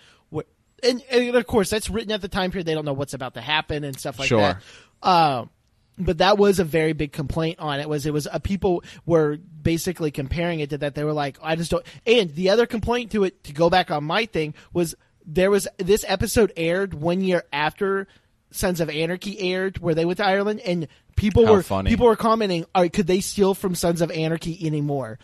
[SPEAKER 3] And, and of course, that's written at the time period. They don't know what's about to happen and stuff like
[SPEAKER 4] Sure.
[SPEAKER 3] that. Um, but that was a very big complaint on it was it was uh, people were basically comparing it to that they were like i just don't and the other complaint to it to go back on my thing was there was this episode aired one year after sons of anarchy aired where they went to ireland and people
[SPEAKER 4] How
[SPEAKER 3] were
[SPEAKER 4] funny.
[SPEAKER 3] people were commenting all right, could they steal from sons of anarchy anymore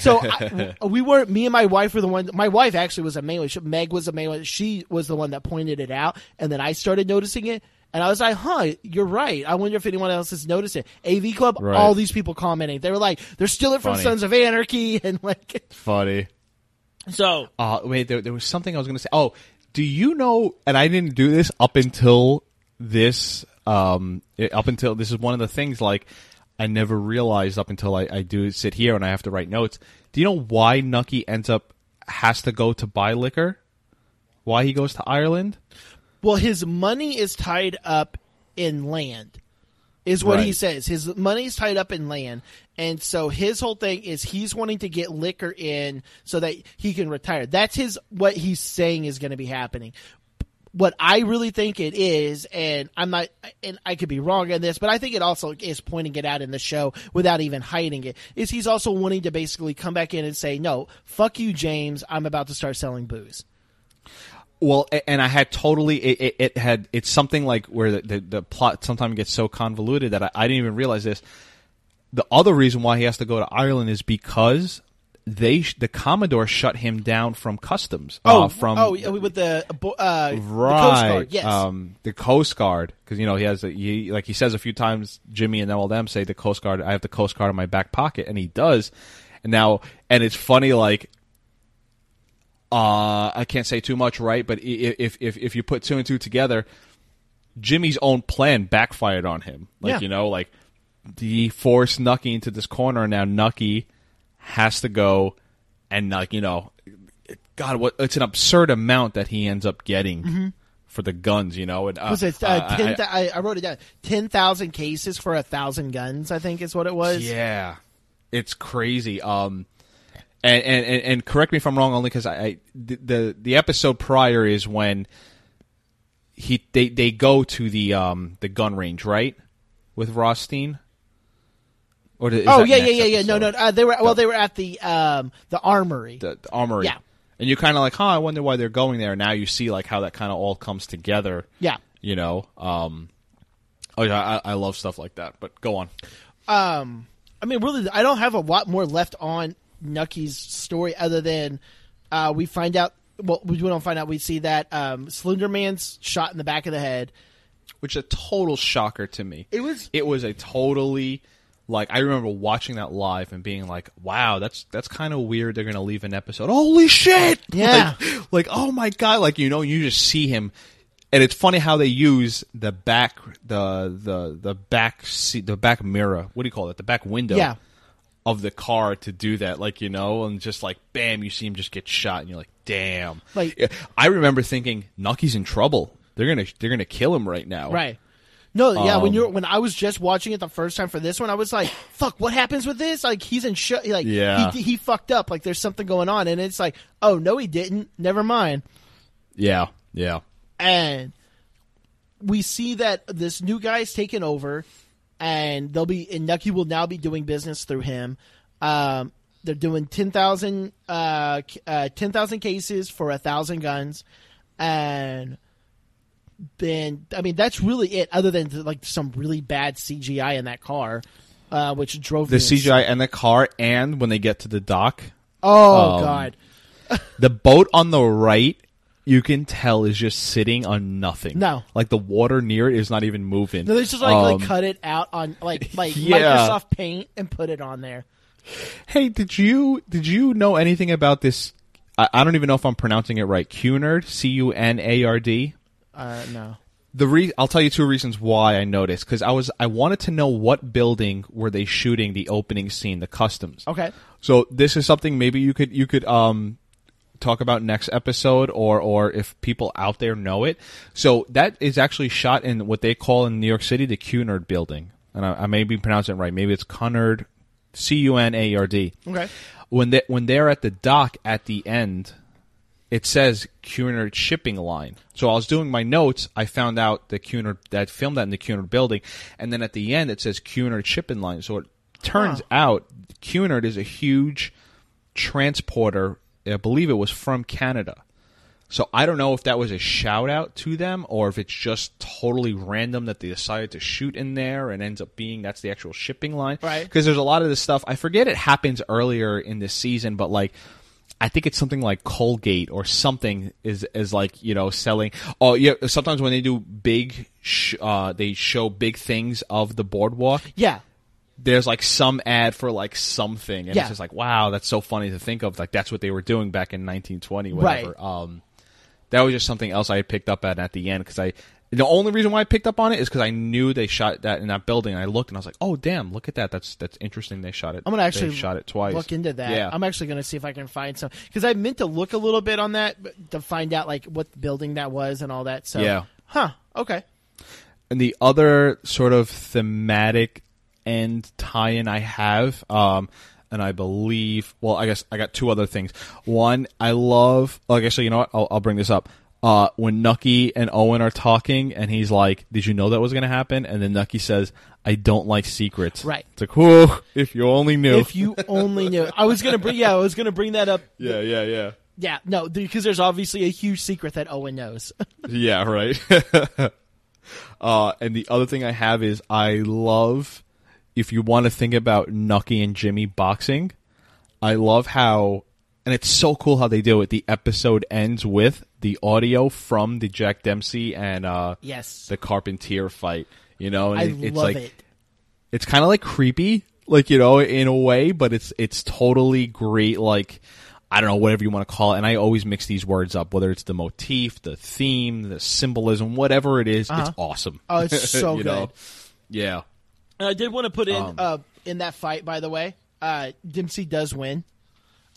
[SPEAKER 3] so I, we weren't. me and my wife were the one. My wife actually was a main one. Meg was a main one. She was the one that pointed it out, and then I started noticing it. And I was like, "Huh, you're right. I wonder if anyone else has noticed it." AV Club,
[SPEAKER 4] Right.
[SPEAKER 3] all these people commenting. They were like, "They're stealing from Sons of Anarchy," and like,
[SPEAKER 4] Funny.
[SPEAKER 3] so
[SPEAKER 4] Uh, wait, there, there was something I was going to say. Oh, do you know? And I didn't do this up until this. Um, it- up until this is one of the things. Like, I never realized up until I, I do sit here and I have to write notes. Do you know why Nucky ends up has to go to buy liquor? Why he goes to Ireland?
[SPEAKER 3] Well, his money is tied up in land, is what he says. His money's tied up in land. And so his whole thing is he's wanting to get liquor in so that he can retire. That's his, what he's saying is going to be happening. What I really think it is, and I'm not, and I could be wrong on this, but I think it also is pointing it out in the show without even hiding it, is he's also wanting to basically come back in and say, no, fuck you, James, I'm about to start selling booze.
[SPEAKER 4] Well, and I had totally it, it, it had it's something like where the, the, the plot sometimes gets so convoluted that I, I didn't even realize this. The other reason why he has to go to Ireland is because they sh- the Commodore shut him down from customs. uh, from
[SPEAKER 3] oh with the uh, bo- uh, the
[SPEAKER 4] right,
[SPEAKER 3] Coast Guard, yes,
[SPEAKER 4] um, the Coast Guard because you know he has a, he like he says a few times. Jimmy and all them say the Coast Guard. I have the Coast Guard in my back pocket, and he does. And now, and it's funny like uh, I can't say too much, right? But if if if you put two and two together, Jimmy's own plan backfired on him. Like
[SPEAKER 3] Yeah.
[SPEAKER 4] you know, like he forced Nucky into this corner, and now Nucky has to go and like you know, God, what it's an absurd amount that he ends up getting for the guns. You know, and uh,
[SPEAKER 3] was it uh,
[SPEAKER 4] uh, I-
[SPEAKER 3] ten? thou- I, I wrote it down. Ten thousand cases for a thousand guns. I think is what it was.
[SPEAKER 4] Yeah, it's crazy. Um, and and, and, correct me if I'm wrong, only because I, I the, the the episode prior is when he they they go to the um the gun range right with Rothstein. Or is
[SPEAKER 3] Oh yeah, yeah, yeah, yeah. No, no. Uh, they were well. They were at the um the armory.
[SPEAKER 4] the, the armory.
[SPEAKER 3] Yeah.
[SPEAKER 4] And you're kind of like, huh? I wonder why they're going there. Now you see like how that kind of all comes together.
[SPEAKER 3] yeah.
[SPEAKER 4] You know. Um. Oh yeah, I, I love stuff like that. But go on.
[SPEAKER 3] Um. I mean, really, I don't have a lot more left on Nucky's story other than uh, we find out. Well, we don't find out. We see that um, Slender Man's shot in the back of the head.
[SPEAKER 4] which is a total shocker to me.
[SPEAKER 3] It was-
[SPEAKER 4] it was a totally like I remember watching that live and being like, "Wow, that's that's kind of weird." They're gonna leave an episode. Holy shit!
[SPEAKER 3] Yeah.
[SPEAKER 4] like, like oh my god! Like you know, you just see him, and it's funny how they use the back the the the back seat the back mirror. What do you call it? The back window.
[SPEAKER 3] Yeah.
[SPEAKER 4] Of the car to do that, like you know, and just like bam, you see him just get shot, and you're like, "Damn!"
[SPEAKER 3] Like-
[SPEAKER 4] I remember thinking, "Nucky's in trouble. They're gonna they're gonna kill him right now."
[SPEAKER 3] Right. No, yeah. when
[SPEAKER 4] Um,
[SPEAKER 3] you're when I was just watching it the first time for this one, I was like, "Fuck, what happens with this?" Like he's in sh- like
[SPEAKER 4] Yeah.
[SPEAKER 3] he he fucked up. Like there's something going on, and it's like, "Oh no, he didn't. Never mind."
[SPEAKER 4] Yeah, yeah.
[SPEAKER 3] And we see that this new guy's taken over, and they'll be and Nucky will now be doing business through him. Um, they're doing ten thousand uh, c- uh, ten thousand cases for a thousand guns, and then I mean that's really it. Other than like some really bad CGI in that car, uh, which drove
[SPEAKER 4] The
[SPEAKER 3] me insane.
[SPEAKER 4] CGI and the car, and when they get to the dock,
[SPEAKER 3] Oh
[SPEAKER 4] um,
[SPEAKER 3] god,
[SPEAKER 4] the boat on the right, you can tell is just sitting on nothing.
[SPEAKER 3] No.
[SPEAKER 4] like the water near it is not even moving.
[SPEAKER 3] no, they just like
[SPEAKER 4] Um,
[SPEAKER 3] like cut it out on like like
[SPEAKER 4] Yeah.
[SPEAKER 3] Microsoft Paint and put it on there.
[SPEAKER 4] Hey, did you did you know anything about this? I, I don't even know if I'm pronouncing it right. Cunard, C U N A R D.
[SPEAKER 3] Uh, no.
[SPEAKER 4] the re- I'll tell you two reasons why I noticed because I was I wanted to know what building were they shooting the opening scene, the customs.
[SPEAKER 3] Okay.
[SPEAKER 4] So this is something maybe you could you could um talk about next episode or or if people out there know it. So that is actually shot in what they call in New York City the Cunard building. And I, I may be pronouncing it right. Maybe it's Cunard C U N A R D.
[SPEAKER 3] Okay.
[SPEAKER 4] When they when they're at the dock at the end, it says Cunard shipping line. So I was doing my notes, I found out that Cunard that filmed that in the Cunard building, and then at the end it says Cunard shipping line. So it turns out Cunard is a huge transporter. I believe it was from Canada. So I don't know if that was a shout out to them or if it's just totally random that they decided to shoot in there and ends up being that's the actual shipping line.
[SPEAKER 3] Right.
[SPEAKER 4] Because there's a lot of this stuff. I forget it happens earlier in this season, but like I think it's something like Colgate or something is is like you know selling. Oh yeah, sometimes when they do big, sh- uh, they show big things of the boardwalk.
[SPEAKER 3] Yeah.
[SPEAKER 4] There's like some ad for like something, and
[SPEAKER 3] Yeah.
[SPEAKER 4] it's just like wow, that's so funny to think of. Like that's what they were doing back in 1920, whatever.
[SPEAKER 3] Right.
[SPEAKER 4] Um, that was just something else I picked up at at the end because I. The only reason why I picked up on it is because I knew they shot that in that building. And I looked and I was like, "Oh, damn! Look at that. That's that's interesting. They shot it.
[SPEAKER 3] I'm gonna actually
[SPEAKER 4] they shot it twice.
[SPEAKER 3] Look into that.
[SPEAKER 4] Yeah,
[SPEAKER 3] I'm actually gonna see if I can find some because I meant to look a little bit on that to find out like what building that was and all that. So
[SPEAKER 4] Yeah.
[SPEAKER 3] Huh. Okay.
[SPEAKER 4] and the other sort of thematic end tie-in I have, um, and I believe, well, I guess I got two other things. One, I love. Okay, so you know what? I'll, I'll bring this up. Uh, when Nucky and Owen are talking, and he's like, "Did you know that was going to happen?" And then Nucky says, "I don't like secrets."
[SPEAKER 3] Right.
[SPEAKER 4] It's like, whoa! If you only knew.
[SPEAKER 3] If you only knew, I was gonna bring. Yeah, I was gonna bring that up.
[SPEAKER 4] yeah, yeah, yeah.
[SPEAKER 3] Yeah, no, because there's obviously a huge secret that Owen knows.
[SPEAKER 4] Yeah, right. uh, and the other thing I have is I love if you want to think about Nucky and Jimmy boxing. I love how, and it's so cool how they do it. The episode ends with the audio from the Jack Dempsey and uh,
[SPEAKER 3] yes,
[SPEAKER 4] the Carpentier fight. You know, and
[SPEAKER 3] I
[SPEAKER 4] it- it's
[SPEAKER 3] love
[SPEAKER 4] like
[SPEAKER 3] it.
[SPEAKER 4] it's kind of like creepy, like you know, in a way, but it's it's totally great. Like I don't know, whatever you want to call it. And I always mix these words up, whether it's the motif, the theme, the symbolism, whatever it is, It's awesome.
[SPEAKER 3] Oh, it's so good.
[SPEAKER 4] know? Yeah,
[SPEAKER 3] And I did want to put in
[SPEAKER 4] Um,
[SPEAKER 3] uh, in that fight. By the way, uh, Dempsey does win.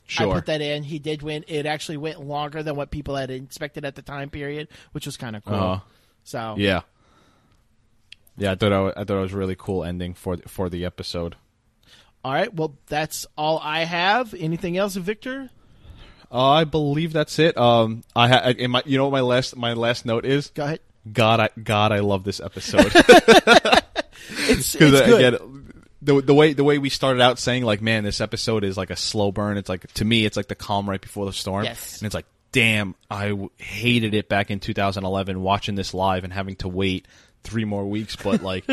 [SPEAKER 4] Sure.
[SPEAKER 3] I put that in. He did win. It actually went longer than what people had expected at the time period, which was kind of cool.
[SPEAKER 4] Uh-huh.
[SPEAKER 3] So
[SPEAKER 4] Yeah, yeah. I thought I, wa- I thought it was a really cool ending for the- for the episode.
[SPEAKER 3] all right. Well, that's all I have. Anything else, Victor?
[SPEAKER 4] Uh, I believe that's it. Um, I ha- in my you know what my last my last note is.
[SPEAKER 3] Go ahead.
[SPEAKER 4] God, I God, I love this episode.
[SPEAKER 3] It's, it's good.
[SPEAKER 4] again, the the way the way we started out saying like, man, this episode is like a slow burn. It's like to me, it's like the calm right before the storm.
[SPEAKER 3] Yes.
[SPEAKER 4] and it's like, damn, I w- hated it back in 2011 watching this live and having to wait three more weeks. But like,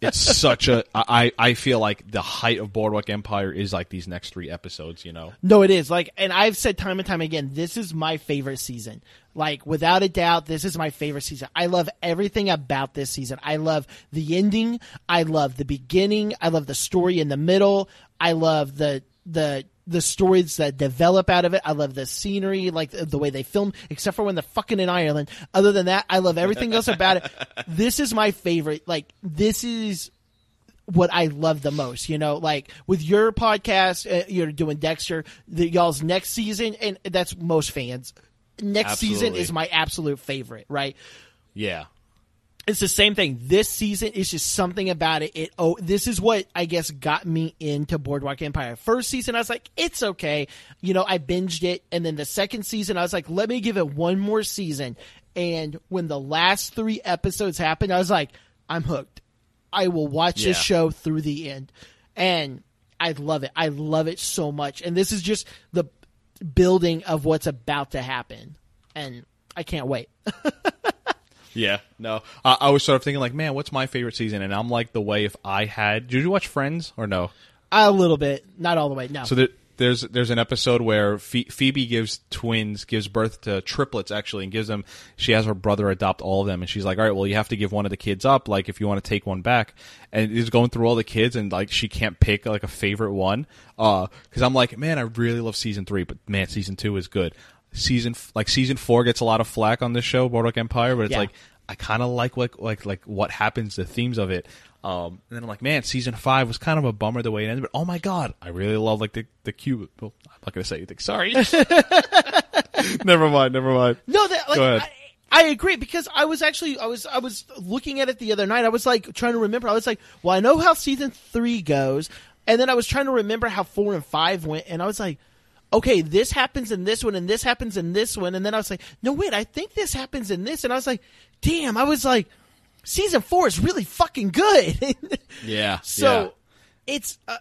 [SPEAKER 4] it's such a I I feel like the height of Boardwalk Empire is like these next three episodes. You know,
[SPEAKER 3] No, it is. Like, and I've said time and time again, this is my favorite season. Like, without a doubt, this is my favorite season. I love everything about this season. I love the ending. I love the beginning. I love the story in the middle. I love the, the, the stories that develop out of it. I love the scenery, like the, the way they film, except for when they're fucking in Ireland. Other than that, I love everything else about it. This is my favorite. Like, this is what I love the most. You know, like with your podcast, uh, you're doing Dexter, the y'all's next season, and that's most fans. Next season is my absolute favorite, right?
[SPEAKER 4] yeah,
[SPEAKER 3] It's the same thing. This season is just something about it. It oh, this is what I guess got me into Boardwalk Empire. First season, I was like, it's okay. You know, I binged it, and then the second season, I was like, let me give it one more season. And when the last three episodes happened, I was like, I'm hooked. I will watch this show through the end, and I love it. I love it so much. And this is just the building of what's about to happen, and I can't wait.
[SPEAKER 4] yeah. No, I, I was sort of thinking like, man, what's my favorite season? And I'm like the way if I had. Did you watch Friends or no?
[SPEAKER 3] A little bit, not all the way. No.
[SPEAKER 4] So there, there's there's an episode where Phoebe gives twins, gives birth to triplets actually, and gives them. She has her brother adopt all of them, and she's like, "All right, well, you have to give one of the kids up, like if you want to take one back." And is going through all the kids, and like she can't pick like a favorite one. Uh, because I'm like, man, I really love season three, but man, season two is good. Season like season four gets a lot of flack on this show, Boardwalk Empire, but it's
[SPEAKER 3] Yeah.
[SPEAKER 4] like I kind of like what like like what happens, the themes of it. Um, and then I'm like, man, season five was kind of a bummer the way it ended, but oh my god, I really love like the the cube. Well, I'm not gonna say anything. Sorry. never mind. Never mind.
[SPEAKER 3] No, that like
[SPEAKER 4] Go ahead.
[SPEAKER 3] I, I agree because I was actually I was I was looking at it the other night. I was like trying to remember. I was like, well, I know how season three goes, and then I was trying to remember how four and five went, and I was like. Okay, this happens in this one, and this happens in this one, and then I was like, "No, wait, I think this happens in this," and I was like, "Damn!" I was like, "Season four is really fucking good."
[SPEAKER 4] Yeah.
[SPEAKER 3] So it's uh,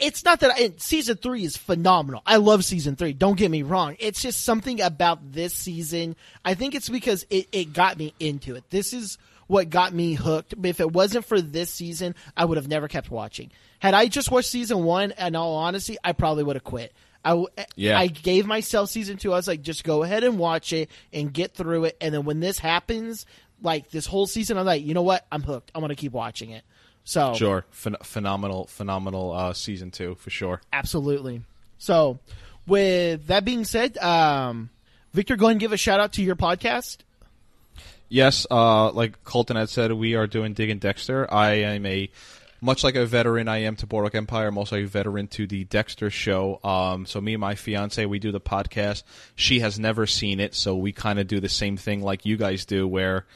[SPEAKER 3] it's not that I, season three is phenomenal. I love season three. Don't get me wrong. It's just something about this season. I think it's because it, it got me into it. This is what got me hooked. If it wasn't for this season, I would have never kept watching. Had I just watched season one, in all honesty, I probably would have quit. I, w-
[SPEAKER 4] Yeah.
[SPEAKER 3] I gave myself season two. I was like, just go ahead and watch it and get through it. And then when this happens, like this whole season, I'm like, you know what? I'm hooked. I'm going to keep watching it. So
[SPEAKER 4] Sure. Phen- phenomenal, phenomenal uh, season two for sure.
[SPEAKER 3] Absolutely. So, with that being said, um, Victor, go ahead and give a shout out to your podcast.
[SPEAKER 4] Yes, uh, like Colton had said, we are doing Digging Dexter. I am a much like a veteran I am to Boardwalk Empire. I'm also a veteran to the Dexter show. Um, so me and my fiance, we do the podcast. She has never seen it, so we kind of do the same thing like you guys do, where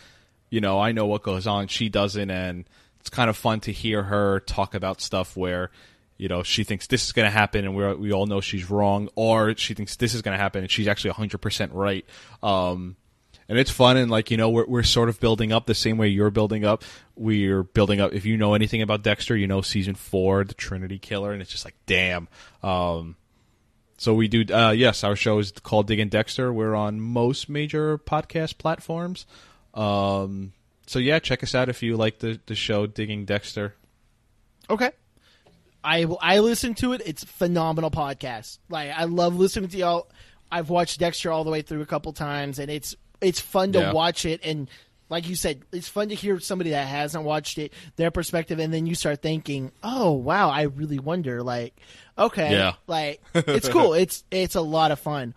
[SPEAKER 4] you know I know what goes on, she doesn't, and it's kind of fun to hear her talk about stuff where. You know, she thinks this is going to happen, and we we all know she's wrong, or she thinks this is going to happen, and she's actually 100% right. Um, and it's fun and like you know we're we're sort of building up the same way you're building up. We're building up. If you know anything about Dexter, you know season four, the Trinity Killer, and it's just like damn. Um, so we do. Uh, yes, our show is called Digging Dexter. We're on most major podcast platforms. Um, so yeah, check us out if you like the the show Digging Dexter.
[SPEAKER 3] Okay. I I listen to it. It's a phenomenal podcast. Like I love listening to y'all. I've watched Dexter all the way through a couple times, and it's it's fun to
[SPEAKER 4] Yeah.
[SPEAKER 3] watch it. And like you said, it's fun to hear somebody that hasn't watched it, their perspective, and then you start thinking, "Oh wow, I really wonder." Like, okay,
[SPEAKER 4] Yeah.
[SPEAKER 3] like it's cool. it's it's a lot of fun.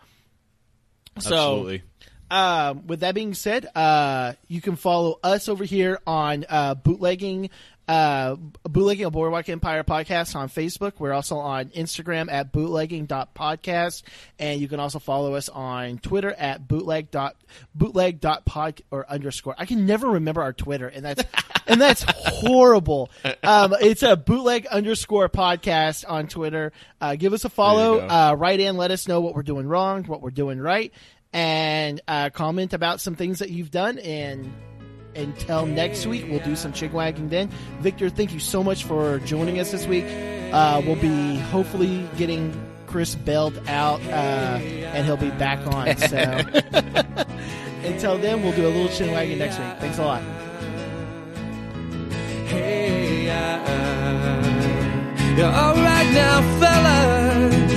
[SPEAKER 3] So,
[SPEAKER 4] Absolutely.
[SPEAKER 3] um, with that being said, uh, you can follow us over here on uh, bootlegging. Uh, bootlegging a boardwalk empire podcast on facebook. We're also on instagram at bootlegging.podcast and you can also follow us on twitter at bootleg dot bootleg dot pod or underscore. I can never remember our twitter and that's and that's horrible. Um, it's a bootleg underscore podcast on twitter. Uh, give us a follow. uh, write in. Let us know what we're doing wrong what we're doing right and uh, comment about some things that you've done. And until next week, we'll do some chick wagging then. Victor, thank you so much for joining us this week. Uh, we'll be hopefully getting Chris bailed out, uh, and he'll be back on. So until then, we'll do a little chin wagging next week. Thanks a lot.
[SPEAKER 5] Hey, uh, you're alright now, fellas.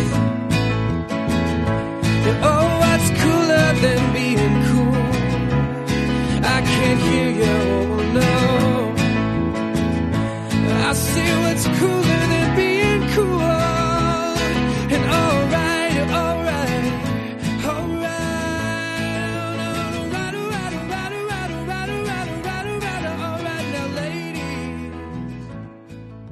[SPEAKER 5] Yeah, oh, what's cooler than being can't hear you, oh no. I see what's cooler than being cool.